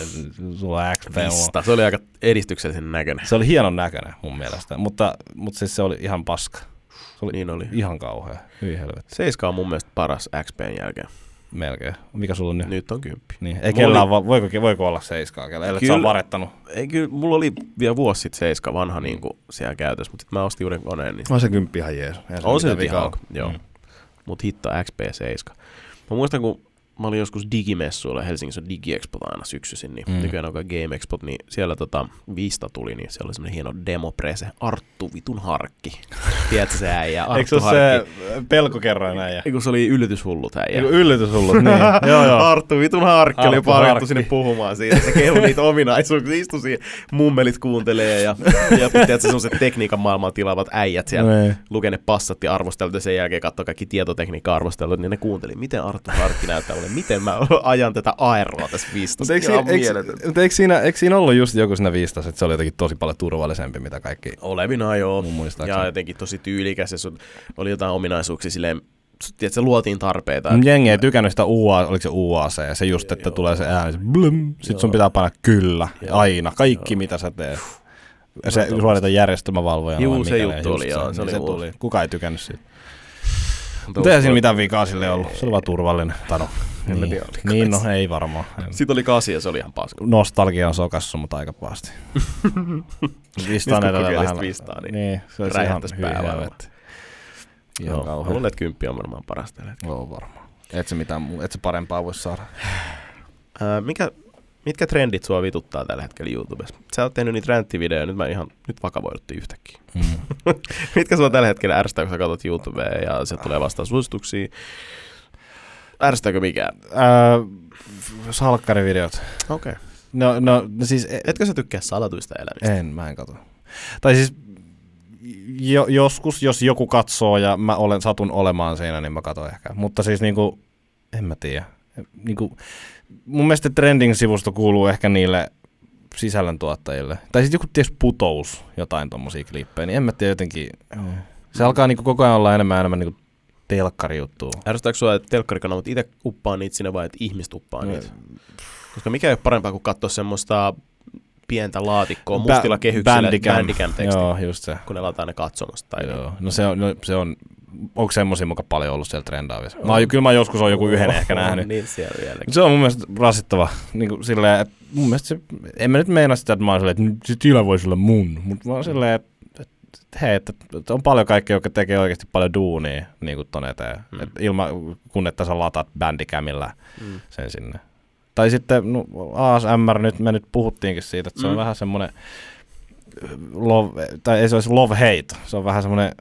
sulla on XP. mulla Vista. Se oli aika edistyksellisen näköinen. se oli hienon näköinen mun mielestä, mutta, mutta siis se oli ihan paska. Se oli Niin oli. ihan kauhea. Hyi helvetti. Seiska on mun mielestä paras XPn jälkeen. Melkein. Mikä sulla on nyt? Nyt on kymppi. Niin. Ei kellään, oli- va- voiko, voiko olla seiskaa kellä? Ellei sä ole varettanut. Ei kyllä, mulla oli vielä vuosi sitten Seiska vanha niin kuin siellä käytössä, mutta sitten mä ostin uuden koneen, niin On se kymppi ihan jees. on se nyt ihan ok, joo. Mut hitto XP7. Mä muistan, kun mä olin joskus digimessuilla, Helsingissä on DigiExpo aina syksyisin, niin Mm. nykyään on kai Game Expo, niin siellä tota, Vista tuli, niin siellä oli semmoinen hieno demoprese, Arttu vitun harkki. [LAUGHS] Tiedätkö se äijä, Eikö Arttu se ole harkki. se pelkokerroin äijä? Eiku se oli yllytyshullut äijä. Eiku yllätys ollut, niin. [LAUGHS] joo, joo. Arttu vitun harkki oli Arttu parjattu Harkki. sinne puhumaan siitä. Se kehui niitä ominaisuuksia, istui siihen, mummelit kuuntelee ja, ja tiedätkö, sellaiset tekniikan maailman tilaavat äijät siellä Niin. lukee ne passatti arvostelut ja sen jälkeen katsoi kaikki tietotekniikka-arvostelut, niin ne kuunteli, miten Arttu Harkki näyttää mulle, miten mä [LAUGHS] ajan tätä aeroa tässä vistassa. Mutta eikö, siinä- eikö, siinä, eikö siinä ollut just joku siinä viistas, että se oli jotenkin tosi paljon turvallisempi, mitä kaikki Olevina joo. Ja jotenkin tosi tyylikäs ja sun oli jotain ominaisuuksia silleen, tiedätkö, luotiin tarpeita. Jengi ei tykännyt sitä UA, oliko se UAC, se just, että Joo. tulee se ääni, se blum, sit sun Joo. pitää painaa kyllä, Joo. aina, kaikki Joo. mitä sä teet. Ja se suorita järjestelmävalvojana. Juu, se juttu oli, joo, se niin oli se tuli. Kuka ei tykännyt siitä. Mutta ei siinä mitään vikaa sille ollut. Se oli vaan turvallinen. Tai no, En mä niin, tiedä, oliko niin se. no ei varmaan. Sitten oli kasi ja se oli ihan paska. Nostalgia on sokassu, mutta aika pahasti. [LAUGHS] Vistaan edelleen vähän. Vistaa, niin niin se olisi ihan. Ihan Joo, mä kauhea. luulen, että kymppi on varmaan parasta tällä hetkellä. Joo, varmaan. Et se, mitään, muu- et se parempaa voi saada. Ää, mikä, mitkä trendit sua vituttaa tällä hetkellä YouTubessa? Sä oot tehnyt niitä ränttivideoja, nyt mä ihan nyt vakavoiduttiin yhtäkkiä. Mm. [LAUGHS] Mitkä sua tällä hetkellä ärsyttää, kun sä katsot YouTubea ja sieltä tulee vastaan suosituksia? Ärsyttääkö mikään? Öö, salkkarivideot. Okei. Okay. No, no siis e- Etkö sä tykkää salatuista elämistä? en, mä en katso. Tai siis jo, joskus, jos joku katsoo ja mä olen, satun olemaan siinä, niin mä katon ehkä. Mutta siis niinku, en mä tiedä. Niinku, mun mielestä trending-sivusto kuuluu ehkä niille sisällöntuottajille. Tai sitten joku ties putous, jotain tommosia klippejä, niin en mä tiedä jotenkin. Se alkaa niinku koko ajan olla enemmän ja enemmän niinku telkkarijuttua. Ärsyttääkö sua, että telkkarikanavat itse uppaa niitä sinne vai että ihmiset uppaa niitä? Koska mikä ei ole parempaa kuin katsoa semmoista pientä laatikkoa Bä- mustilla kehyksillä Bandicam. bandicam teksti, Joo, just se. kun ne lataa ne katsomasta. Tai niin. Joo. No se on, no se on onko semmosia muka paljon ollut siellä trendaavissa? Mä oon, kyllä mä joskus on joku yhden ehkä [LAUGHS] nähnyt. Niin siellä vieläkin. Se on mun mielestä rasittava. Niin kuin silleen, että mun mielestä se, en mä nyt meinaa sitä, että mä oon silleen, että se tila voisi olla mun. Mutta mä oon silleen, että hei, että, on paljon kaikkea, jotka tekee oikeasti paljon duunia niin kuin ton eteen. Mm. Et ilman, kun että sä lataat bandicamilla Mm. sen sinne. Tai sitten no, ASMR, nyt me nyt puhuttiinkin siitä, että se on Mm. vähän semmoinen love, tai ei se olisi love hate, se on vähän semmoinen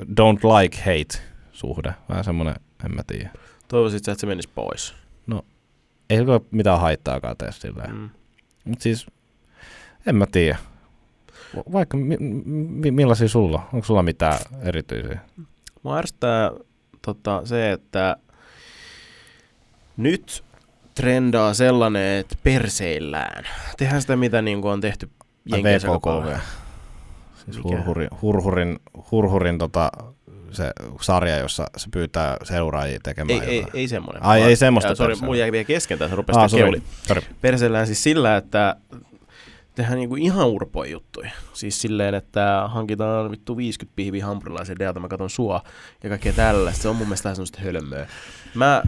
don't like hate suhde, vähän semmoinen, en mä tiedä. Toivoisit että se menisi pois. Ei se ole mitään haittaakaan tee silleen. Mm. Mutta siis, en mä tiedä. Vaikka mi- mi- millaisia sulla? on? Onko sulla mitään erityisiä? Mua ärsyttää tota, se, että nyt trendaa sellainen, että perseillään. Tehdään sitä, mitä niin kuin on tehty Jenkeissä koko VKKV. ajan. Siis hurhurin, hurhurin, hurhurin tota, se sarja, jossa se pyytää seuraajia tekemään Ei, ei, jotain. ei semmoinen. Ai, ei semmoista Sori, mun jäi vielä kesken tässä, rupesi Ah, keuli. Perseillään siis sillä, että tehdään niinku ihan urpoja juttuja. Siis silleen, että hankitaan vittu 50 pihviä hampurilaisia deata, mä katon sua ja kaikkea tällaista. Se on mun mielestä vähän semmoista hölmöä. Mä,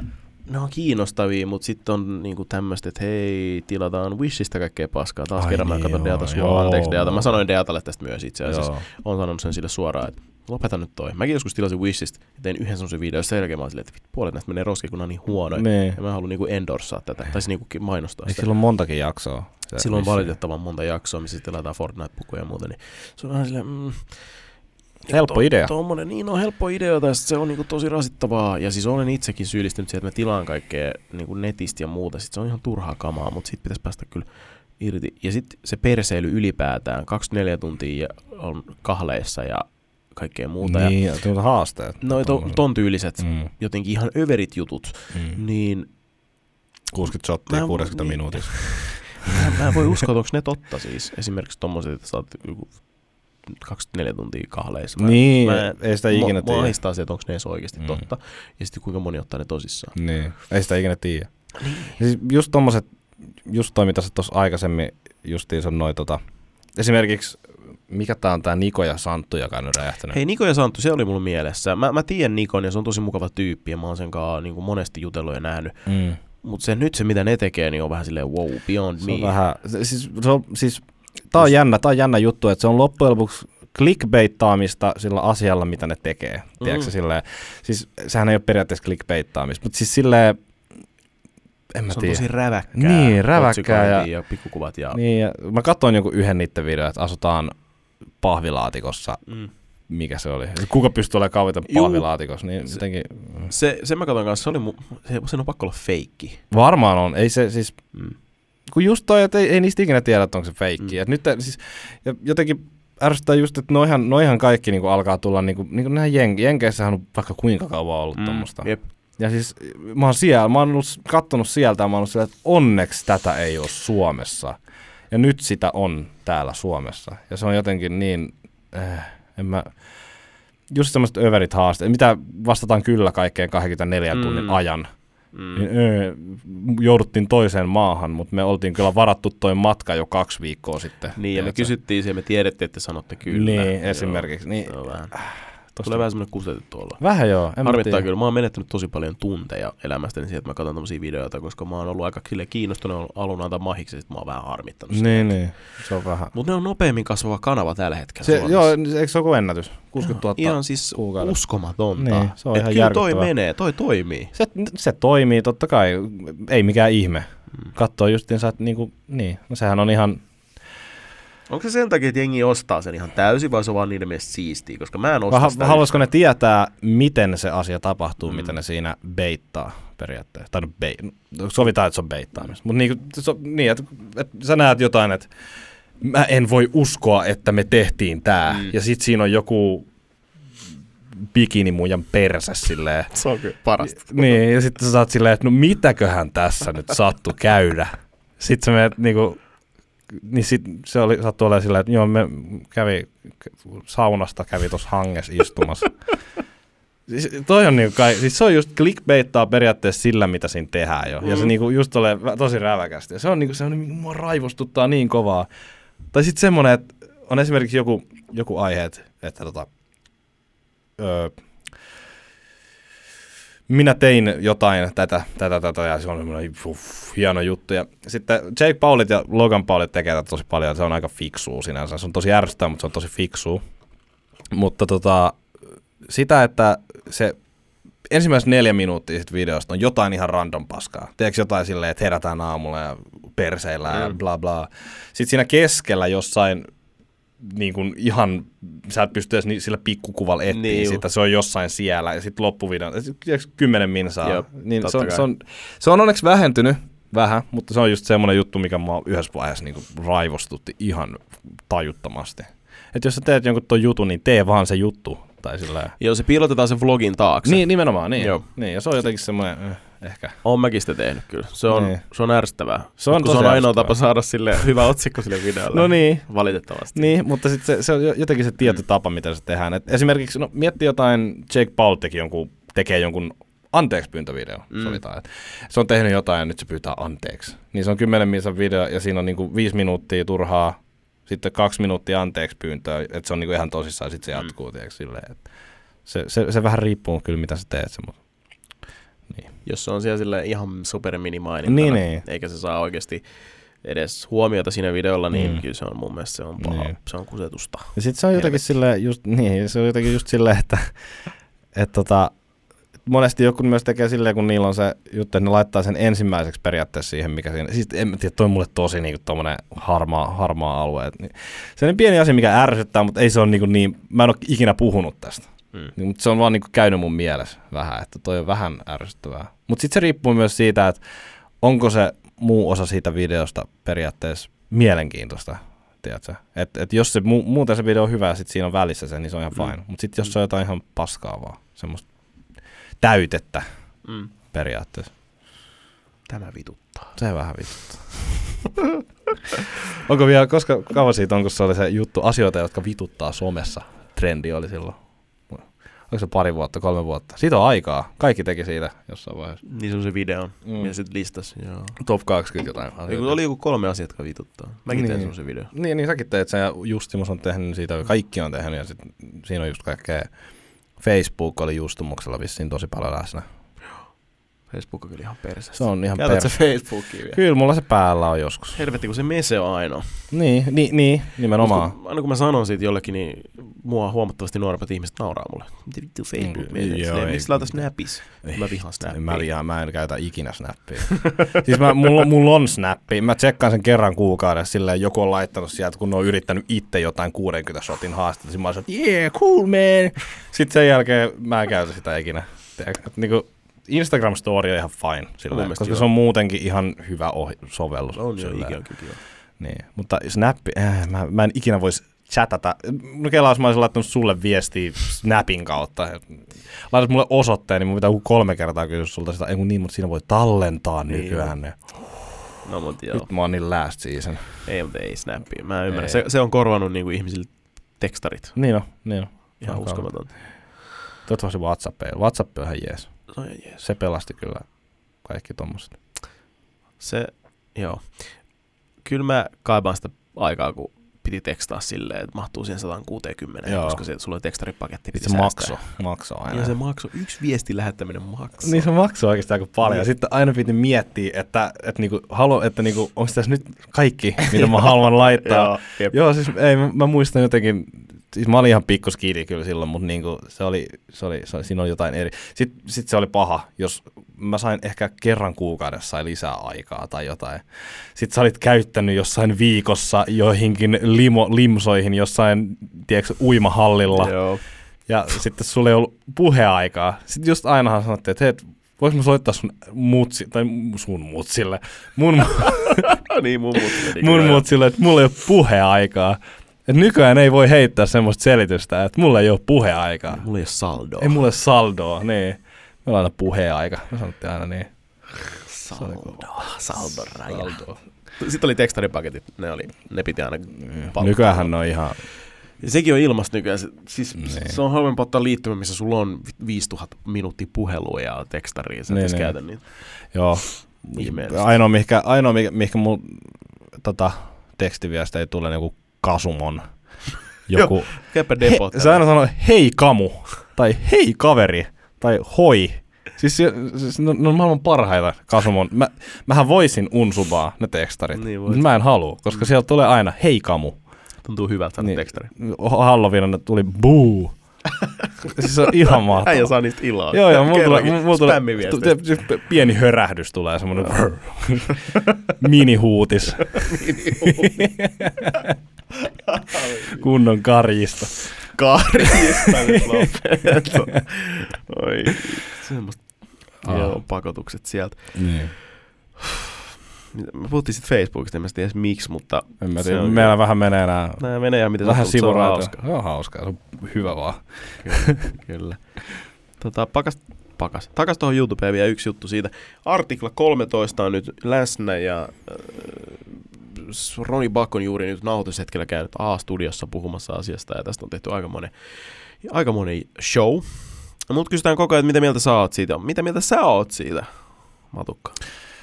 ne on kiinnostavia, mutta sitten on niinku tämmöistä, että hei, tilataan Wishistä kaikkea paskaa. Taas Ai kerran mä niin, katon joo, deata sua, joo. anteeksi deata. Mä sanoin deatalle tästä myös itse asiassa. Joo. On sanonut sen sille suoraan, että lopeta nyt toi. Mäkin joskus tilasin Wishistä ja tein yhden semmoisen videon, jossa sen jälkeen mä olin silleen, että puolet näistä menee roskiin, kun on niin huonoja. Niin. Ja mä haluan niinku endorsaa tätä, tai siis niinku mainostaa sitä. silloin montakin jaksoa. Se Silloin on valitettavan monta jaksoa, missä sitten laitetaan Fortnite-pukuja ja muuta, niin se on vähän silleen, mm, Helppo idea. Tuommoinen, niin on helppo idea, ja sit se on niinku tosi rasittavaa. Ja siis olen itsekin syyllistynyt siihen, että mä tilaan kaikkea niinku netistä ja muuta. Sitten se on ihan turhaa kamaa, mutta siitä pitäisi päästä kyllä irti. Ja sitten se perseily ylipäätään, 24 tuntia ja on kahleissa ja kaikkea muuta. Ja Niin, ja tuota haasteet. noin to, Tommoset. ton tyyliset, Mm, jotenkin ihan överit jutut, mm. niin 60 shottia Mä- 60 niin. minuutissa. [LAUGHS] mä, mä en voi uskoa, että onko ne totta siis. Esimerkiksi tommoset, että oot joku 24 tuntia kahleissa. Mä, Niin, mä, ei sitä ikinä Mua tiedä. ahistaa se, että onko ne edes oikeasti Mm. totta. Ja sitten kuinka moni ottaa ne tosissaan. Niin, ei sitä ikinä tiedä. Ja Siis just tommoset, just toi mitä sä tuossa aikaisemmin justiinsa noi tota, esimerkiksi mikä tää on tää Niko ja Santtu, joka on nyt räjähtänyt. Hei Niko ja Santtu, se oli mulla mielessä. Mä, mä tiedän Nikon ja se on tosi mukava tyyppi ja mä oon sen kanssa niin monesti jutellut ja nähnyt. Mm. Mutta se nyt se mitä ne tekee, niin on vähän silleen wow, beyond Se me. on vähän, se, siis, se on, siis tää on jännä, tää on jännä juttu, että se on loppujen lopuksi clickbaittaamista sillä asialla, mitä ne tekee. Mm. Tiedätkö, silleen, siis sehän ei ole periaatteessa clickbaittaamista, mutta siis silleen, en mä se on tiedä. tosi räväkkää. Niin, räväkkää ja- ja pikkukuvat ja... Niin, ja mä katsoin joku yhden niiden videon, että asutaan pahvilaatikossa, Mm. Mikä se oli. Kuka pystyy olemaan Juu. pahvilaatikossa, niin Se- jotenkin, Se, se mä katson kanssa, se oli mu, se, sen on pakko olla feikki. varmaan on, ei se siis, Mm. kun just toi, että ei, ei niistä ikinä tiedä, että onko se feikki. Mm. Mm. nyt siis, ja jotenkin ärsyttää just, että noihan, noihan kaikki niinku alkaa tulla, niinku, niinku nämä jen, Jenkeissähän on vaikka kuinka kauan ollut mm. tuommoista. Jep. Ja siis mä oon siellä, mä oon ollut, kattonut sieltä ja mä oon ollut että onneksi tätä ei ole Suomessa. Ja nyt sitä on täällä Suomessa. Ja se on jotenkin niin, äh, en mä, just semmoiset överit haasteet, mitä vastataan kyllä kaikkeen 24 Mm. tunnin ajan. Mm. Niin, öö, jouduttiin toiseen maahan, mutta me oltiin kyllä varattu toi matka jo kaksi viikkoa sitten. Niin, ja me kysyttiin se ja me tiedettiin, että te sanotte kyllä. Niin, Joo. esimerkiksi. Niin, on vähän. Tosta- Tulee vähän semmoinen kusetettu olla. vähän joo. En mä Harmittaa tiedä. kyllä. Mä oon menettänyt tosi paljon tunteja elämästäni siihen, että mä katson tommosia videoita, koska mä oon ollut aika kiinnostunut alun antaa mahiksi, sit mä oon vähän harmittanut sitä. Niin, niin. Se on vähän. Mutta ne on nopeammin kasvava kanava tällä hetkellä Se, Suomessa. joo, eikö se ole kuin ennätys? 60 000. Ihan siis kuukaudessa. uskomatonta. Niin, se on Et ihan kyllä toi menee, toi toimii. Se, se toimii totta kai, ei mikään ihme. Mm. Katsoo justiinsa, että niinku, niin, no sehän on ihan, Onko se sen takia, että jengi ostaa sen ihan täysin vai se on vaan niiden mielestä siistiä? Koska mä en osta Hal- sitä. haluaisiko ne tietää, miten se asia tapahtuu, Mm. mitä ne siinä beittaa periaatteessa. Tai no, bait, no, sovitaan, että se on beittaamista. Mutta niin, so, niin että, että sä näet jotain, että mä en voi uskoa, että me tehtiin tää. Mm. Mm. Ja sit siinä on joku bikinimujan persä silleen. [LAUGHS] Se on kyllä parasta. Niin, ja sitten sä saat silleen, että no mitäköhän tässä nyt sattu käydä. Sitten sä menet niinku, niin sit se oli, sattui olemaan silleen, että joo, me kävi saunasta, kävi tuossa hanges istumassa. [LAUGHS] Siis, toi on niinku kai, siis se on just clickbaittaa periaatteessa sillä, mitä siinä tehdään jo. Mm. Ja se Mm. niinku just ole tosi räväkästi. Ja se on niinku, se on, mua raivostuttaa niin kovaa. Tai sitten semmoinen, että on esimerkiksi joku, joku aihe, että, että tota, öö, minä tein jotain tätä, tätä, tätä ja se on semmoinen uff, hieno juttu. Ja sitten Jake Paulit ja Logan Paulit tekee tätä tosi paljon, ja se on aika fiksua sinänsä. Se on tosi ärsyttävää, mutta se on tosi fiksua. Mutta tota, sitä, että se ensimmäiset neljä minuuttia sit videosta on jotain ihan random paskaa. Tiedätkö jotain silleen, että herätään aamulla ja perseillä ja Mm. bla bla. Sitten siinä keskellä jossain niin kuin ihan, sä et pysty edes sillä pikkukuvalla etsiä Niin sitä, se on jossain siellä ja sitten loppuvideo, tiedätkö, kymmenen minsaa. Jep, niin se, on, kai. se, on, se on onneksi vähentynyt vähän, mutta se on just semmoinen juttu, mikä mua yhdessä vaiheessa niin kuin raivostutti ihan tajuttomasti. Että jos sä teet jonkun ton jutun, niin tee vaan se juttu. Tai sillä Joo, se piilotetaan sen vlogin taakse. Niin, nimenomaan, niin. Joo. niin. Ja se on jotenkin semmoinen, eh, ehkä. Oon mäkin sitä tehnyt kyllä. Se on, Niin. se on ärsyttävää. Se on kun se on ainoa tapa saada sille hyvä otsikko sille videolle. No niin, Valitettavasti. Niin, mutta sitten se, se on jo- jotenkin se tietty tapa, miten se tehdään. Et esimerkiksi, no mietti jotain, Jake Paul teki jonkun, tekee jonkun anteeksi pyyntövideo, Mm. sovitaan. Et se on tehnyt jotain ja nyt se pyytää anteeksi. Niin se on 10 minuutin video ja siinä on niinku viisi minuuttia turhaa, sitten kaksi minuuttia anteeksi pyyntöä, että se on niinku ihan tosissaan, sitten se Mm. jatkuu, mm. silleen, et se, se, se, vähän riippuu kyllä, mitä sä teet. Se, mutta Jos se on siellä sille ihan superminimainen. Niin, niin. Eikä se saa oikeasti edes huomiota siinä videolla, niin Mm. kyllä se on mun mielestä se on paha. Niin. Se on kusetusta. Ja sit se on jotenkin silleen, just, niin, se on jotenkin just silleen, että, että tota, monesti joku myös tekee silleen, kun niillä on se juttu, että ne laittaa sen ensimmäiseksi periaatteessa siihen, mikä siinä, siis en mä tiedä, toi on mulle tosi niinku tommonen harmaa, harmaa alue. Et, niin, se on pieni asia, mikä ärsyttää, mutta ei se ole niinku niin, mä en ole ikinä puhunut tästä. Mm. Niin, mutta se on vaan niinku käynyt mun mielessä vähän, että toi on vähän ärsyttävää. Mutta sitten se riippuu myös siitä, että onko se muu osa siitä videosta periaatteessa mielenkiintoista. Tiedätkö? Et, et jos se, mu, muuten se video on hyvä ja sit siinä on välissä se, niin se on ihan Mm. fine. Mutta sitten jos se on jotain ihan paskaa vaan, semmoista täytettä Mm. periaatteessa, Tämä vituttaa. se vähän vituttaa. [LAUGHS] onko vielä, koska kauan siitä on, kun se oli se juttu, asioita, jotka vituttaa somessa, trendi oli silloin. Oliko se pari vuotta, kolme vuotta? Siitä on aikaa. Kaikki teki siitä jossain vaiheessa. Niin se on se video, Mm. ja sitten listas. Joo. Top 20 jotain. Eiku, oli joku kolme asiaa, jotka vituttaa. Mäkin niin. tein Niin. semmoisen video. Niin, niin säkin teet sen ja Justimus on tehnyt siitä, kaikki on tehnyt ja sit, siinä on just kaikkea. Facebook oli Justumuksella vissiin tosi paljon läsnä. Facebook on kyllä ihan perse. Se on ihan Käytät Facebookia vielä? Kyllä mulla se päällä on joskus. Helvetti, kun se mese on ainoa. Niin, niin, niin nimenomaan. Kun- Aina kun mä sanon siitä jollekin, niin mua huomattavasti nuoremmat ihmiset nauraa mulle. Mitä vittu Facebook Mm, joo, Miksi laita Snapis? Mä vihaan Niin Snappia. Mä, vihaan, mä en käytä ikinä snappia. [LAUGHS] siis mä, mulla, mulla on snappi. Mä tsekkaan sen kerran kuukaudessa silleen, joku on laittanut sieltä, kun ne on yrittänyt itse jotain 60 shotin haastetta. Mä oon sanonut, yeah, cool man. Sitten sen jälkeen mä en käytä sitä ikinä. Tiedätkö, että Niinku, Instagram Story on ihan fine, silleen, koska joo. se on muutenkin ihan hyvä ohi- sovellus. On jo, silleen. ikä on kyllä kiva. Niin, mutta Snappi, äh, mä, mä en ikinä voisi chatata. No kelaa, jos mä olisin laittanut sulle viestiä Snapin kautta. Laitat mulle osoitteen, niin mun pitää kolme kertaa kysyä sulta sitä. Ei kun niin, mutta siinä voi tallentaa Niin. nykyään ne. No mut joo. Nyt mä oon niin last season. Ei, mutta ei Snappia. Mä ymmärrän. Ei. Se, se on korvannut niinku ihmisille tekstarit. Niin on, niin on. Ihan on uskomatonta. Toivottavasti WhatsApp ei. WhatsApp on ihan jees. Jees. Se pelasti kyllä kaikki tommoset. Se, joo. Kyllä mä kaipaan sitä aikaa, kun piti tekstaa silleen, että mahtuu siihen 160, Joo. koska se, sulla oli tekstaripaketti, piti Se makso, makso aina. Ja se makso, yksi viesti lähettäminen maksaa. Niin se maksoi oikeasti aika paljon. Niin. Sitten aina piti miettiä, että, että, niinku, halu, että niinku, onko tässä nyt kaikki, [LAUGHS] mitä mä haluan laittaa. Joo, jep. Joo, siis ei, mä, mä muistan jotenkin, siis mä olin ihan pikkuskiidi kyllä silloin, mutta niinku, se, oli, se, oli, se oli, siinä oli jotain eri. Sitten sit se oli paha, jos mä sain ehkä kerran kuukaudessa sai lisää aikaa tai jotain. Sitten sä olit käyttänyt jossain viikossa joihinkin limo, limsoihin jossain, tiedätkö, uimahallilla. Joo. Ja sitten sulla ei ollut puheaikaa. Sitten just ainahan sanottiin, että hei, vois mä soittaa sun mutsi, tai sun mutsille, mun, [LAUGHS] niin, mun mut meni mun mutsille, että mulla ei ole puheaikaa. Et nykyään ei voi heittää semmoista selitystä, että mulla ei ole puheaikaa. Mulla ei ole saldoa. Ei mulle saldoa, niin. Meillä on aina puheaika. Me sanottiin aina niin. saldoa. Saldon raja. Saldoa. Sitten oli tekstaripaketit, ne, oli, ne piti aina palkkaa. Nykyään ne on ihan... Ja sekin on ilmasta nykyään. Se, siis Niin. se on halvempi ottaa liittymä, missä sulla on 5000 minuuttia puhelua ja tekstaria. Sä Niin, niin, niin. käytä niitä. Joo. Ihmeellistä. Ainoa, mihinkä, ainoa mihinkä, mihinkä mun tota, tekstiviesta ei tule, niin joku kasumon. [LAUGHS] Joku, Käypä he, se aina sanoo hei kamu, tai hei kaveri, tai hoi. Siis, siis ne, on- ne on maailman parhaita kasumon. Mä, mähän voisin unsubaa ne tekstarit, Niin mutta mä en halua, koska sieltä tulee aina hei kamu. Tuntuu hyvältä Niin. tekstari. Halloweenina tuli buu. [LAUGHS] siis se on ihan mahtavaa. Äijä saa niistä iloa. Joo, joo, mulla tulee, mulla tulee siis pieni hörähdys tulee, semmoinen [LAUGHS] minihuutis. Kunnon karjista. Karjista nyt lopeta. Oi, semmoista. Ah. Joo, pakotukset sieltä. Niin. Me puhuttiin sitten Facebookista, en mä tiedä miksi, mutta En mä tiedä, on meillä vähän menee nää nämä menee ja miten vähän se on hauska. Se on hauskaa, se on hyvä vaan. Kyllä, kyllä. Tota, pakas, pakas. Takas tuohon YouTubeen vielä yksi juttu siitä. Artikla 13 on nyt läsnä ja äh, Roni Buck on juuri nyt nauhoitushetkellä käynyt A-studiossa puhumassa asiasta ja tästä on tehty aikamoinen, aikamoinen show. Mutta kysytään koko ajan, että mitä mieltä sä oot siitä. Mitä mieltä sä oot siitä, Matukka?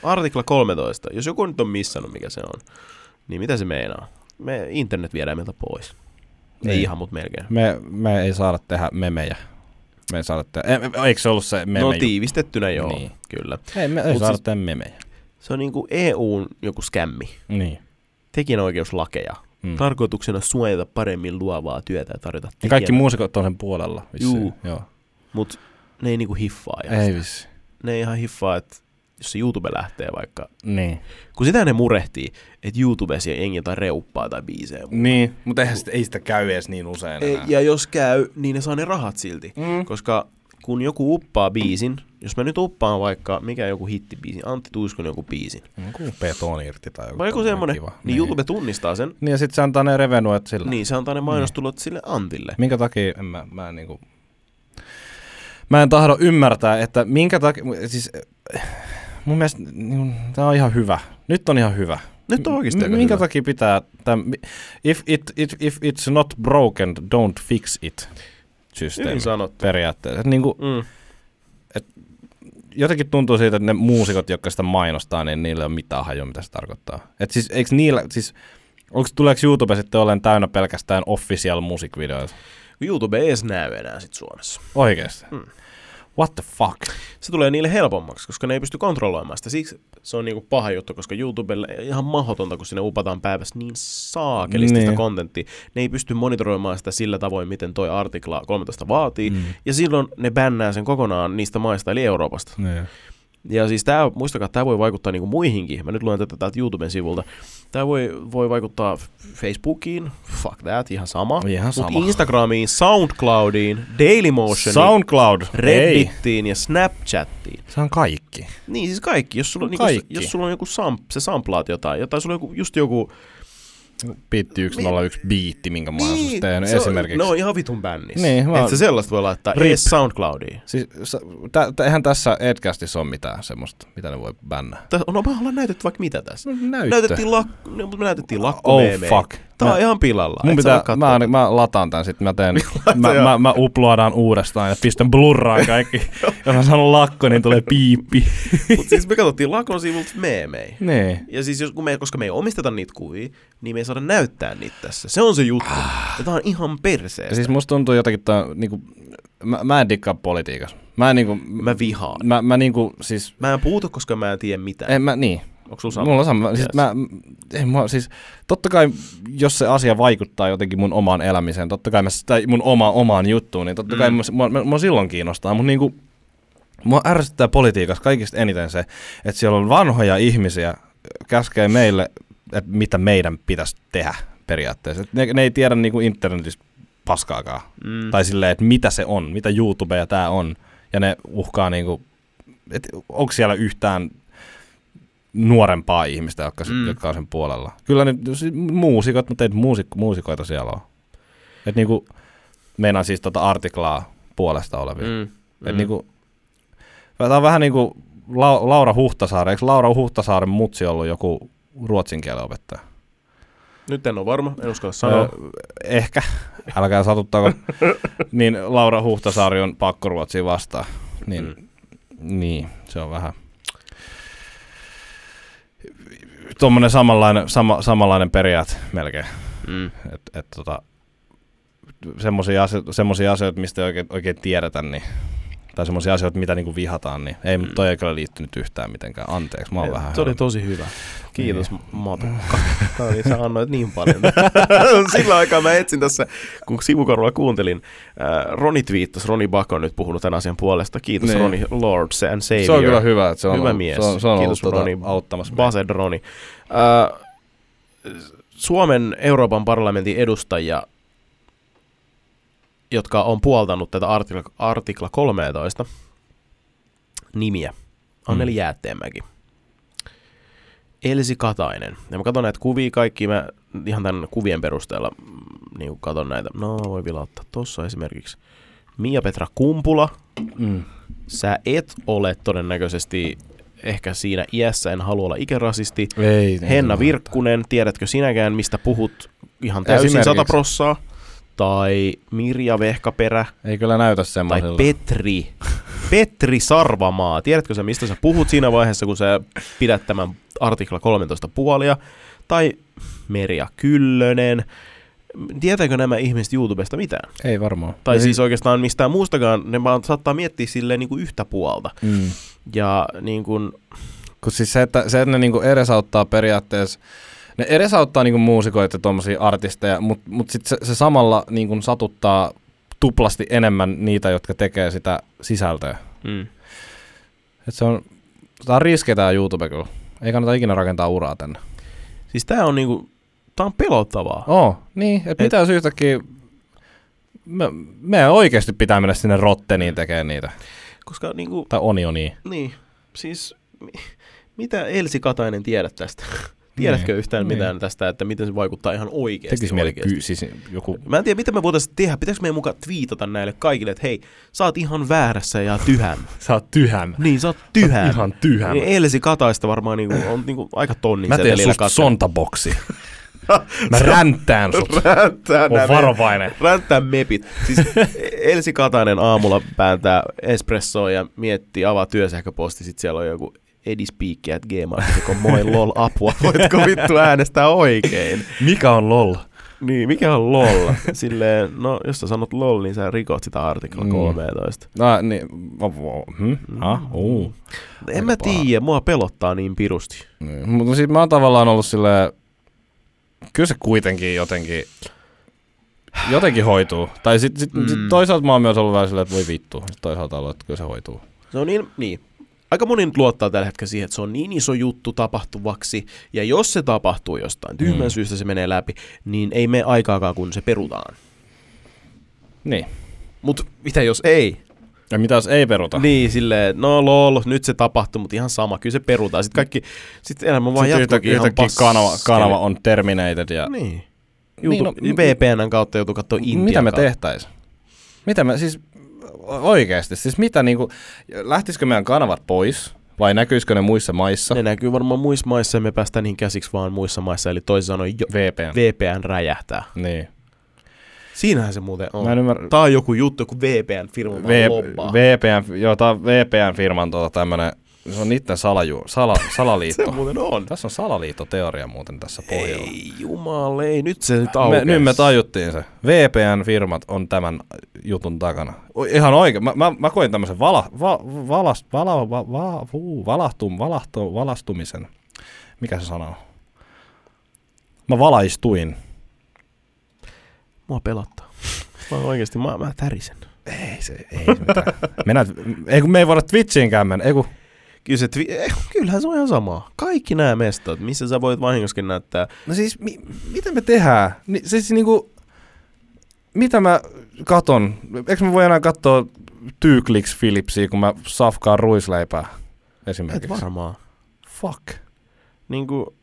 Artikla 13. Jos joku nyt on missannut, mikä se on, niin mitä se meinaa? Me internet viedään meiltä pois. Ei Niin. ihan, mutta melkein. Me, me ei saada tehdä memejä. Me ei saada tehdä, eikö se ollut se meme? No tiivistettynä joo, niin. kyllä. Ei, me ei Mut saada siis- tehdä memejä. Se on niinku EUn joku skämmi. Niin. Tekijänoikeuslakeja. Mm. Tarkoituksena suojata paremmin luovaa työtä ja tarjota Ja kaikki muusikot on sen puolella. vissiin. Juu. Joo. Mut ne ei niinku hiffaa. Ei sitä. vissi. Ne ei ihan hiffaa, että jos se YouTube lähtee vaikka. Niin. Kun sitä ne murehtii, että YouTubessa jengi jotain reuppaa tai biisejä. Niin, mutta eihän sitä, ei sitä käy edes niin usein Ei, enää. ja jos käy, niin ne saa ne rahat silti. Mm. Koska kun joku uppaa biisin, jos mä nyt uppaan vaikka, mikä joku hittibiisi, Antti Tuiskon joku biisin, Joku betoni irti tai joku vai joku semmonen, kiva. niin YouTube tunnistaa sen, Niin ja sit se antaa ne revenuet sillä. niin se antaa ne mainostulot sille Antille. Minkä takia en mä, mä en niinku... Mä en tahdo ymmärtää, että minkä takia... Siis mun mielestä niin, tää on ihan hyvä. Nyt on ihan hyvä. Nyt on oikeasti M- Minkä hyvä. takia pitää... Täm, if, it, it, if it's not broken, don't fix it. Systeemi. Hyvin sanottu. Periaatteessa. Et niinku, Mm. Jotenkin tuntuu siitä, että ne muusikot, jotka sitä mainostaa, niin niillä ei ole mitään hajua, mitä se tarkoittaa. Et siis, eikö niillä, siis, onko, tuleeko YouTube sitten olen täynnä pelkästään official musiikvideoita? YouTube ei edes näy enää sit Suomessa. Oikeesti? Hmm. What the fuck? Se tulee niille helpommaksi, koska ne ei pysty kontrolloimaan sitä. Siksi se on niinku paha juttu, koska YouTubelle ihan mahdotonta, kun sinne upataan päivässä niin saakelisti sitä Niin. kontenttia. Ne ei pysty monitoroimaan sitä sillä tavoin, miten toi artikla 13 vaatii. Mm. Ja silloin ne bännää sen kokonaan niistä maista, eli Euroopasta. Niin. Ja siis tää, muistakaa, tämä voi vaikuttaa niinku muihinkin. Mä nyt luen tätä täältä YouTuben sivulta. Tämä voi, voi vaikuttaa Facebookiin, fuck that, ihan sama. Ihan Mut sama. Instagramiin, Soundcloudiin, Dailymotioniin, SoundCloud. Ei. Reddittiin ja Snapchattiin. Se on kaikki. Niin siis kaikki. Jos sulla, on, Kaikki. niinku, jos sulla on joku samp, se samplaat jotain, jotain sulla on joku, just joku... Biitti 101 biitti, minkä mä oon niin, tehnyt se on- esimerkiksi. Ne on ihan vitun bännissä. Niin, mä Et sä sellaista voi laittaa Rip. ees Soundcloudiin. Siis, sa- tä, tä, eihän tässä Edcastissa ole mitään semmoista, mitä ne voi bännää. Tässä- No me ollaan näytetty vaikka mitä tässä. No, näyttö. Näytettiin, lak, no, me näytettiin Oh lakkomeemejä. fuck. Tää on Mä- ihan pilalla. Mun pitää, mä, tätä. mä lataan tän sit, mä teen, [LAUGHS] mä, mä, mä uploadaan uudestaan ja pistän blurraan kaikki. [LAUGHS] Jos mä sanon lakko, niin tulee piippi. [LAUGHS] Mut siis me katsottiin lakon sivulta meemejä. niin. Ja siis jos, kun me, koska me ei omisteta niitä kuvia, niin me ei saada näyttää niitä tässä. Se on se juttu. Ja tää on ihan perseestä. Ja siis musta tuntuu jotenkin, tää, niinku, mä, mä en dikkaa politiikassa. Mä en niinku, Mä vihaan. mä, mä niinku, siis, Mä en puutu, koska mä en tiedä mitään. en mä, niin. Onko sulla sama? Mulla on sama. Siis Yes. mä, ei, mä, siis, totta kai, jos se asia vaikuttaa jotenkin mun omaan elämiseen, totta kai mä, tai mun oma, omaan juttuun, niin totta kai Mm. mua, mua, mua silloin kiinnostaa, mutta niinku, mua ärsyttää politiikassa kaikista eniten se, että siellä on vanhoja ihmisiä, käskee meille, että mitä meidän pitäisi tehdä periaatteessa. Et ne, ne ei tiedä niinku internetistä paskaakaan. Mm. Tai silleen, että mitä se on, mitä YouTube ja tää on. Ja ne uhkaa niinku, että onko siellä yhtään nuorempaa ihmistä, jotka, Mm. jotka on sen puolella. Kyllä nyt siis muusikot, mutta ei muusik, muusikoita siellä ole. Et niinku, meinaan siis tota artiklaa puolesta olevia. Mm. Mm. Et niinku, tää on vähän niinku La- Laura Huhtasaari. Eikö Laura Huhtasaaren mutsi ollut joku ruotsin kielen opettaja? Nyt en ole varma, en uskalla sanoa. Öö, ehkä, älkää satuttako. [LAUGHS] niin Laura Huhtasaari on pakkoruotsia vastaan. Niin, mm. niin, se on vähän... Tuommoinen samanlainen, sama, samanlainen periaate melkein. Mm. Et, et, tota, semmoisia asioita, asioita, mistä ei oikein, oikein tiedetä, niin, tai semmoisia asioita, mitä niinku vihataan, niin ei, mm. toi ei kyllä liittynyt yhtään mitenkään. Anteeksi, mä oon vähän... Se oli tosi hyvä. Kiitos Matukka. Tää oli, sä annoit niin paljon. [LAUGHS] Sillä aikaa mä etsin tässä, kun sivukorvalla kuuntelin. Äh, Roni twiittasi, Roni Bak on nyt puhunut tämän asian puolesta. Kiitos Niin. Roni, Lord and Savior. Se on kyllä hyvä, että se on, Hyvä ollut- mies. Se on, se on Kiitos, ollut Roni. tota, auttamassa. Based Roni. Äh, Suomen Euroopan parlamentin edustajia, jotka on puoltanut tätä artikla, artikla 13 nimiä. Anneli Mm. Jäätteenmäki. Elsi Katainen. Ja mä katson näitä kuvia kaikki, mä ihan tämän kuvien perusteella mm, niin kun katon näitä. No, voi vilauttaa tossa esimerkiksi. Mia-Petra Kumpula. Mm. Sä et ole todennäköisesti ehkä siinä iässä, en halua olla ikärasisti. Ei, Henna Virkkunen, tiedätkö sinäkään, mistä puhut ihan täysin sata prossaa? Tai Mirja Vehkaperä, Ei kyllä näytä tai semmoisella. Petri. Petri Sarvamaa. Tiedätkö sä, mistä sä puhut siinä vaiheessa, kun sä pidät tämän artikla 13 puolia? Tai Merja Kyllönen. Tietääkö nämä ihmiset YouTubesta mitään? Ei varmaan. Tai ei. siis oikeastaan mistään muustakaan, ne vaan saattaa miettiä silleen niin kuin yhtä puolta. Mm. Ja niin kuin, Kun siis se, että, se, että ne niinku edesauttaa periaatteessa, ne edesauttaa niinku muusikoita ja tuommoisia artisteja, mutta mut sitten se, se, samalla niinku satuttaa tuplasti enemmän niitä, jotka tekee sitä sisältöä. Mm. Et se on, tää on riski tää YouTube kyllä. Ei kannata ikinä rakentaa uraa tänne. Siis tää on niinku, tää on pelottavaa. Oo, niin. Et, Et- mitä jos yhtäkkiä... Me, me oikeasti pitää mennä sinne Rotteniin tekemään niitä. Koska niinku, Tai Onioniin. niin, siis mi- mitä Elsi Katainen tiedät tästä? Tiedätkö Niin, yhtään niin. mitään tästä, että miten se vaikuttaa ihan oikeasti? Tekisi oikeasti? ky- siis joku... Mä en tiedä, mitä me voitaisiin tehdä. Pitäisikö meidän mukaan twiitata näille kaikille, että hei, sä oot ihan väärässä ja tyhmä. [LAUGHS] Sä oot tyhämä. Niin, sä oot tyhmä. Ihan tyhämä. Niin Elsi Kataista varmaan niinku, on niinku aika tonni Mä teen susta sontaboksi. [LAUGHS] Mä ränttään sut. Ränttää, On varovainen. Ränttää mepit. Siis Elsi Katainen aamulla pääntää espressoa ja miettii, avaa työsähköposti, sit siellä on joku edispiikki at gmail.com, moi lol apua, [LAUGHS] voitko vittu äänestää oikein? Mikä on lol? Niin, mikä on lol? Silleen, no jos sä sanot lol, niin sä rikot sitä artikla Mm. 13. No, niin, hm? Ah, uu. En mä tiedä, mua pelottaa niin pirusti. Niin. Mutta siis mä oon tavallaan ollut silleen, kyllä se kuitenkin jotenkin, jotenkin hoituu. Tai sit, sit, mm. sit Mm. toisaalta mä oon myös ollut vähän silleen, että voi vittu. Sit toisaalta ollut, että kyllä se hoituu. Se on niin, niin. Aika moni nyt luottaa tällä hetkellä siihen, että se on niin iso juttu tapahtuvaksi, ja jos se tapahtuu jostain tyhmän Mm. syystä se menee läpi, niin ei mene aikaakaan, kun se perutaan. Niin. Mutta mitä jos ei? Ja mitä jos ei peruta? Niin, silleen, no lol, nyt se tapahtui, mutta ihan sama, kyllä se perutaan. Sitten kaikki, sitten elämä vaan Sitten jatkuukin ihan yhtäkkiä kanava, kanava on terminated ja Niin. Niin, YouTube, no, niin, VPNn kautta joutuu katsoa Intian mitä me kautta. tehtäis? Mitä me siis oikeasti, siis mitä niinku, lähtisikö meidän kanavat pois vai näkyisikö ne muissa maissa? Ne näkyy varmaan muissa maissa ja me päästään niihin käsiksi vaan muissa maissa, eli toisin sanoen jo, VPN. VPN räjähtää. niin. Siinähän se muuten on. Mä en ymmärrä. Tää on joku juttu, kun VPN-firma V- lobbaa. VPN, joo, tää on VPN-firman tuota tämmönen, se on niitten salaju, sala, [LAUGHS] se salaliitto. muuten on. Tässä on salaliittoteoria muuten tässä pohjalla. Ei jumala, ei, nyt se nyt Me, nyt me tajuttiin se. VPN-firmat on tämän jutun takana. Ihan oikein. Mä, mä, mä koin tämmöisen vala, va, valast, vala, va, va, vuu, valahtum, valahtu, valastumisen. Mikä se sana on? Mä valaistuin. Mua pelottaa. Mä oikeesti, mä, mä tärisen. Ei se, ei se mitään. [LAUGHS] Mennään, ei kun me ei voida Twitchiinkään mennä. Ei kun, Kyllä se, twi- eh, kyllähän se on ihan sama. Kaikki nämä mestat, missä sä voit vahingoskin näyttää. no siis, mi, mitä me tehdään? Ni, siis niinku, mitä mä katon? Eikö mä voi enää katsoa Tyyklix Philipsia, kun mä safkaan ruisleipää Et esimerkiksi? varmaan. Fuck. Niin kuin, en,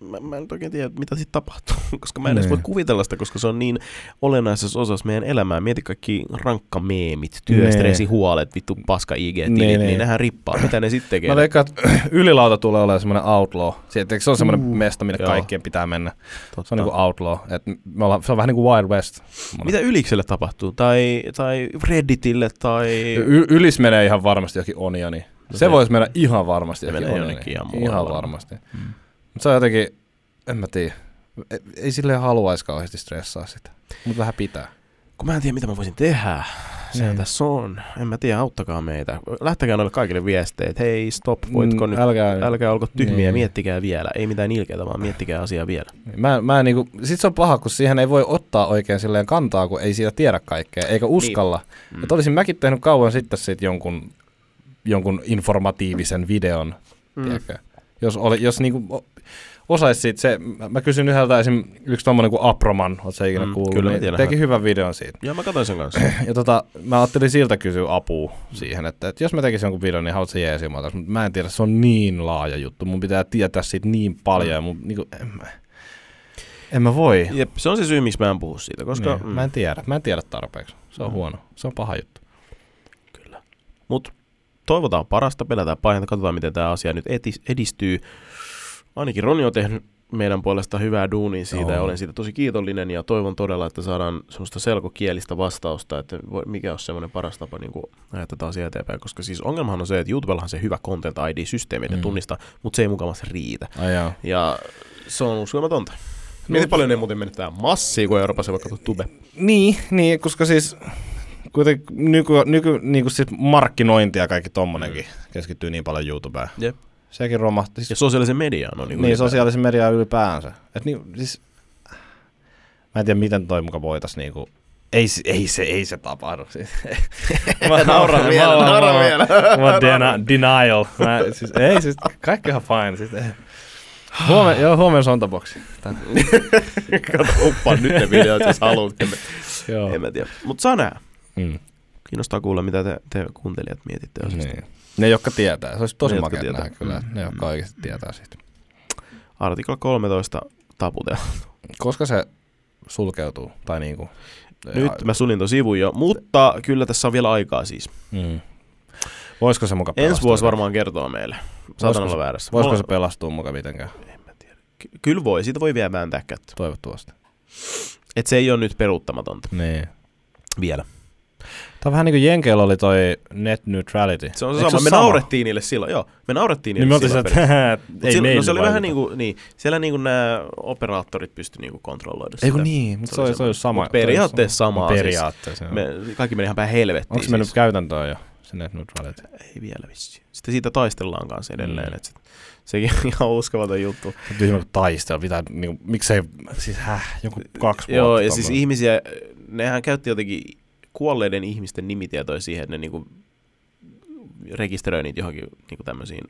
mä, mä en oikein tiedä, mitä sitten tapahtuu, [LAUGHS] koska mä en edes Niin. voi kuvitella sitä, koska se on niin olennaisessa osassa meidän elämää. Mieti kaikki rankkameemit, työstressi, huolet, vittu paska IG-tilit, Niin, niin, niin. niin nehän rippaa. Mitä ne sitten tekee? Mä veikkaan, että [CLEARS THROAT] ylilauta tulee olemaan semmoinen outlaw. Sieltä, se on semmoinen Uh, mesta, minne joo. kaikkien pitää mennä. Totta. Se on niinku outlaw. Et me ollaan, se on vähän niin kuin Wild West. Mitä Ylikselle tapahtuu? Tai, tai Redditille tai... Y- ylis menee ihan varmasti johonkin Onioni. No Se, se- voisi mennä ihan varmasti Se johonkin Onioni. jonnekin ihan Ihan, varmasti. Mm. Mutta se on jotenkin, en mä tiedä. Ei, ei silleen haluaisi kauheasti stressaa sitä. Mutta vähän pitää. Kun mä en tiedä, mitä mä voisin tehdä. Sehän Niin. tässä on. En mä tiedä, auttakaa meitä. Lähtekää noille kaikille viesteet. Hei, stop, voitko Mm, nyt... Älkää, Älkää olko tyhmiä, Niin. miettikää vielä. Ei mitään ilkeitä, vaan miettikää asiaa vielä. Mä, mä en niinku, sit se on paha, kun siihen ei voi ottaa oikein silleen kantaa, kun ei siitä tiedä kaikkea, eikä uskalla. Mm. Mm. Et olisin mäkin tehnyt kauan sitten sit jonkun, jonkun informatiivisen videon, Mm. Jos, oli, jos niinku o- osais siitä se, mä- kysyn yhdeltä esim. yksi tommonen kuin Aproman, oot sä ikinä Mm, kuullut, kyllä niin teki hyvän videon siitä. Joo, mä katsoin sen kanssa. [CLEARS THROAT] Ja tota, mä ajattelin siltä kysyä apua siihen, että, että jos mä tekisin jonkun videon, niin haluat sä jeesi mutta mä en tiedä, se on niin laaja juttu, mun pitää tietää siitä niin paljon, ja mun, niinku, en, mä, en mä voi. Jep, se on se syy, miksi mä en puhu siitä, koska... niin, mä en tiedä, mä en tiedä tarpeeksi. Se on Mm. huono, se on paha juttu. Kyllä. Mut toivotaan parasta, pelätään pahinta, katsotaan miten tämä asia nyt edistyy. Ainakin Roni on tehnyt meidän puolesta hyvää duunia siitä Joo. ja olen siitä tosi kiitollinen ja toivon todella, että saadaan semmoista selkokielistä vastausta, että mikä on semmoinen paras tapa niin ajaa tätä asiaa eteenpäin, koska siis ongelmahan on se, että YouTubellahan se hyvä Content ID-systeemi, mm. Mm. tunnistaa, mutta se ei mukavasti riitä. Ai jaa. Ja se on uskomatonta. Mieti paljon ne muuten menettää massia, kun Euroopassa vaikka tube. Niin, niin, koska siis kuitenkin nyky, nyky, niin kuin siis markkinointi ja kaikki tommonenkin keskittyy niin paljon YouTubeen. Jep. sekin romahti. Ja Siis, sosiaalisen median on niin, niin, sosiaalisen median ylipäänsä. Et niin, siis, mä en tiedä, miten toi muka voitais niinku, ei, se- ei, se, ei se tapahdu. Siis. [LAUGHS] mä Naura vielä, mä- mä- vielä. Mä oon dena- denial. Mä, siis, ei, siis kaikki ihan fine. Siis, ei. Huomen, joo, huomenna sontaboksi. [LAUGHS] Kato, uppaa nyt ne videot, jos haluat. En, mä- Joo. en mä tiedä. Mutta saa nähdä. Mm. Kiinnostaa kuulla, mitä te, te kuuntelijat mietitte asiasta. Niin. Ne, jotka tietää. Se olisi tosi Ne, makea tietää. nähdä kyllä. Mm. Ne, jotka oikeasti tietää siitä. Artikla 13 taputella. Koska se sulkeutuu? Tai niinku... Nyt mä sulin ton sivun jo, mutta kyllä tässä on vielä aikaa siis. Mm. Voisiko se muka Ensi vuosi varmaan kertoo meille. Saatan olla väärässä. Voisiko Mulla- se pelastua muka mitenkään? En mä tiedä. Ky- kyllä voi, siitä voi vielä vääntää kättä. Toivottavasti. Et se ei ole nyt peruuttamatonta Niin. vielä. Tämä on vähän niin kuin Jenkeillä oli toi net neutrality. Se on se Eikö sama. ole Me naurettiin niille silloin, joo. Me naurettiin Niin niille oltiin silloin. se, että [LAUGHS] ei silloin- no se oli vähän niin kuin, niin, siellä niin kuin nämä operaattorit pysty niin kuin kontrolloida sitä. Ei kun niin, mutta se, oli oli, se oli sama. Periaatteessa sama siis. Periaatteessa, joo. Me, kaikki meni ihan päin helvettiin. Onko se mennyt siis. käytäntöön jo, se net neutrality? Ei vielä vissi. Sitten siitä taistellaan kanssa edelleen. Mm. Et se, sekin on ihan uskomaton juttu. Tyhmä kuin taistella, pitää, niin kuin, miksei, siis häh, joku kaksi vuotta. Joo, ja siis ihmisiä, nehän käytti jotenkin kuolleiden ihmisten nimitietoja siihen, että ne niinku rekisteröi niitä johonkin niinku tämmöisiin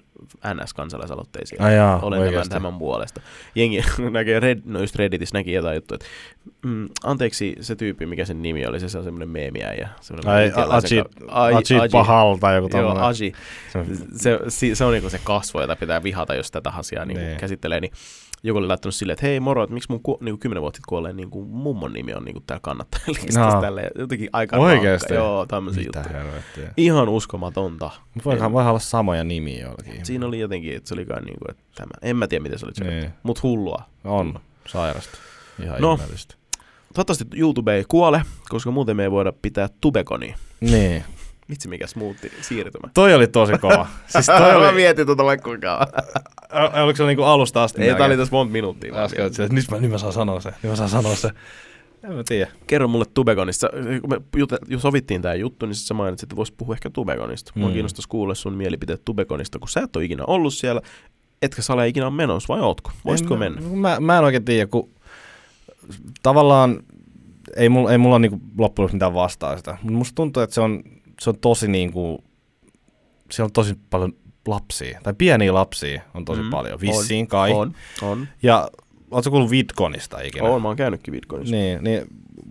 NS-kansalaisaloitteisiin. Ai jaa, Olen tämän, oikeesti. tämän puolesta. Jengi [LAUGHS] näkee, Red, no just Redditissä näki jotain juttua, että mm, anteeksi se tyyppi, mikä sen nimi oli, se, on semmoinen meemiä ja semmoinen Ai, Ajit, Ajit Pahal tai joku Joo. Aji. Se, se, se on niinku se kasvo, jota pitää vihata, jos tätä asiaa niinku Niin. käsittelee. Niin joku oli laittanut silleen, että hei moro, että miksi mun ku, niinku kymmenen vuotta sitten kuolleen niinku mummon nimi on niinku täällä kannattajalistas No. tälleen. Jotenkin aika Oikeesti? rankka. Joo, tämmöisiä Mitä juttuja. helvettiä. Ihan uskomatonta. Mut Voihan, voihan olla samoja nimiä jollakin. Siinä oli jotenkin, että se oli kai niinku, että tämä. En mä tiedä, miten se oli Niin. niin. Mut hullua. On, sairasta. Ihan No. ihmeellistä. Toivottavasti YouTube ei kuole, koska muuten me ei voida pitää tubekonia. Niin. Vitsi mikä smoothi siirtymä. Toi oli tosi kova. siis toi [LAUGHS] Mä oli, mietin tota vaikka kuinka oliko se niinku alusta asti? Ei, tää oli tässä monta minuuttia. Äsken että nyt mä, nyt mä saan sanoa se. Nyt mä saan sanoa se. En mä tiedä. Kerro mulle Tubegonista. Kun me jute, jo sovittiin tämä juttu, niin sä mainitsit, että vois puhua ehkä Tubegonista. Mua Mm. kiinnostaisi kuulla sun mielipiteet Tubegonista, kun sä et ole ikinä ollut siellä. Etkä sä ole ikinä menossa, vai ootko? Voisitko En mä- mennä? Mä, mä en oikein tiedä, kun tavallaan ei mulla, ei mulla niinku loppujen lopuksi mitään vastaa sitä. Mutta musta tuntuu, että se on, se on tosi niinku, siellä on tosi paljon lapsia, tai pieniä lapsia on tosi Mm, paljon. on, Vissiin kai. On, on. Ja ootko kuullut Vidconista ikinä? On, mä oon käynytkin Bitcoinissa. Niin, niin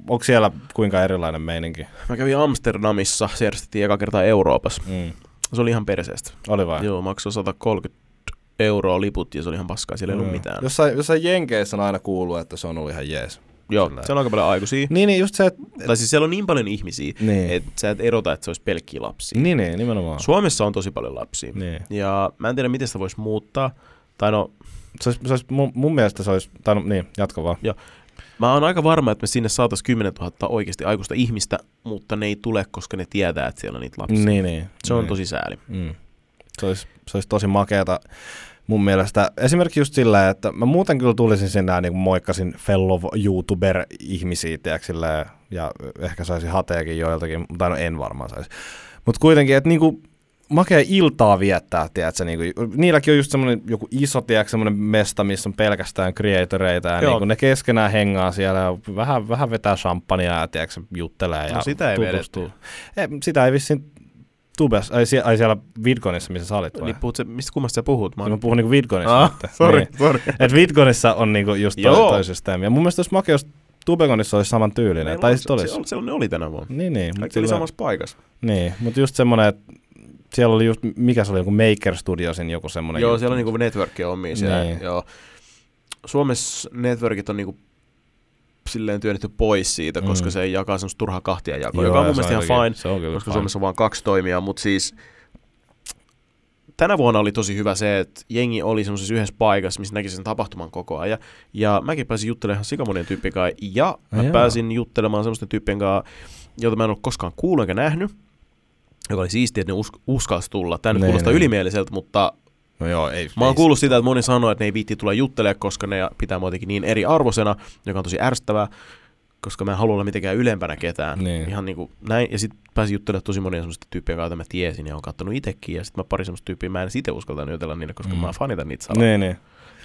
onko siellä kuinka erilainen meininki? Mä kävin Amsterdamissa, se järjestettiin eka kertaa Euroopassa. Mm. Se oli ihan perseestä. Oli vai? Joo, maksoi 130 euroa liput ja se oli ihan paskaa, siellä ei ollut mitään. Jossain, jossain Jenkeissä on aina kuullut, että se on ollut ihan jees. Joo, sillä- se on aika paljon aikuisia. Niin, niin just se, että... Tai siis siellä on niin paljon ihmisiä, Niin. että sä et erota, että se olisi pelkkiä lapsia. Niin, niin, nimenomaan. Suomessa on tosi paljon lapsia. Niin. Ja mä en tiedä, miten sitä voisi muuttaa. Tai no, Se olisi, se olisi, mun, mun mielestä se olisi, tai no, niin, jatka vaan. mä oon aika varma, että me sinne saataisiin 10 000 oikeasti aikuista ihmistä, mutta ne ei tule, koska ne tietää, että siellä on niitä lapsia. Niin, niin. Se on niin. tosi sääli. Mm. Se, olisi, se olisi tosi makeata mun mielestä. Esimerkiksi just sillä, että mä muuten kyllä tulisin sinne ja niin moikkasin fellow YouTuber-ihmisiä, tiedätkö, ja ehkä saisin hateekin joiltakin, tai no en varmaan saisi. Mutta kuitenkin, että niinku makea iltaa viettää, tiedätkö, niinku, niilläkin on just semmoinen joku iso, tiedätkö, semmoinen mesta, missä on pelkästään creatoreita, ja Joo. niinku ne keskenään hengaa siellä, ja vähän, vähän vetää champagnea, ja tiedätkö, juttelee, ja No sitä ei tutustuu. Ei, sitä ei vissiin Tubes, ai, sie, ai siellä Vidconissa, missä sä olit vai? Niin puhut se, mistä kummasta sä puhut? Mä Mä puhun niinku Vidconissa. Ah, sorry, Niin. sorry. Et Vidconissa on niinku just Joo. toi systeemi. Ja mun mielestä olisi makea, jos Tubegonissa olisi saman tyylinen. Meillä Tai on- sitten olisi. Se, se, ne oli tänä vuonna. Niin, niin. Mutta oli samassa paikassa. Niin, mutta just semmoinen, että siellä oli just, mikä se oli, joku Maker Studiosin joku semmoinen Joo, juttu. siellä on niinku networkia omia siellä. Niin. Joo. Suomessa networkit on niinku silleen työnnetty pois siitä, koska Mm. se jakaa semmoista turhaa kahtia jakoa, joka on mun mielestä ihan fine, Se on koska fine. Suomessa on vain kaksi toimijaa, mutta siis tänä vuonna oli tosi hyvä se, että jengi oli semmoisessa yhdessä paikassa, missä näki sen tapahtuman koko ajan. Ja mäkin pääsin juttelemaan ihan sikamonien tyyppien kanssa, ja mä Ai jaa. pääsin juttelemaan semmoisten tyyppien kanssa, joita mä en ole koskaan kuullut eikä nähnyt, joka oli siistiä, että ne us- uskalsi tulla. Tämä nyt Niin, kuulostaa niin. ylimieliseltä, mutta No joo, ei. Mä oon ei- kuullut sitä, että moni sanoo, että ne ei viitti tulla juttelemaan, koska ne pitää mua jotenkin niin eri arvosena, joka on tosi ärsyttävää, koska mä en halua olla mitenkään ylempänä ketään. Niin. Ihan niin kuin näin. Ja sitten pääsin juttelemaan tosi monia semmoista tyyppiä, joita mä tiesin ja on kattonut itsekin. Ja sitten mä pari semmoista tyyppiä, mä en itse uskaltanut jutella niille, koska Mm. mä fanitan niitä salaa. Niin, niin.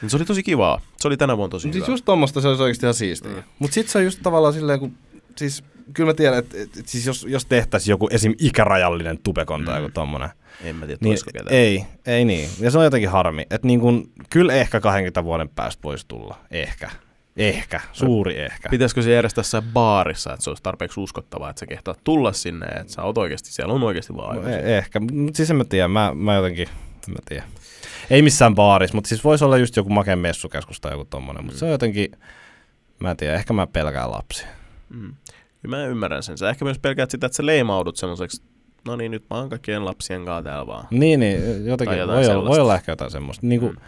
Niin se oli tosi kivaa. Se oli tänä vuonna tosi Siis hyvä. just tommoista se olisi oikeasti ihan siistiä. Mm. Mm. Mutta sitten se on just tavallaan silleen, kun siis kyllä mä tiedän, että et, et, siis jos, jos tehtäisiin joku esim. ikärajallinen tubekon tai Mm. joku tommonen, En mä tiedä, niin ketään. ei, ei niin. Ja se on jotenkin harmi. Että niin kun, kyllä ehkä 20 vuoden päästä voisi tulla. Ehkä. Ehkä. Suuri ehkä. Pitäisikö se järjestää jossain baarissa, että se olisi tarpeeksi uskottavaa, että sä kehtaat tulla sinne, että sä oot oikeasti, siellä on oikeasti vaan No, e- ehkä. Mutta siis en mä tiedä. Mä, mä jotenkin, en mä tiedä. Ei missään baarissa, mutta siis voisi olla just joku makea messukeskus tai joku tommonen. Mutta Mm. se on jotenkin, mä en tiedä, ehkä mä pelkään lapsia. Mm. Mä ymmärrän sen. Sä ehkä myös pelkäät sitä, että sä leimaudut semmoiseksi, no niin, nyt mä oon kaikkien lapsien kanssa täällä vaan. Niin, niin jotenkin voi olla, voi olla ehkä jotain semmoista. Niin kuin, Mm.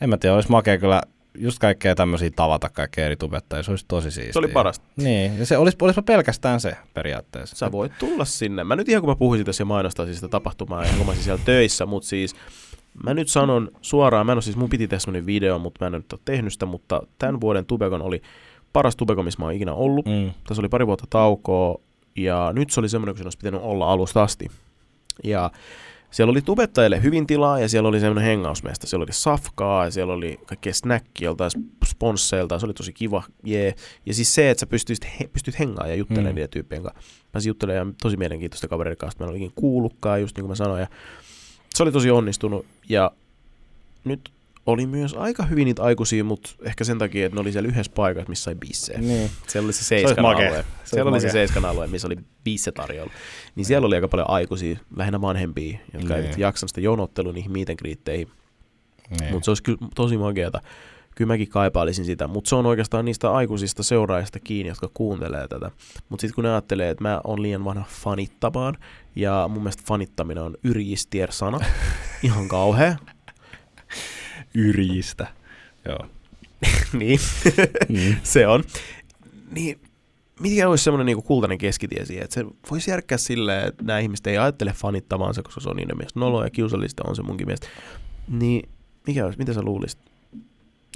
En mä tiedä, olisi makea kyllä just kaikkea tämmöisiä tavata kaikkea eri tubettajia. Se olisi tosi siistiä. Se oli parasta. Niin, ja se olisi, olisipa pelkästään se periaatteessa. Sä voit tulla sinne. Mä nyt ihan kun mä puhuisin tässä ja mainostaisin sitä tapahtumaa, ja kun mä siellä töissä, mutta siis mä nyt sanon suoraan, mä en ole siis, mun piti tehdä semmonen video, mutta mä en nyt ole tehnyt sitä, mutta tämän vuoden Tubekon oli paras Tubekon, missä mä oon ikinä ollut. Mm. Tässä oli pari vuotta taukoa, ja nyt se oli semmoinen, kun se olisi pitänyt olla alusta asti. Ja siellä oli tubettajille hyvin tilaa, ja siellä oli semmoinen hengausmesta. Siellä oli safkaa, ja siellä oli kaikkea snackia joltain sponsseilta, se oli tosi kiva, jee. Ja siis se, että sä pystyisit, he, pystyt hengaan ja juttelemaan Mm. niiden tyyppien kanssa. Mä juttelemaan tosi mielenkiintoista kaverin kanssa, mä ikinä kuullutkaan, just niin kuin mä sanoin. Ja se oli tosi onnistunut, ja nyt oli myös aika hyvin niitä aikuisia, mutta ehkä sen takia, että ne oli siellä yhdessä paikassa, missä sai bissejä. Niin. Siellä oli se seiskan makea. alue. Se Siellä oli se seiskan alue, missä oli bisse tarjolla. Niin siellä oli aika paljon aikuisia, lähinnä vanhempia, jotka Niin. eivät jaksanut sitä jonottelua niihin meet greetteihin. Niin. Mutta se olisi kyllä tosi makeata. Kyllä mäkin kaipailisin sitä, mutta se on oikeastaan niistä aikuisista seuraajista kiinni, jotka kuuntelee tätä. Mutta sitten kun ne ajattelee, että mä oon liian vanha fanittamaan, ja mun mielestä fanittaminen on yrjistier-sana, [LAUGHS] ihan kauhea, Yrjistä. Joo. [LAUGHS] niin Mm. [LAUGHS] se on. Niin mikä olisi semmoinen niinku kultainen keskitie siihen, että se voisi järkkää silleen, että nämä ihmiset ei ajattele fanittamaansa, koska se on niiden mielestä noloa ja kiusallista on se munkin mielestä. Niin mikä olisi, mitä sä luulisit?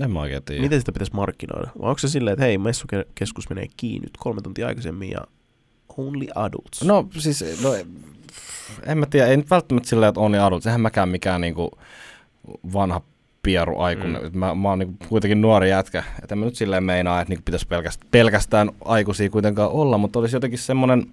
En mä oikein tiedä. Miten sitä pitäisi markkinoida? Vai onko se silleen, että hei, messukeskus menee kiinni nyt kolme tuntia aikaisemmin ja only adults? No siis, no, en mä tiedä, ei nyt välttämättä silleen, että on ja adult. Sehän mäkään mikään niinku vanha pieru aikuinen. Mm. Mä, mä oon niinku kuitenkin nuori jätkä. Että mä nyt silleen meinaa, että niinku pitäisi pelkästään, pelkästään aikuisia kuitenkaan olla, mutta olisi jotenkin semmoinen,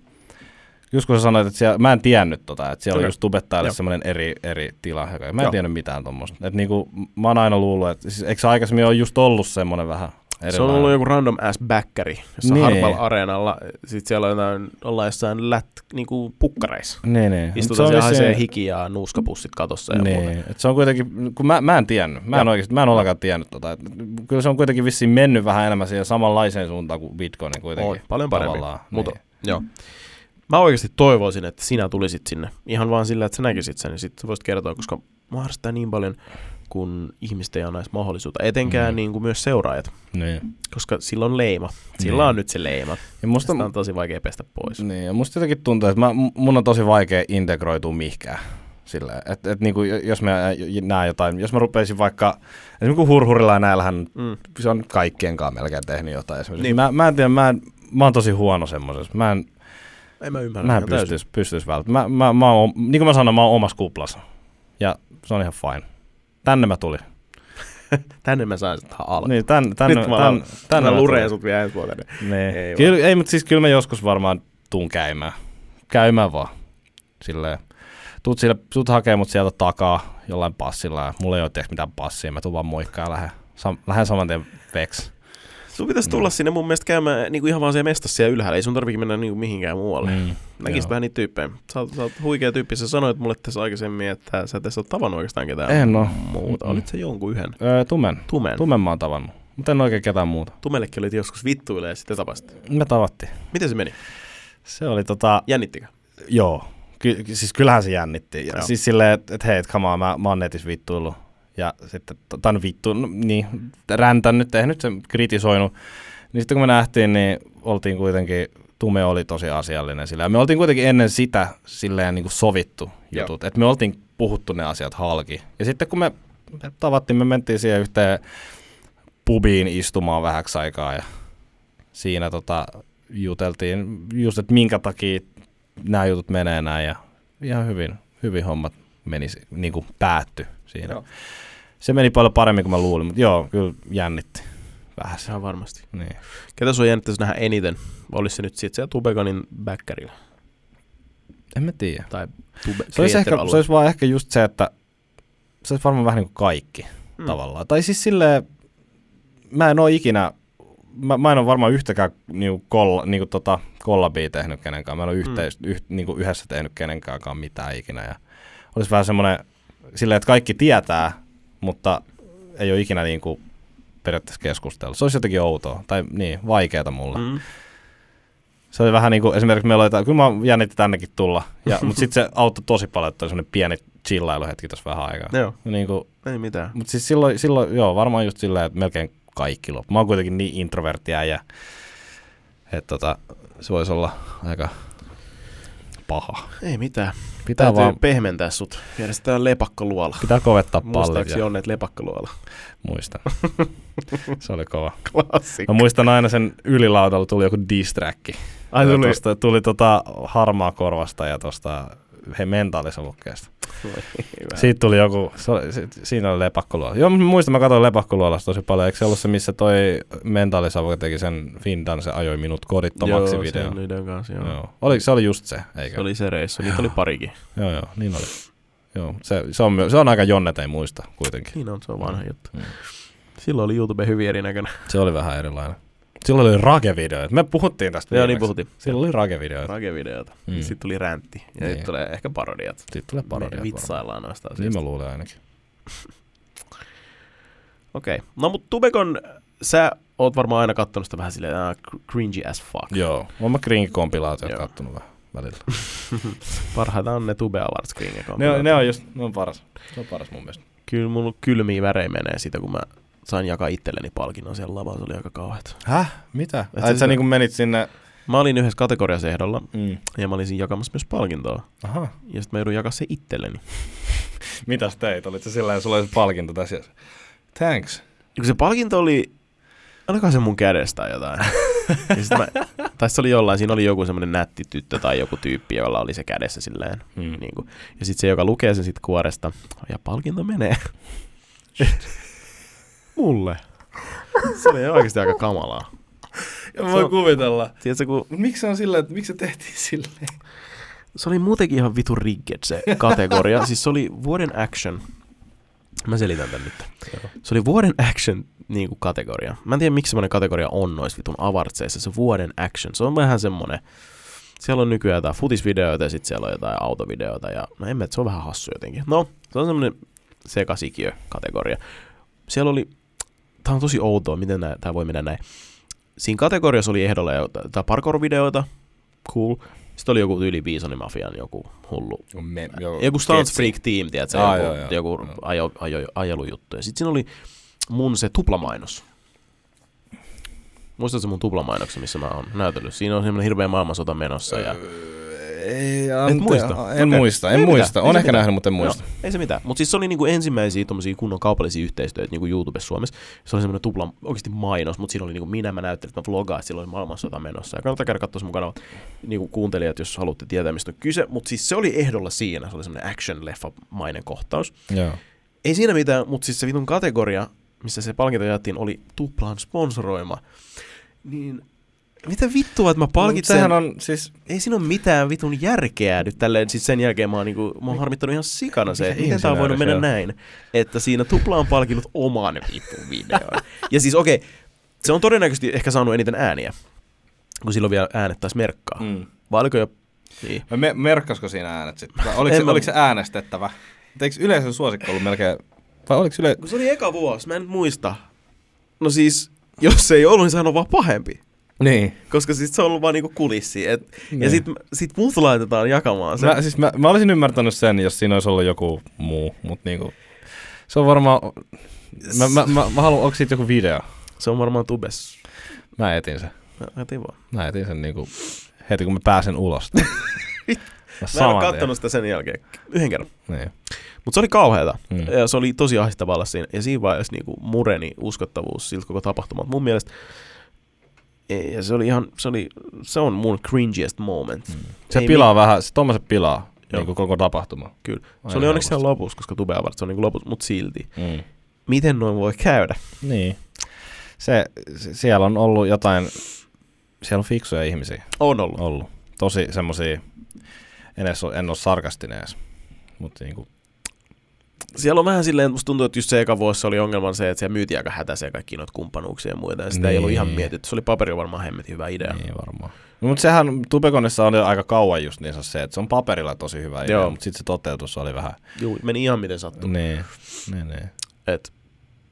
just kun sä sanoit, että siellä, mä en tiennyt tota, että siellä Okei. on just tubettajille Joo. semmoinen eri, eri tila. Joka, mä en Joo. tiennyt mitään tuommoista. Että niinku, mä oon aina luullut, että siis, eikö se aikaisemmin ole just ollut semmoinen vähän erilainen? Se on ollut joku random ass backeri, jossa Niin. niin. Harpal Areenalla, sit siellä on jotain, ollaan jossain lät, niinku pukkareissa. Niin, niin. Mut Istutaan se siellä vissiin- hiki ja nuuskapussit katossa ja muuta. Niin, et se on kuitenkin, kun mä, mä en tiennyt, mä en Joo. oikeasti, mä en ollenkaan tiennyt tota, et kyllä se on kuitenkin vissiin mennyt vähän enemmän siihen samanlaiseen suuntaan kuin Bitcoinin kuitenkin. On, paljon paremmin. tavallaan, Mutta niin. joo. Mä oikeasti toivoisin, että sinä tulisit sinne. Ihan vaan sillä, että sä näkisit sen, niin sitten voisit kertoa, koska mua harrastaa niin paljon, kun ihmiset ei edes mahdollisuutta. Etenkään Mm. niin kuin myös seuraajat, Niin. koska sillä on leima. Sillä Niin. on nyt se leima. Ja musta, Sitä on tosi vaikea pestä pois. niin, ja musta jotenkin tuntuu, että mä, mun on tosi vaikea integroitua mihinkään. Sillä, että et niinku, jos mä näen jotain, jos mä rupeisin vaikka, esimerkiksi hurhurilla ja näillähän Mm. se on kaikkien kanssa melkein tehnyt jotain. Esimerkiksi. Niin. Mä, mä en tiedä, mä, en, mä oon tosi huono semmoisessa. Mä en, En mä ymmärrä. Mä en pystyisi, pystyis välttämään. Mä, mä, mä oon, niin kuin mä sanoin, mä oon omassa kuplassa. Ja se on ihan fine. Tänne mä tulin. [LAUGHS] Tänne mä sain sitä alkaa. Niin, tän, tänne, Nyt mä, tän, tänne tänne mä lureen sut vielä ensi vuoteen. Niin. Ei Kyllä, ei, mutta siis kyllä mä joskus varmaan tuun käymään. Käymään vaan. Silleen. Tuut, sille, tuut hakee mut sieltä takaa jollain passilla ja mulla ei ole tiedätkö mitään passia. Mä tuun vaan moikkaa ja lähden, sam, lähden saman tien veks. Sun pitäisi tulla sinne mun mielestä käymään niin kuin ihan vaan siellä mestassa siellä ylhäällä. Ei sun tarvitse mennä niin kuin mihinkään muualle. Mm, Näkisit vähän niitä tyyppejä. Sä, oot- sä oot huikea tyyppi. Sä sanoit mulle tässä aikaisemmin, että sä et edes ole tavannut oikeastaan ketään En oo. muuta. Mm-mm. Olit se jonkun yhden? Öö, tumen. Tumen. Tumen mä oon tavannut. Mutta en oikein ketään muuta. Tumellekin olit joskus vittuille ja sitten tapasit. Me tavattiin. Miten se meni? Se oli tota, Jännittikö? Joo, Ky- siis kyllähän se jännitti. Joo. siis silleen, että et hei, et come on, mä, mä oon netissä vittuillut. Ja sitten, no vittu, niin, räntännyt, tehnyt sen, kritisoinut. Niin sitten kun me nähtiin, niin oltiin kuitenkin, Tume oli tosi asiallinen sillä. Ja me oltiin kuitenkin ennen sitä silleen niin kuin sovittu jutut. Että me oltiin puhuttu ne asiat halki. Ja sitten kun me, me tavattiin, me mentiin siihen yhteen pubiin istumaan vähäksi aikaa ja siinä tota, juteltiin just, että minkä takia nämä jutut menee näin ja ihan hyvin, hyvin hommat meni, niin kuin päätty siinä. Joo. Se meni paljon paremmin kuin mä luulin, mutta joo, kyllä jännitti vähän se. Ihan varmasti. Niin. Ketä sua jännittäisi nähdä eniten? Olisi se nyt sitten siellä Tubegonin backerilla? En mä tiedä. Tai Tube Se olisi, ehkä, se olisi vaan ehkä just se, että se olisi varmaan vähän niin kuin kaikki Mm. mm. tavallaan. Tai siis silleen, mä en ole ikinä, mä, mä en ole varmaan yhtäkään niinku kolla, niinku tota, kollabia tehnyt kenenkään. Mä en ole yhteis, mm. yh, niinku yhdessä tehnyt kenenkään mitään ikinä. Ja olisi vähän semmoinen, silleen, että kaikki tietää, mutta ei ole ikinä niinku periaatteessa keskustellut. Se olisi jotenkin outoa, tai niin, vaikeeta mulle. Mm. Se oli vähän niin kuin, esimerkiksi meillä oli, kyllä mä jännitti tännekin tulla, ja, [LAUGHS] mutta sitten se auttoi tosi paljon, että oli semmoinen pieni chillailuhetki tässä vähän aikaa. Joo, Niin kuin, ei mitään. mutta siis silloin, silloin, joo, varmaan just silleen, että melkein kaikki loppu. Mä oon kuitenkin niin introverttia ja että tota, se voisi olla aika paha. Ei mitään. Pitää Täytyy vaan, pehmentää sut. Järjestetään lepakkoluola. pitää kovettaa pallit Muistaakseni ja on näitä lepakkoluola. muista. [LAUGHS] se oli kova. Klassikko. Mä muistan aina sen ylilaudalla tuli joku diss-track. Ai tuli. Tosta, tuli tota harmaa korvasta ja tosta he mentaalisavukkeesta. Siitä tuli joku, se oli, si, siinä oli lepakkoluola. Joo, muistan, mä katsoin lepakkoluolasta tosi paljon. Eikö se ollut se, missä toi mentaalisavuke teki sen Findan, se ajoi minut kodittomaksi joo, videon? sen videon kanssa, joo. Joo. Oli, se oli just se, eikö? Se oli se reissu. Niitä oli parikin. Joo, joo, niin oli. Joo, se, se, on, se on aika jonnet, ei muista kuitenkin. Niin on, se on vanha juttu. Mm. Silloin oli YouTube hyvin erinäköinen. Se oli vähän erilainen. Silloin oli rage-videoita. Me puhuttiin tästä Joo, niin puhuttiin. Silloin oli rage-videoita. Rage-videota. Mm. Sitten tuli räntti. Ja Niin. sitten tulee ehkä parodiat. Sitten tulee Me parodiat. varmaan. vitsaillaan noista Niin asioista. mä luulen ainakin. [LAUGHS] Okei. Okay. No mut Tubekon, sä oot varmaan aina kattonut sitä vähän silleen uh, cringy as fuck. Joo, oon mä Kring-kompilaatiot Joo. kattonut vähän välillä. [LAUGHS] Parhaita on ne Tube Awards Kringe ne, on, ne on just, ne on paras. Se on paras mun mielestä. Kyllä mulla kylmiä värejä menee siitä, kun mä sain jakaa itselleni palkinnon siellä lavalla. Se oli aika kauheat. Häh? Mitä? Et sä- sä niinku menit sinne... Mä olin yhdessä kategoriassa ehdolla Mm. ja mä olin siinä jakamassa myös palkintoa. Aha. Ja sitten mä joudun jakaa se itselleni. [LAUGHS] Mitäs teit? Olit se sillä sulla oli se palkinto tässä? Thanks. Ja kun se palkinto oli, olikohan se mun kädestä tai jotain. [LAUGHS] ja sit mä, tai se oli jollain, siinä oli joku semmoinen nätti tyttö tai joku tyyppi, jolla oli se kädessä silleen. Mm. Niin kuin. Ja sitten se, joka lukee sen sit kuoresta, ja palkinto menee. [LAUGHS] Mulle. Se oli oikeasti aika kamalaa. Ja Se voi on- kuvitella. Tiedätkö, kun miksi se on silleen, että miksi se tehtiin silleen? se oli muutenkin ihan vitu rigged se kategoria. [LAUGHS] siis se oli vuoden action. Mä selitän tän nyt. Se oli vuoden action niin kuin kategoria. Mä en tiedä, miksi semmoinen kategoria on noissa vitun avartseissa. Se vuoden action. Se on vähän semmoinen. Siellä on nykyään jotain futisvideoita ja sitten siellä on jotain autovideoita. Ja no en mä, se on vähän hassu jotenkin. No, se on semmoinen sekasikiö-kategoria. Siellä oli, tää on tosi outoa, miten tämä voi mennä näin. Siinä kategoriassa oli ehdolla jotain parkour-videoita, cool. Sitten oli joku yli Bison Mafian joku hullu Me, jo, joku Stunts Freak Team, tiedätkö, Aa, joku, joo, joo, joku joo. ajo, ajo, ajelujuttu. Ja sitten siinä oli mun se tuplamainos. Muistatko mun tuplamainoksen, missä mä oon näytellyt? Siinä on semmoinen hirveä maailmansota menossa. Ja... Ei, Et muista? En Okei. muista, en Ei muista. mitään, On ehkä mitään. nähnyt, mutta en muista. Joo, ei se mitään. Mutta siis se oli niinku ensimmäisiä tommosia kunnon kaupallisia yhteistyötä niinku YouTube Suomessa. Se oli semmoinen tupla oikeasti mainos, mutta siinä oli niinku minä, mä näyttelin, että mä vlogaan, että silloin oli maailmansota menossa. Ja kannattaa käydä katsoa mun kanava, niinku kuuntelijat, jos haluatte tietää, mistä on kyse. Mutta siis se oli ehdolla siinä, se oli semmoinen action-leffa-mainen kohtaus. Joo. Ei siinä mitään, mutta siis se vitun kategoria, missä se palkinto jaettiin, oli tuplaan sponsoroima. Niin mitä vittua, että mä palkitsen... sehän on siis... Ei siinä ole mitään vitun järkeä nyt tälleen, siis sen jälkeen mä oon, niinku, mä oon harmittanut ihan sikana se, että miten tää on voinut mennä näin. Että siinä tupla on palkinnut oman vitun videon. [LAUGHS] ja siis okei, okay, se on todennäköisesti ehkä saanut eniten ääniä, kun silloin vielä äänet taas merkkaa. Mm. Vai oliko jo... Niin. Me, merkkasko siinä äänet sitten? Oliko, se, mä- oliko se äänestettävä? Et Eikö yleisön suosikko ollut melkein... Vai oliko yle... Kun se oli eka vuosi, mä en muista. No siis, jos se ei ollut, niin sehän on vaan pahempi. Niin. Koska siis se on ollut vaan niinku kulissi. Et, ja Niin. sit, sit mut laitetaan jakamaan se. Mä, siis mä, mä olisin ymmärtänyt sen, jos siinä olisi ollut joku muu, mutta niinku... Se on varmaan... Mä, mä, mä, mä haluan, onko siitä joku video? Se on varmaan tubes. Mä etin sen. Mä etin vaan. Mä etin sen niinku heti kun mä pääsen ulos. mä [LAUGHS] Mä en ole kattonut sitä sen jälkeen. Yhden kerran. Niin. Mutta se oli kauheata. Mm. Ja se oli tosi ahdistavalla siinä. Ja siinä vaiheessa niinku mureni uskottavuus siltä koko tapahtumalta. Mun mielestä Ei, ja se oli ihan, se, oli, se on mun cringiest moment. Mm. Se Ei pilaa vähän, se tommoset pilaa Joo. niin kuin koko tapahtuma. Kyllä. Se Aina oli onneksi siellä lopussa, koska Tube Awards on niin lopussa, mutta silti. Mm. Miten noin voi käydä? Niin. Se, se, siellä on ollut jotain, siellä on fiksuja ihmisiä On ollut. ollut. Tosi semmosia, en, en ole sarkastinen edes. Mutta niinku, Siellä on vähän silleen, musta tuntuu, että just se eka vuosi oli ongelman se, että siellä myytiin aika hätäisiä kaikki noita kumppanuuksia ja muita. Ja sitä ei ollut ihan Niin. mietitty. Se oli paperi varmaan hemmetin hyvä idea. niin varmaan. No, mutta sehän Tubekonissa on aika kauan just niin se, että se on paperilla tosi hyvä idea, Joo. mutta sitten se toteutus oli vähän, Juu, meni ihan miten sattui. niin, niin, niin. Et,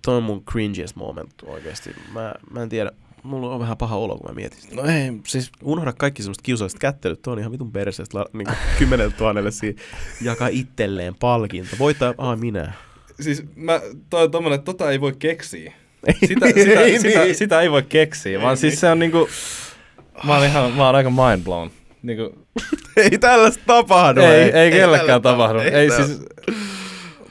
toi on mun cringiest moment oikeesti. Mä, mä en tiedä, mulla on vähän paha olo, kun mä mietin sitä. No ei, siis Unohda kaikki semmoista kiusalliset kättelyt, toi on ihan vitun perseestä, la, [LAUGHS] niin kymmenelle tuhannelle siinä jakaa itselleen palkinto. Voittaa, ah minä. siis mä, toi on tommonen, että tota ei voi keksiä. Ei Sitä, niin, sitä, ei sitä, niin. sitä, ei voi keksiä, vaan siis se on niinku, mä oon ihan, mä oon aika mind blown. Niinku, [LAUGHS] ei tällaista tapahdu. ei, ei, ei kellekään tapahdu. Ei, tää- siis,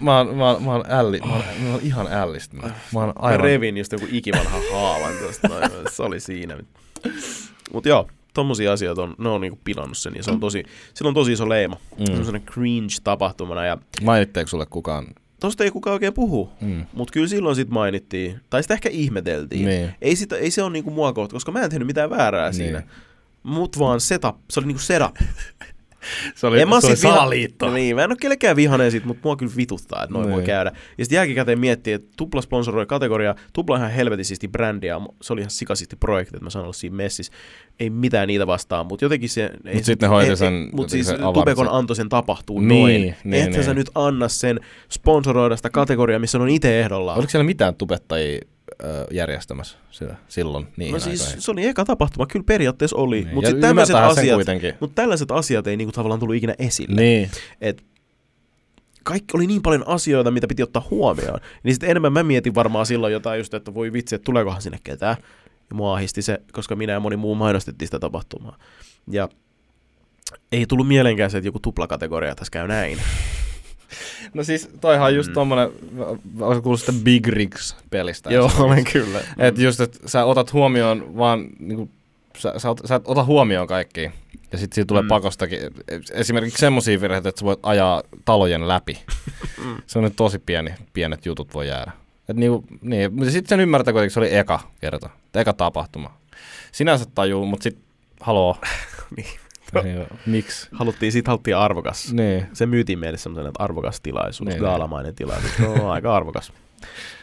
mä oon, mä oon, mä oon, älli, mä oon, mä oon ihan ällistynyt. Mä oon Mä aivan, revin just joku ikivanha haavan tuosta. noin. Se oli siinä. Mut joo, tommosia asioita on, ne on niinku pilannut sen ja se on tosi, sillä on tosi iso leima. Mm. Se on mm. sellainen cringe-tapahtumana ja Mainitteeko sulle kukaan? tosta ei kukaan oikein puhu. Mm. Mutta kyllä silloin sit mainittiin, tai sitä ehkä ihmeteltiin. Niin. Ei, sitä, ei se ole niinku mua kohta, koska mä en tehnyt mitään väärää Niin. siinä. Mut vaan setup, se oli niinku setup. Se oli, En mä se oli siitä viha- salaliitto. Niin, mä en ole kellekään vihainen siitä, mutta mua kyllä vituttaa, että noin Niin. voi käydä. Ja sitten jälkikäteen miettii, että Tupla sponsoroi kategoriaa, Tupla ihan helvetisisti brändiä, se oli ihan sikasisti projekti, että mä sanoin olla siinä messissä. Ei mitään niitä vastaan, mutta jotenkin se... ei Mut se- sit ne hoiti sen- ei- Mut siis se Tubekon antoi sen tapahtuu Niin, noin. niin, Ethän niin. sä nyt anna sen sponsoroida sitä kategoriaa, missä on itse ehdollaan. Oliko siellä mitään tubettajia järjestämässä sitä, silloin niihin No siis aikoihin? se oli eka tapahtuma, kyllä periaatteessa oli, Niin. mutta sen asiat, mutta tällaiset asiat ei niinku tavallaan tullut ikinä esille. Niin. Et kaikki oli niin paljon asioita, mitä piti ottaa huomioon. Niin sitten enemmän mä mietin varmaan silloin jotain just, että voi vitsi, että tuleekohan sinne ketään. Ja mua ahisti se, koska minä ja moni muu mainostettiin sitä tapahtumaa. Ja ei tullut mieleenkään se, että joku tuplakategoria tässä käy näin. [LAUGHS] No siis toihan on just Mm. tommonen, oletko kuullut sitä Big Rigs-pelistä? Joo, esimerkiksi? olen kyllä. Et just, että sä otat huomioon vaan, niinku, sä, sä, ot, sä et ota huomioon kaikki. Ja sit siitä tulee Mm. mm. pakostakin. Esimerkiksi semmosia virheitä, että sä voit ajaa talojen läpi. [LAUGHS] Mm. Se on tosi pieni, pienet jutut voi jäädä. Et niinku, niin, mutta sitten sen ymmärtää kuitenkin, se oli eka kerta, eka tapahtuma. Sinänsä tajuu, mutta sit haloo. [LAUGHS] Niin. Niin, Miksi? Haluttiin, siitä haluttiin arvokas. Niin. Se myytiin meille semmoinen, että arvokas tilaisuus, Niin, gaalamainen tilaisuus. Se on aika arvokas.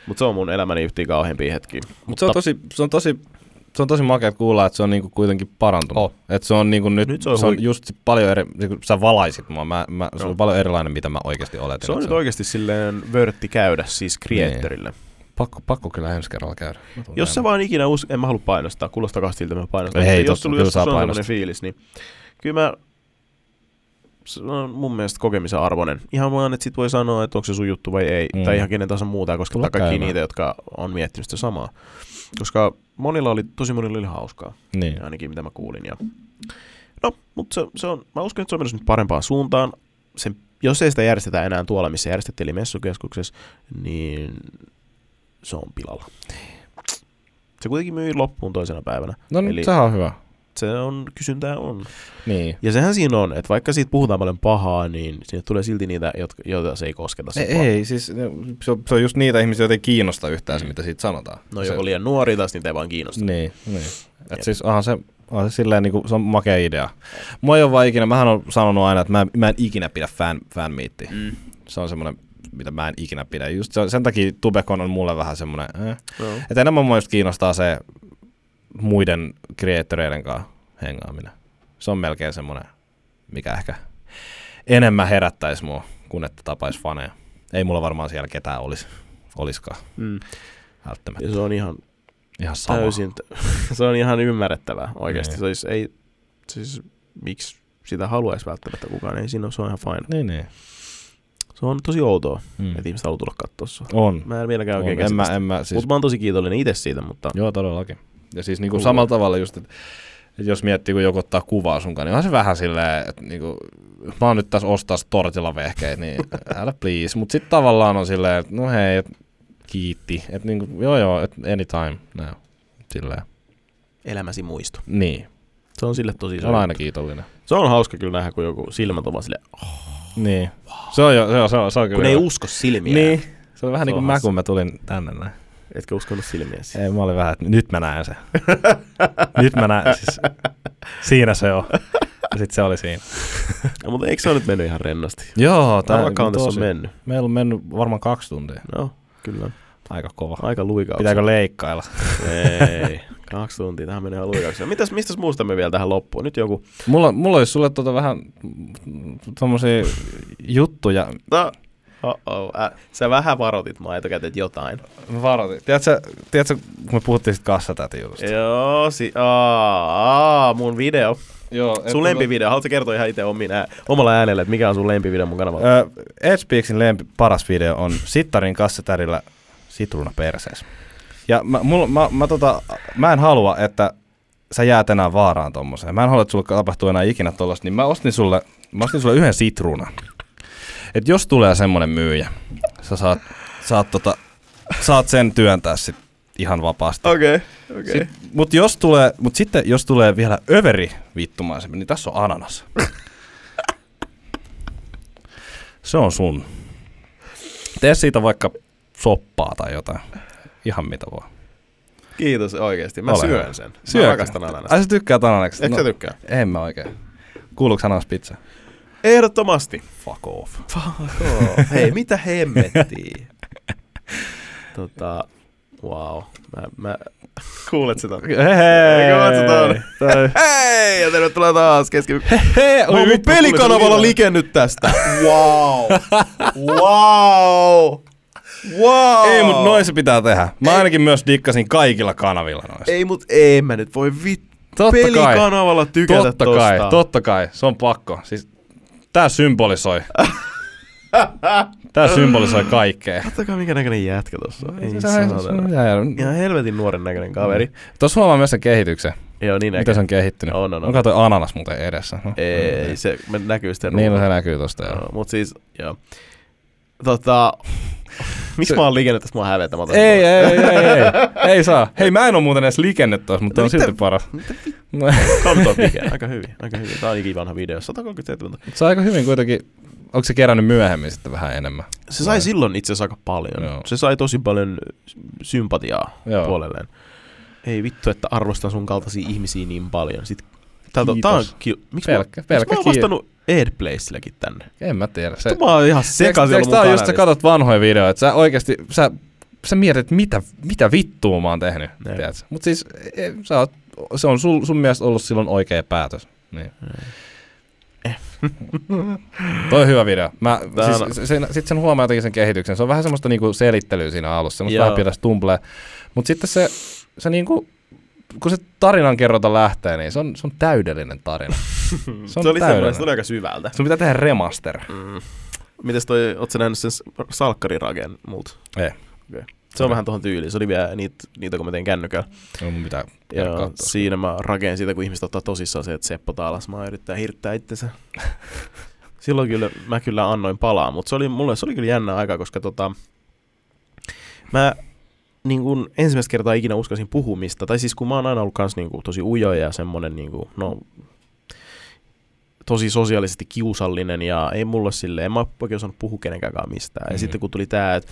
Mutta se on mun elämäni yhtiä kauheimpia hetkiä. Mutta se on tosi, se on tosi, se on tosi makea kuulla, että se on niinku kuitenkin parantunut. Oh. Että se on niinku nyt, Nyt se se on se on just paljon eri, niinku sä valaisit mua, mä, mä, se on paljon erilainen, mitä mä oikeasti oletin. Se on nyt oikeasti silleen vörtti käydä siis creatorille. Pakko, pakko kyllä ensi kerralla käydä. Jos sä vaan ikinä us... en mä halua painostaa, kuulostaa kahta siltä, mä painostan. Ei, mutta totta, jos sulla joskus on fiilis, niin kyllä mä se on mun mielestä kokemisen arvoinen. Ihan vaan, että sit voi sanoa, että onko se sun juttu vai ei. Mm. Tai ihan kenen tahansa muuta, koska Tulla kaikki niitä, jotka on miettinyt sitä samaa. Koska monilla oli, tosi monilla oli hauskaa. Niin. ainakin mitä mä kuulin. Ja... No, mutta se, se on, mä uskon, että se on menossa nyt parempaan suuntaan. Sen, jos ei sitä järjestetä enää tuolla, missä järjestettiin, eli messukeskuksessa, niin se on pilalla. Se kuitenkin myi loppuun toisena päivänä. No Eli- sehän on hyvä. Se on, kysyntää on. Niin. Ja sehän siinä on, että vaikka siitä puhutaan paljon pahaa, niin sinne tulee silti niitä, jotka, joita se ei kosketa. se Ei, paha. ei, siis se on, se on just niitä ihmisiä, joita ei kiinnosta yhtään se, mitä siitä sanotaan. No se, joko liian nuori, sitten niitä ei vaan kiinnosta. Niin, niin. Et siis onhan se, onhan se silleen niinku, se on makea idea. Mua ei ole vaan ikinä, mähän on sanonut aina, että mä, mä en ikinä pidä fan, fanmeettiä. Mm. Se on semmoinen, mitä mä en ikinä pidä. Just se, sen takia Tubekon on mulle vähän semmoinen, eh. No. että enemmän mua just kiinnostaa se muiden creatoreiden kanssa hengaaminen. Se on melkein semmoinen, mikä ehkä enemmän herättäisi mua, kuin että tapaisi faneja. Ei mulla varmaan siellä ketään olisi, olisikaan Mm. välttämättä. Ja se on ihan Ihan sama. Täysin. [LAUGHS] se on ihan ymmärrettävää oikeasti. Niin. Se olisi, ei, siis, miksi sitä haluaisi välttämättä kukaan, ei siinä ole, se on ihan fine. Niin, niin. Se on tosi outoa, Mm. että ihmiset haluaa tulla katsoa. On. Mä en vieläkään on. oikein En käsitä mä, sitä. en mä, Siis... siis, Mutta mä oon tosi kiitollinen itse siitä, mutta joo, todellakin. Ja siis niinku Cool. samalla tavalla just, että et jos miettii, kun joku ottaa kuvaa sunkaan, niin onhan se vähän silleen, että niinku, mä oon nyt tässä ostaa tortilla vehkeet, niin [LAUGHS] älä please. Mut sit tavallaan on silleen, että no hei, et, kiitti. Että niinku, joo joo, et anytime, näin. Silleen. elämäsi muisto. Niin, Se on sille tosi se on aina kiitollinen. Se on hauska kyllä nähdä, kun joku silmät on vaan sille, Niin. Se on jo, se on, se on, se on kyllä. kun ei usko silmiä. Niin. Se on vähän Se niin on kuin mä, kun mä tulin tänne näin. Etkö uskonut silmiäsi? Ei, mä olin vähän, että nyt mä näen sen. [LAUGHS] nyt mä näen, siis siinä se on. Ja sit se oli siinä. No, mutta eikö se ole nyt mennyt ihan rennosti? Joo, kauan tässä on mennyt. Meillä on mennyt varmaan kaksi tuntia. No, kyllä. Aika kova. Aika luikauksia. Pitääkö leikkailla? Ei, kaksi tuntia. Tähän menee ihan luikauksia. Mitäs, mistäs muusta me vielä tähän loppuun? Nyt joku... Mulla, mulla olisi sulle tota vähän tommosia juttuja. No, oh äh, sä vähän varoitit mua etukäteen jotain. Varoitin. Tiedätkö, tiedätkö kun me puhuttiin sit kassatäti jutusta? Joo, si- aa, aa, mun video. Joo. Sun lempivideo. Haluatko kertoa ihan itse omin ää- omalla äänellä, että mikä on sun lempivideo mun kanavalla? Ö, Edgepeaksin lempi, paras video on Sittarin kassatädillä sitruuna persees. Ja mä, mulla, mä, mä, tota, mä en halua, että sä jäät enää vaaraan tommoseen. Mä en halua, että sulle tapahtuu enää ikinä tollasta, niin mä ostin sulle, mä ostin sulle yhden sitruunan. Et jos tulee semmonen myyjä, sä saat, saat, tota, saat sen työntää sit ihan vapaasti. Okei, okei. Sit, mut, jos tulee, mut sitten jos tulee vielä överi vittumaisempi, niin tässä on ananas. Se on sun. Tee siitä vaikka soppaa tai jotain. Ihan mitä vaan. Kiitos oikeesti. Mä Ole syön hyvä. sen. Mä Syökö? rakastan ananasta. Ai sä tykkäät ananaksesta? Eikö sä tykkää? En mä oikein. Kuuluuko ananas pizza? Ehdottomasti. Fuck off. Oh, hei, mitä hemmettiä? [LAUGHS] tota, wow. Mä, mä, kuulet sitä? Hei! Kuulet? Toi- [LAUGHS] Hei, ja tervetuloa taas keski... Hei! Oon mun pelikanavalla likennyt tästä. [LAUGHS] Wow. wow. Wow. Ei, mut noin se pitää tehdä. Mä ainakin myös dikkasin kaikilla kanavilla noista. Ei, mut ei mä nyt voi vittu. Totta kai. Pelikanavalla tykätä Totta tosta. kai, totta kai, se on pakko. Siis, tää symbolisoi. tää symbolisoi kaikkea. Katsokaa mikä näköinen jätkä tossa on. Ei Se- se- Ihan helvetin nuoren näköinen kaveri. Tuossa huomaa myös sen kehityksen. Joo, niin Miten se on kehittynyt. On, on, on. Onko toi ananas muuten edessä? No. Ei, se me näkyy sitten Niin, no, se näkyy tosta. Joo, mut siis, joo. Tota, [LAUGHS] miksi mä oon liikennyt tästä mua hävetä? Mä otan Ei, sen ei, ei, ei, [LAUGHS] ei, ei saa. Hei, mä en oo muuten edes likennyt tossa, mutta No on silti paras. No, mikä? [LAUGHS] Aika hyvin, aika hyvin. Tää on ikivanha video, 137. se on aika hyvin kuitenkin, onko se kerännyt myöhemmin sitten vähän enemmän? Se sai silloin itse asiassa aika paljon. Joo. Se sai tosi paljon sympatiaa Joo. puolelleen. Ei vittu, että arvostan sun kaltaisia ihmisiä niin paljon. Sit, tältä, Kiitos. tää on, ki- miksi Pelkkä- mä, pelkkä miksi mä oon vastannut Airplaceillekin tänne? En mä tiedä. Se, mä oon ihan sekaisin tää on just, sä katsot vanhoja videoita, että sä oikeesti, sä, sä mietit, mitä, mitä vittua mä oon tehnyt, Niin. tiedätkö? Mut siis, e, sä oot, se on sul, sun mielestä ollut silloin oikea päätös. Niin. [LAUGHS] Toi on hyvä video. Mä, siis, se, sen, sit sen huomaa jotenkin sen kehityksen. Se on vähän semmoista niinku selittelyä siinä alussa, semmoista Joo. vähän pitäisi tumplea. Mut sitten se, se niinku, kun se tarinan kerrota lähtee, niin se on, se on täydellinen tarina. [LAUGHS] Se, [LAUGHS] Se on oli semmoinen, se tuli aika syvältä. Sun pitää tehdä remaster. Mm. Mites toi, oot sä nähnyt sen s- salkkariraken multa? Ei. Se on vähän tuohon tyyliin. Se oli vielä niitä, niitä kun mä tein kännykällä. No, mun pitää Ja katsoa. siinä mä rakensin siitä, kun ihmiset ottaa tosissaan se, että Seppo Taalasmaa yrittää hirttää itsensä. [LAUGHS] Silloin kyllä, mä kyllä annoin palaa, mutta se oli, mulle se oli kyllä jännä aika, koska tota, mä niin kun ensimmäistä kertaa ikinä uskasin puhumista, tai siis kun mä oon aina ollut kans niin kuin, tosi ujo ja semmonen niin kuin, no, tosi sosiaalisesti kiusallinen ja ei mulla silleen, en mä oikein osannut puhua kenenkään mistään. Ja Mhm. sitten kun tuli tää, että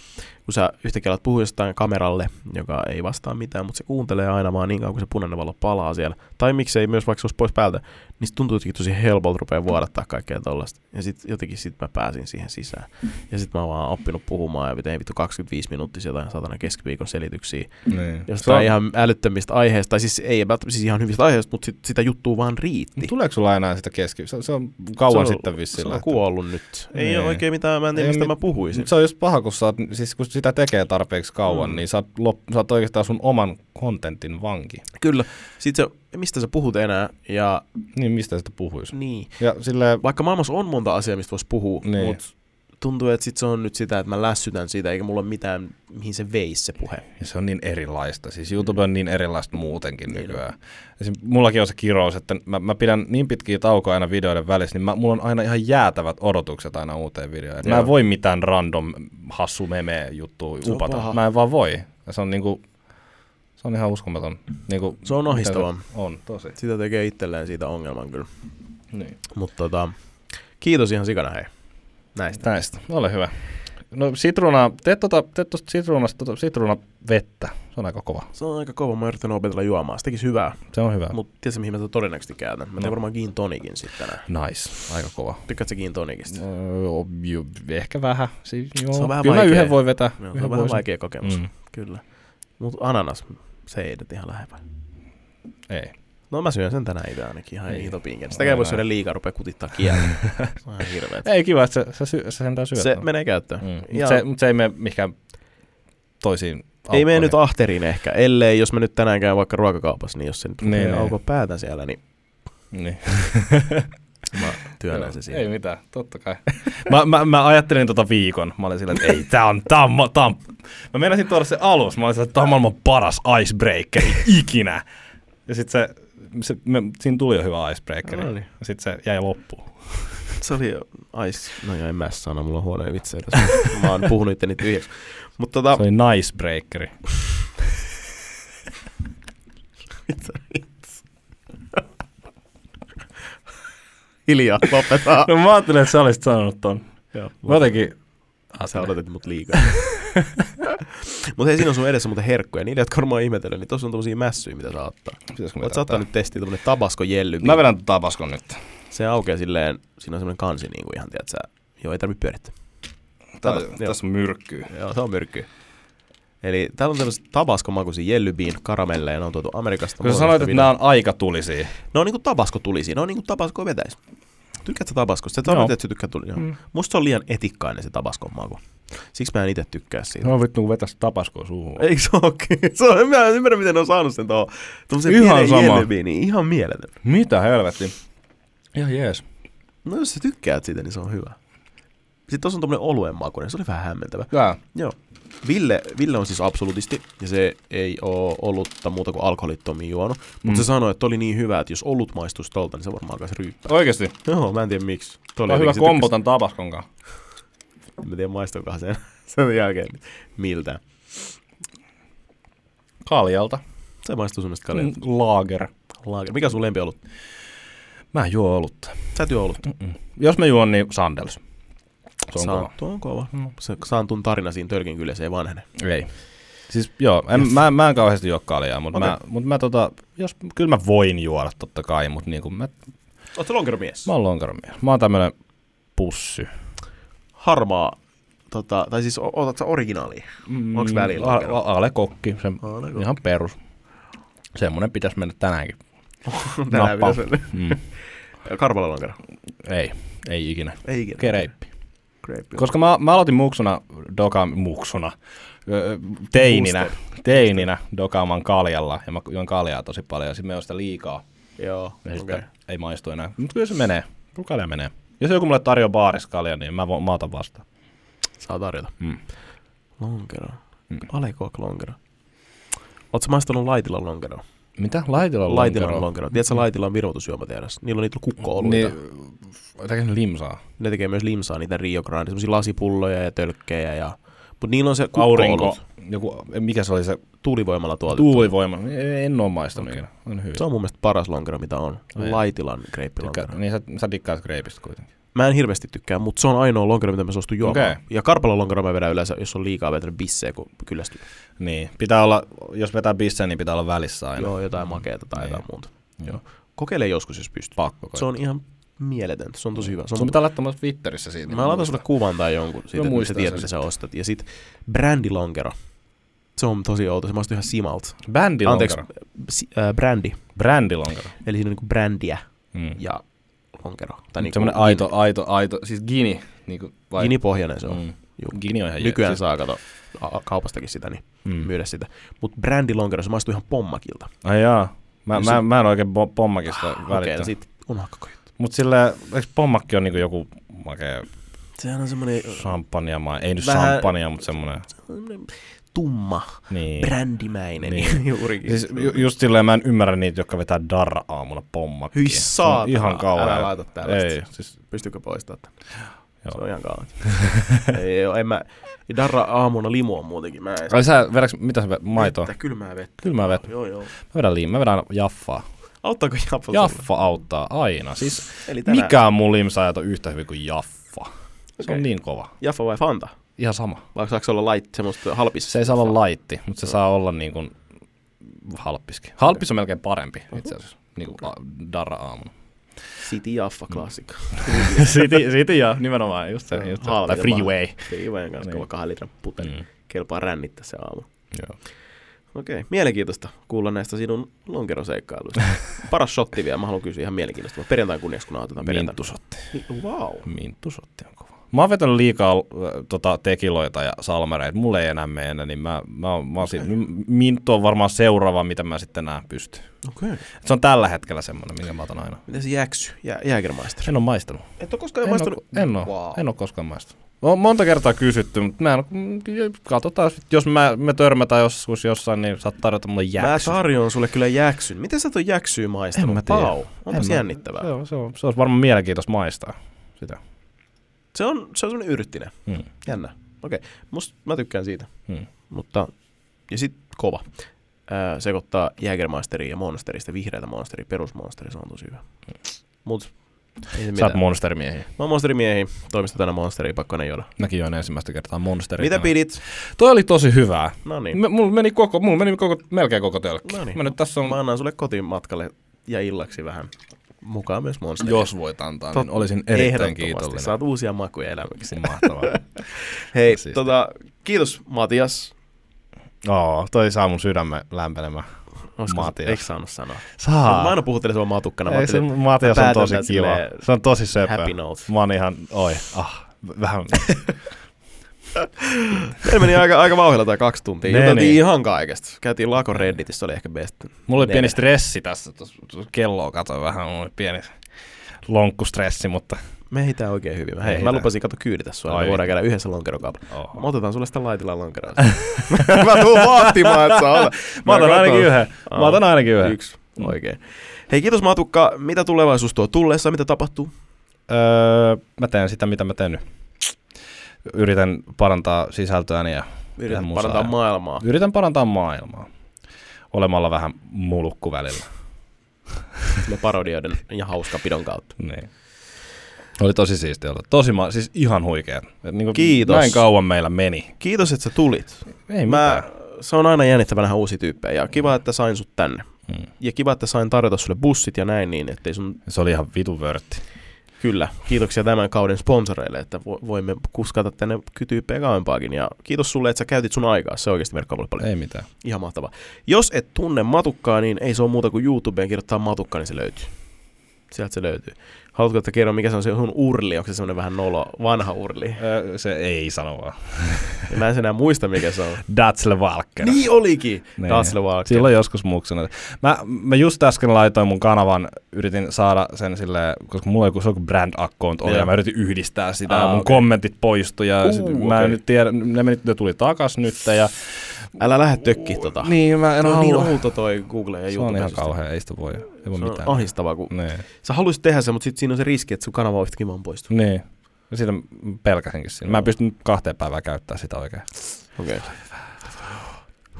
kun sä yhtäkkiä alat puhua jostain kameralle, joka ei vastaa mitään, mutta se kuuntelee aina vaan niin kauan, kun se punainen valo palaa siellä. Tai miksei myös vaikka se olisi pois päältä, niin se tuntuu jotenkin tosi helpolta rupeaa vuodattaa kaikkea tollasta. Ja sitten jotenkin sit mä pääsin siihen sisään. Ja sitten mä oon vaan oppinut puhumaan ja tein vittu 25 minuuttia jotain satana keskiviikon selityksiä. Niin. Jostain ihan älyttömistä aiheista, tai siis ei välttämättä siis ihan hyvistä aiheista, mutta sit, sitä juttua vaan riitti. Tuleeko sulla enää sitä keski? Se, se on kauan se on, sitten vissiin. Se on lähtenyt. kuollut nyt. Ei Niin. ole oikein mitään, mä en tiedä mistä mit- mä puhuisin. Mut Se on just paha, kun, sä oot, siis kun sitä tekee tarpeeksi kauan, Mm. niin sä oot, lop, sä oot oikeastaan sun oman kontentin vanki. Kyllä. Sitten se, mistä sä puhut enää, ja Niin mistä sitä puhuisi? niin. Ja silleen, Vaikka maailmassa on monta asiaa, mistä voisi puhua, Niin. mutta tuntuu, että sit se on nyt sitä, että mä lässytän siitä, eikä mulla ole mitään, mihin se veisi se puhe. ja se on niin erilaista. Siis YouTube on niin erilaista muutenkin Niin nykyään. Esim, mullakin on se kirous, että mä, mä pidän niin pitkiä taukoja aina videoiden välissä, niin mä, mulla on aina ihan jäätävät odotukset aina uuteen videoon. Mä en voi mitään random hassu meme juttua on upata. Mä en vaan voi. Ja se on niinku, Se on ihan uskomaton. Niin kuin, Se on ahistavaa. On, tosi. Sitä tekee itselleen siitä ongelman kyllä. Niin. Mutta tota, kiitos ihan sikana hei. Näistä. Näistä, ole hyvä. No sitruuna, teet tota, teet tosta sitruunasta tota, sitruunavettä. Se on aika kova. Se on aika kova, mä oon yrittänyt opetella juomaan. Se tekisi hyvää. Se on hyvä. Mutta tiedätkö mihin mä sitä todennäköisesti käytän? Mä teen No. varmaan gin tonikin sitten tänään. Nice, aika kova. Tykkäätkö gin tonikista? Öö, ju- ehkä vähän. Si- joo. Se on vähän Kyllä mä vaikea. yhden voi vetää. Joo, se on vähän voisin. vaikea kokemus. Mm. Kyllä. Mutta ananas, se ei nyt ihan lähempää. Ei. No mä syön sen tänään itse ainakin ihan Ei. hitopinken. Sitäkään voi syödä liikaa, rupeaa kutittaa kieltä. [LAUGHS] se on ihan hirveet. Ei kiva, että se, se, sy- se sentään syöt. Se no. menee käyttöön. mm. Ja- se, mut se ei mene mihinkään toisiin Ei mene nyt ahteriin ehkä, ellei jos mä nyt tänään käyn vaikka ruokakaupassa, niin jos se nyt Niin, niin, niin. auko päätä siellä, niin Niin. [LAUGHS] mä työnnän Joo, se siihen. Ei mitään, totta kai. mä, mä, mä, ajattelin tota viikon. Mä olin silleen, että ei, tää on, tää on, tää on. Mä meinasin tuoda se alus. Mä olin silleen, että tää on maailman paras icebreakeri ikinä. Ja sit se, se me, siinä tuli jo hyvä icebreakeri. No niin. Ja sit se jäi loppuun. [LAUGHS] Se oli ice, no joo, en mä sano, mulla on huonoja vitsejä tässä. mä oon puhunut itteni tyhjäksi. Mutta tota, Se oli nice breakeri. mitä vitsi. Hiljaa, lopetaan. No mä ajattelin, että sä olisit sanonut ton. Joo, Mä jotenkin... Sä odotit mut liikaa. [LAUGHS] Mutta hei, siinä on sun edessä muuten herkkuja. Niitä, jotka varmaan ihmetellä, niin tossa on tommosia mässyjä, mitä saa ottaa. Voit ottaa nyt testiä tommonen tabasko jelly. Mä vedän tabaskon nyt. Se aukeaa silleen, siinä on semmonen kansi niinku ihan, tiedät sä. Joo, ei tarvi pyörittää. Tää, tässä on myrkkyä. Joo, se on myrkky. Eli täällä on tämmöiset tabaskomakuisia jelly bean karamelleja, ne on tuotu Amerikasta. Kun sä sanoit, on että nämä on aika tulisia. Ne on niinku tabasko tulisi, ne on niinku tabasko vetäis. Tykkäätkö sä tabaskosta? Sä Joo. sanoit, että sä tykkäät tuli. Mm. Musta se on liian etikkainen se tabaskon maku. Siksi mä en itse tykkää siitä. No vittu, kun vetäisi tabaskoa suuhun. Eikö se ookin? [LAUGHS] Se on, mä en ymmärrä, miten ne on saanut sen tuohon. Tuommoisen Ihan pienen sama. jellybeaniin. Ihan mieletön. Mitä helvetti? Ihan jees. No jos sä tykkäät siitä, niin se on hyvä. Sitten tuossa on tommonen oluen makuinen, se oli vähän hämmentävä. Tää. Joo. Ville, Ville on siis absolutisti, ja se ei oo olutta muuta kuin alkoholittomia juonut. Mutta Mm. se sanoi, että oli niin hyvä, että jos olut maistuisi tolta, niin se varmaan alkaisi ryyppää. Oikeesti? Joo, mä en tiedä miksi. Toi oli hyvä kombo tän tabaskon kanssa. Mä tiedän maistuukohan sen, [LAUGHS] sen jälkeen miltä. Kaljalta. Se maistuu sun mielestä kaljalta. Mm, Lager. Lager. Mikä sun lempi ollut? Mä en juo olutta. Sä et juo ollut. Mm-mm. Jos mä juon, niin Sandels. Se on kova. Tuo on kova. Mm. Se Saantun tarina siinä tölkin kyllä, se ei vanhene. Ei. Siis joo, en, Yes. mä, mä en kauheasti juo kaljaa, mutta Okei. mä, mut mä tota, jos, kyllä mä voin juoda totta kai, mutta niinku mä, Oletko lonkeromies? mä oon lonkeromies. Mä oon tämmönen pussy. Harmaa, tota, tai siis otat sä originaalia? Mm, Onks välillä a, a, Ale kokki, se Ale kokki. ihan perus. Semmonen pitäisi mennä tänäänkin. [LAUGHS] Tänään pitäisi mennä. Mm. Karvala lonkero. Ei, ei ikinä. Ei ikinä. Kereippi. Grape. Koska mä, mä aloitin muksuna, doka, muksuna, teininä, teininä dokaamaan kaljalla, ja mä juon kaljaa tosi paljon, ja sitten me sitä liikaa, Joo, ja okei. sitten ei maistu enää. Mutta kyllä se menee, kyllä kalja menee. Jos joku mulle tarjoaa baarissa kalja, niin mä, mä otan vastaan. Saa tarjota. Mm. Lonkero. Mm. Alekok lonkero. Oletko maistanut Laitilan lonkero? Mitä? Laitila on Laitilan lonkero. lonkero. Tiedätkö Laitilan virvoitusjuomatehdas? Niillä on niitä kukko Niin, tekee ne limsaa. Ne tekee myös limsaa, niitä Rio Grande, semmosia lasipulloja ja tölkkejä. Ja... Mutta niillä on se Aurinko, joku, mikä se oli se tuulivoimalla tuotettu. tuulivoima. En oo maistanut ikinä. On hyvä. Se on mun mielestä paras lonkero, mitä on. Ai. Laitilan greippilonkero. Tykkää, niin sä, sä dikkaat greipistä kuitenkin. Mä en hirveästi tykkää, mutta se on ainoa lonkero, mitä mä suostun juomaan. Okei. Ja karpalon lonkero mä vedän yleensä, jos on liikaa vetänyt bissejä, kun kyllästyy. Niin, pitää olla, jos vetää bisseen, niin pitää olla välissä aina. Joo, jotain makeeta tai Niin. jotain muuta. Joo. Kokeile joskus, jos pystyy. Pakko Se on ihan mieletöntä. Se on tosi hyvä. Se on Sun pitää laittaa Twitterissä siitä. Mä laitan sulle kuvan tai jonkun siitä, että sä muistan tiedät, mitä sä ostat. Ja sit brändilonkero. Se on tosi outo. Se maistuu ihan. Anteeksi, Bändilonkero. si- äh, brändi. Brändilonkero. Eli siinä on niinku brändiä Mm. ja lonkero. Tai niinku Semmoinen aito, aito, aito, siis gini. Niinku, vai? Ginipohjainen se on. Mm. Juu. Gini on ihan Nykyään jees. saa kato kaupastakin sitä, niin Mm. myydä sitä. Mutta brändilonkero, se maistuu ihan pommakilta. Ai jaa. Mä, Jos mä, se- mä, en oikein bo- pommakista Okei, välittänyt. no sit on hakkakojut. Mut silleen, eikö pommakki on niinku joku makea Sehän on semmoinen champagne Ei nyt Vähän- champagne, mutta semmonen. Tumma, Niin. brändimäinen Niin. [LAUGHS] juurikin. Siis ju- just silleen mä en ymmärrä niitä, jotka vetää darra aamulla pommakkiin. Hyi Se saatana. Ihan kauhean. Älä laita tällaista. Ei, siis Pystyykö poistamaan tämän? Joo. Se on ihan kauan. [LAUGHS] ei oo, en mä, Darra aamuna limo on muutenkin. Mä en Ai sä, vedäks, mitä sä vedät? Maitoa? Vettä, kylmää vettä. Kyllä mä vedän. Joo, joo. Mä vedän liim, mä vedän jaffaa. Auttaako Jaffa? sulle? Jaffa auttaa aina. Siis Eli tänään, mikään mun limsajat on yhtä hyvin kuin Jaffa. Se Okei. on niin kova. Jaffa vai Fanta? Ihan sama. Vai saako se olla light semmoista halpis? Se ei saa olla laitti, mutta se saa olla niin kuin halppiskin. Halppis on melkein parempi itse asiassa. Niin kuin a- Darra aamuna. City Jaffa klassikko. [LAUGHS] City, City ja nimenomaan just se. Just se. Tai Freeway. Freewayn kanssa Niin. kova kahden litran puteli. Mm. Kelpaa rännittää se aamu. Joo. Okei, mielenkiintoista kuulla näistä sinun lonkeroseikkailuista. [LAUGHS] Paras shotti vielä, mä haluan kysyä ihan mielenkiintoista. Perjantain kunniaksi, kun nauhoitetaan perjantai. Minttusotti. Wow. Minttusotti on kova. Mä oon vetänyt liikaa äh, tota, tekiloita ja salmereita. Mulle ei enää mene, niin mä, mä, mä okay. Minttu on varmaan seuraava, mitä mä sitten enää pystyn. Okay. Se on tällä hetkellä semmoinen, minkä mä otan aina. Miten se jäksy? Jä, Jägermeister. En ole maistanut. Et ole koskaan En maistanut? oo, en, oo, Wow. en oo koskaan maistanut. On monta kertaa kysytty, mutta mä en, mm, katsotaan, jos mä, me törmätään joskus jossain, niin saat tarjota mulle Mä jäksy. tarjoan sulle kyllä jäksyn. Miten sä ton jäksyä maistanut? En mä tiedä. Pau, onpas En mä- jännittävää. Se on, se, on, se olisi varmaan mielenkiintoista maistaa sitä. Se on, se on semmonen yrttinen. Hmm. Jännä. Okei, Must, mä tykkään siitä. Hmm. Mutta, ja sit kova. Ää, sekoittaa Jägermeisteria ja Monsterista, vihreätä Monsteria, perusmonsteri, se on tosi hyvä. Mut, ei se Sä oot mitään. monsterimiehiä. Mä oon monsterimiehi, toimista tänä monsteria, pakko ne juoda. Mäkin join ensimmäistä kertaa monsteria. Mitä pidit? Toi oli tosi hyvää. No niin. Me, mulla meni, koko, mulla meni koko, melkein koko tölkki. No niin. Mä nyt tässä on, Mä annan sulle kotimatkalle ja illaksi vähän mukaan myös monsteria. jos voit antaa, Tot- niin olisin erittäin kiitollinen. Saat uusia makuja elämäksi. Mahtavaa. [LAUGHS] Hei, Siistiä. tota, kiitos Matias. Oo, toi saa mun sydämen lämpenemään. Olisiko, Matias. Eikö saanut sanoa? Saa. Mä aina puhuttelen sua matukkana. Ei, se Matias on tosi kiva. Se on tosi söpö. happy note. Mä oon ihan, oi, ah, vähän. [LAUGHS] Meillä meni aika, aika vauhdilla tää kaksi tuntia. Meni. Juteltiin ihan kaikesta. Käytiin Lakon Redditissä, se oli ehkä best. Mulla oli neljä. pieni stressi tässä, kelloa katsoin vähän, mulla oli pieni lonkkustressi, mutta Me ehditään oikein hyvin. Hei, mä lupasin kato kyyditä sua. Ai Me voidaan käydä yhdessä lonkerokaupalla. Mä otetaan sulle sitä laitilla lonkeroa. [LAUGHS] mä tuun vaatimaan, että sä olet. Mä otan ainakin yhden. Mä otan ainakin yhden. Yksi. Oikein. Hei, kiitos Matukka. Mitä tulevaisuus tuo tulleessa? Mitä tapahtuu? Öö, mä teen sitä, mitä mä teen nyt. Yritän parantaa sisältöäni ja Yritän parantaa ja- maailmaa. yritän parantaa maailmaa. Olemalla vähän mulukku välillä. Me parodioiden ja hauskapidon kautta. Niin. Oli tosi siistiä olla. Tosi ma- siis ihan huikea. Et niinku Kiitos. Näin kauan meillä meni. Kiitos, että sä tulit. Ei Mä, mitään. se on aina jännittävä nähdä uusia tyyppejä ja kiva, että sain sut tänne. Mm. Ja kiva, että sain tarjota sulle bussit ja näin niin, ettei sun... Se oli ihan vitu vörtti. Kyllä, kiitoksia tämän kauden sponsoreille, että vo- voimme kuskata tänne tyyppejä kauempaakin. Ja kiitos sulle, että sä käytit sun aikaa, se oikeasti merkkaa paljon. Ei mitään. Ihan mahtavaa. Jos et tunne Matukkaa, niin ei se ole muuta kuin YouTubeen kirjoittaa Matukka, niin se löytyy. Sieltä se löytyy. Haluatko, että kerron, mikä se on se sun urli? Onko se semmoinen vähän nolo, vanha urli? Öö, se ei sano vaan. [LAUGHS] Mä en enää muista, mikä se on. Datsle Walker. Niin olikin! Niin. Datsle Walker. Silloin joskus muksena. Mä, mä just äsken laitoin mun kanavan, yritin saada sen silleen, koska mulla joku, se on joku brand account oli, ja mä yritin yhdistää sitä, Aa, ja mun okei. kommentit poistui, ja Uu, sit, mä okei. en nyt tiedä, ne, meni, ne tuli takas nyt, ja Älä lähde tökki tota. niin, mä en Se on niin halua. outo toi Google ja se YouTube. on ihan kauhea, ei sitä voi, ei voi Se on mitään. ahistavaa, kun Niin. sä haluaisit tehdä sen, mutta sitten siinä on se riski, että sun kanava on yhtäkkiä vaan poistuu. niin. Ja siitä mä pelkäsinkin siinä. Mä en pystynyt kahteen päivään käyttää sitä oikein. Okei. Okay.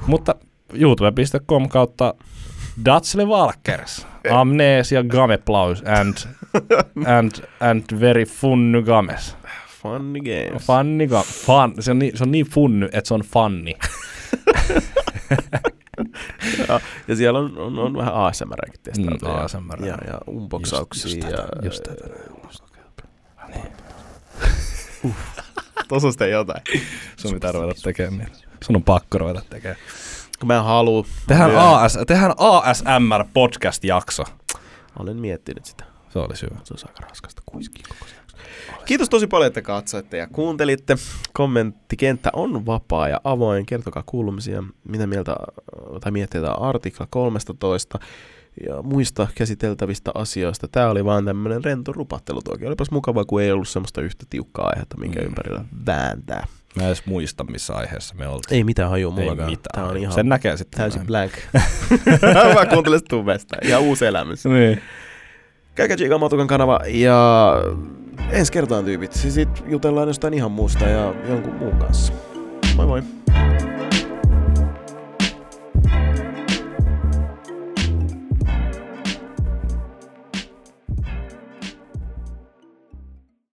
Mutta youtube.com kautta Datsle Walkers, Amnesia Gameplaus and, and, and very funny games. Funny games. Funny ga- fun. Se on, niin, se on niin funny, että se on funny. Ja, ja siellä on, on, on vähän ASMRkin testailtu. Mm, ja- ASMR. Ja, ja unboxauksia. Just- just tätä, just tätä. [LAUGHS] Tuossa on sitten jotain. Sun pitää ruveta tekemään. Sun on pakko ruveta tekemään. Kun mä en halua. Myön. AS, tehdään ASMR podcast-jakso. Olen miettinyt sitä. Se olisi hyvä. Se olisi aika raskasta kuiskia koko se jakso. Kiitos tosi paljon, että katsoitte ja kuuntelitte. Kommenttikenttä on vapaa ja avoin. Kertokaa kuulumisia, mitä mieltä tai mietteitä artikla 13 ja muista käsiteltävistä asioista. Tämä oli vaan tämmöinen rento rupattelu toki. Olipas mukavaa, kun ei ollut semmoista yhtä tiukkaa aihetta, minkä Mm. ympärillä vääntää. Mä en edes muista, missä aiheessa me oltiin. Ei mitään hajua Ei mullakaan. mitään. Tämä on ihan Sen näkee sitten. täysin myöhemmin. blank. [LAUGHS] Mä kuuntelen tubesta. Ja uusi elämys. Niin. Käykää tsiikaa Matukan kanava ja ensi kertaan tyypit. Sitten jutellaan jostain ihan muusta ja jonkun muun kanssa. Moi moi!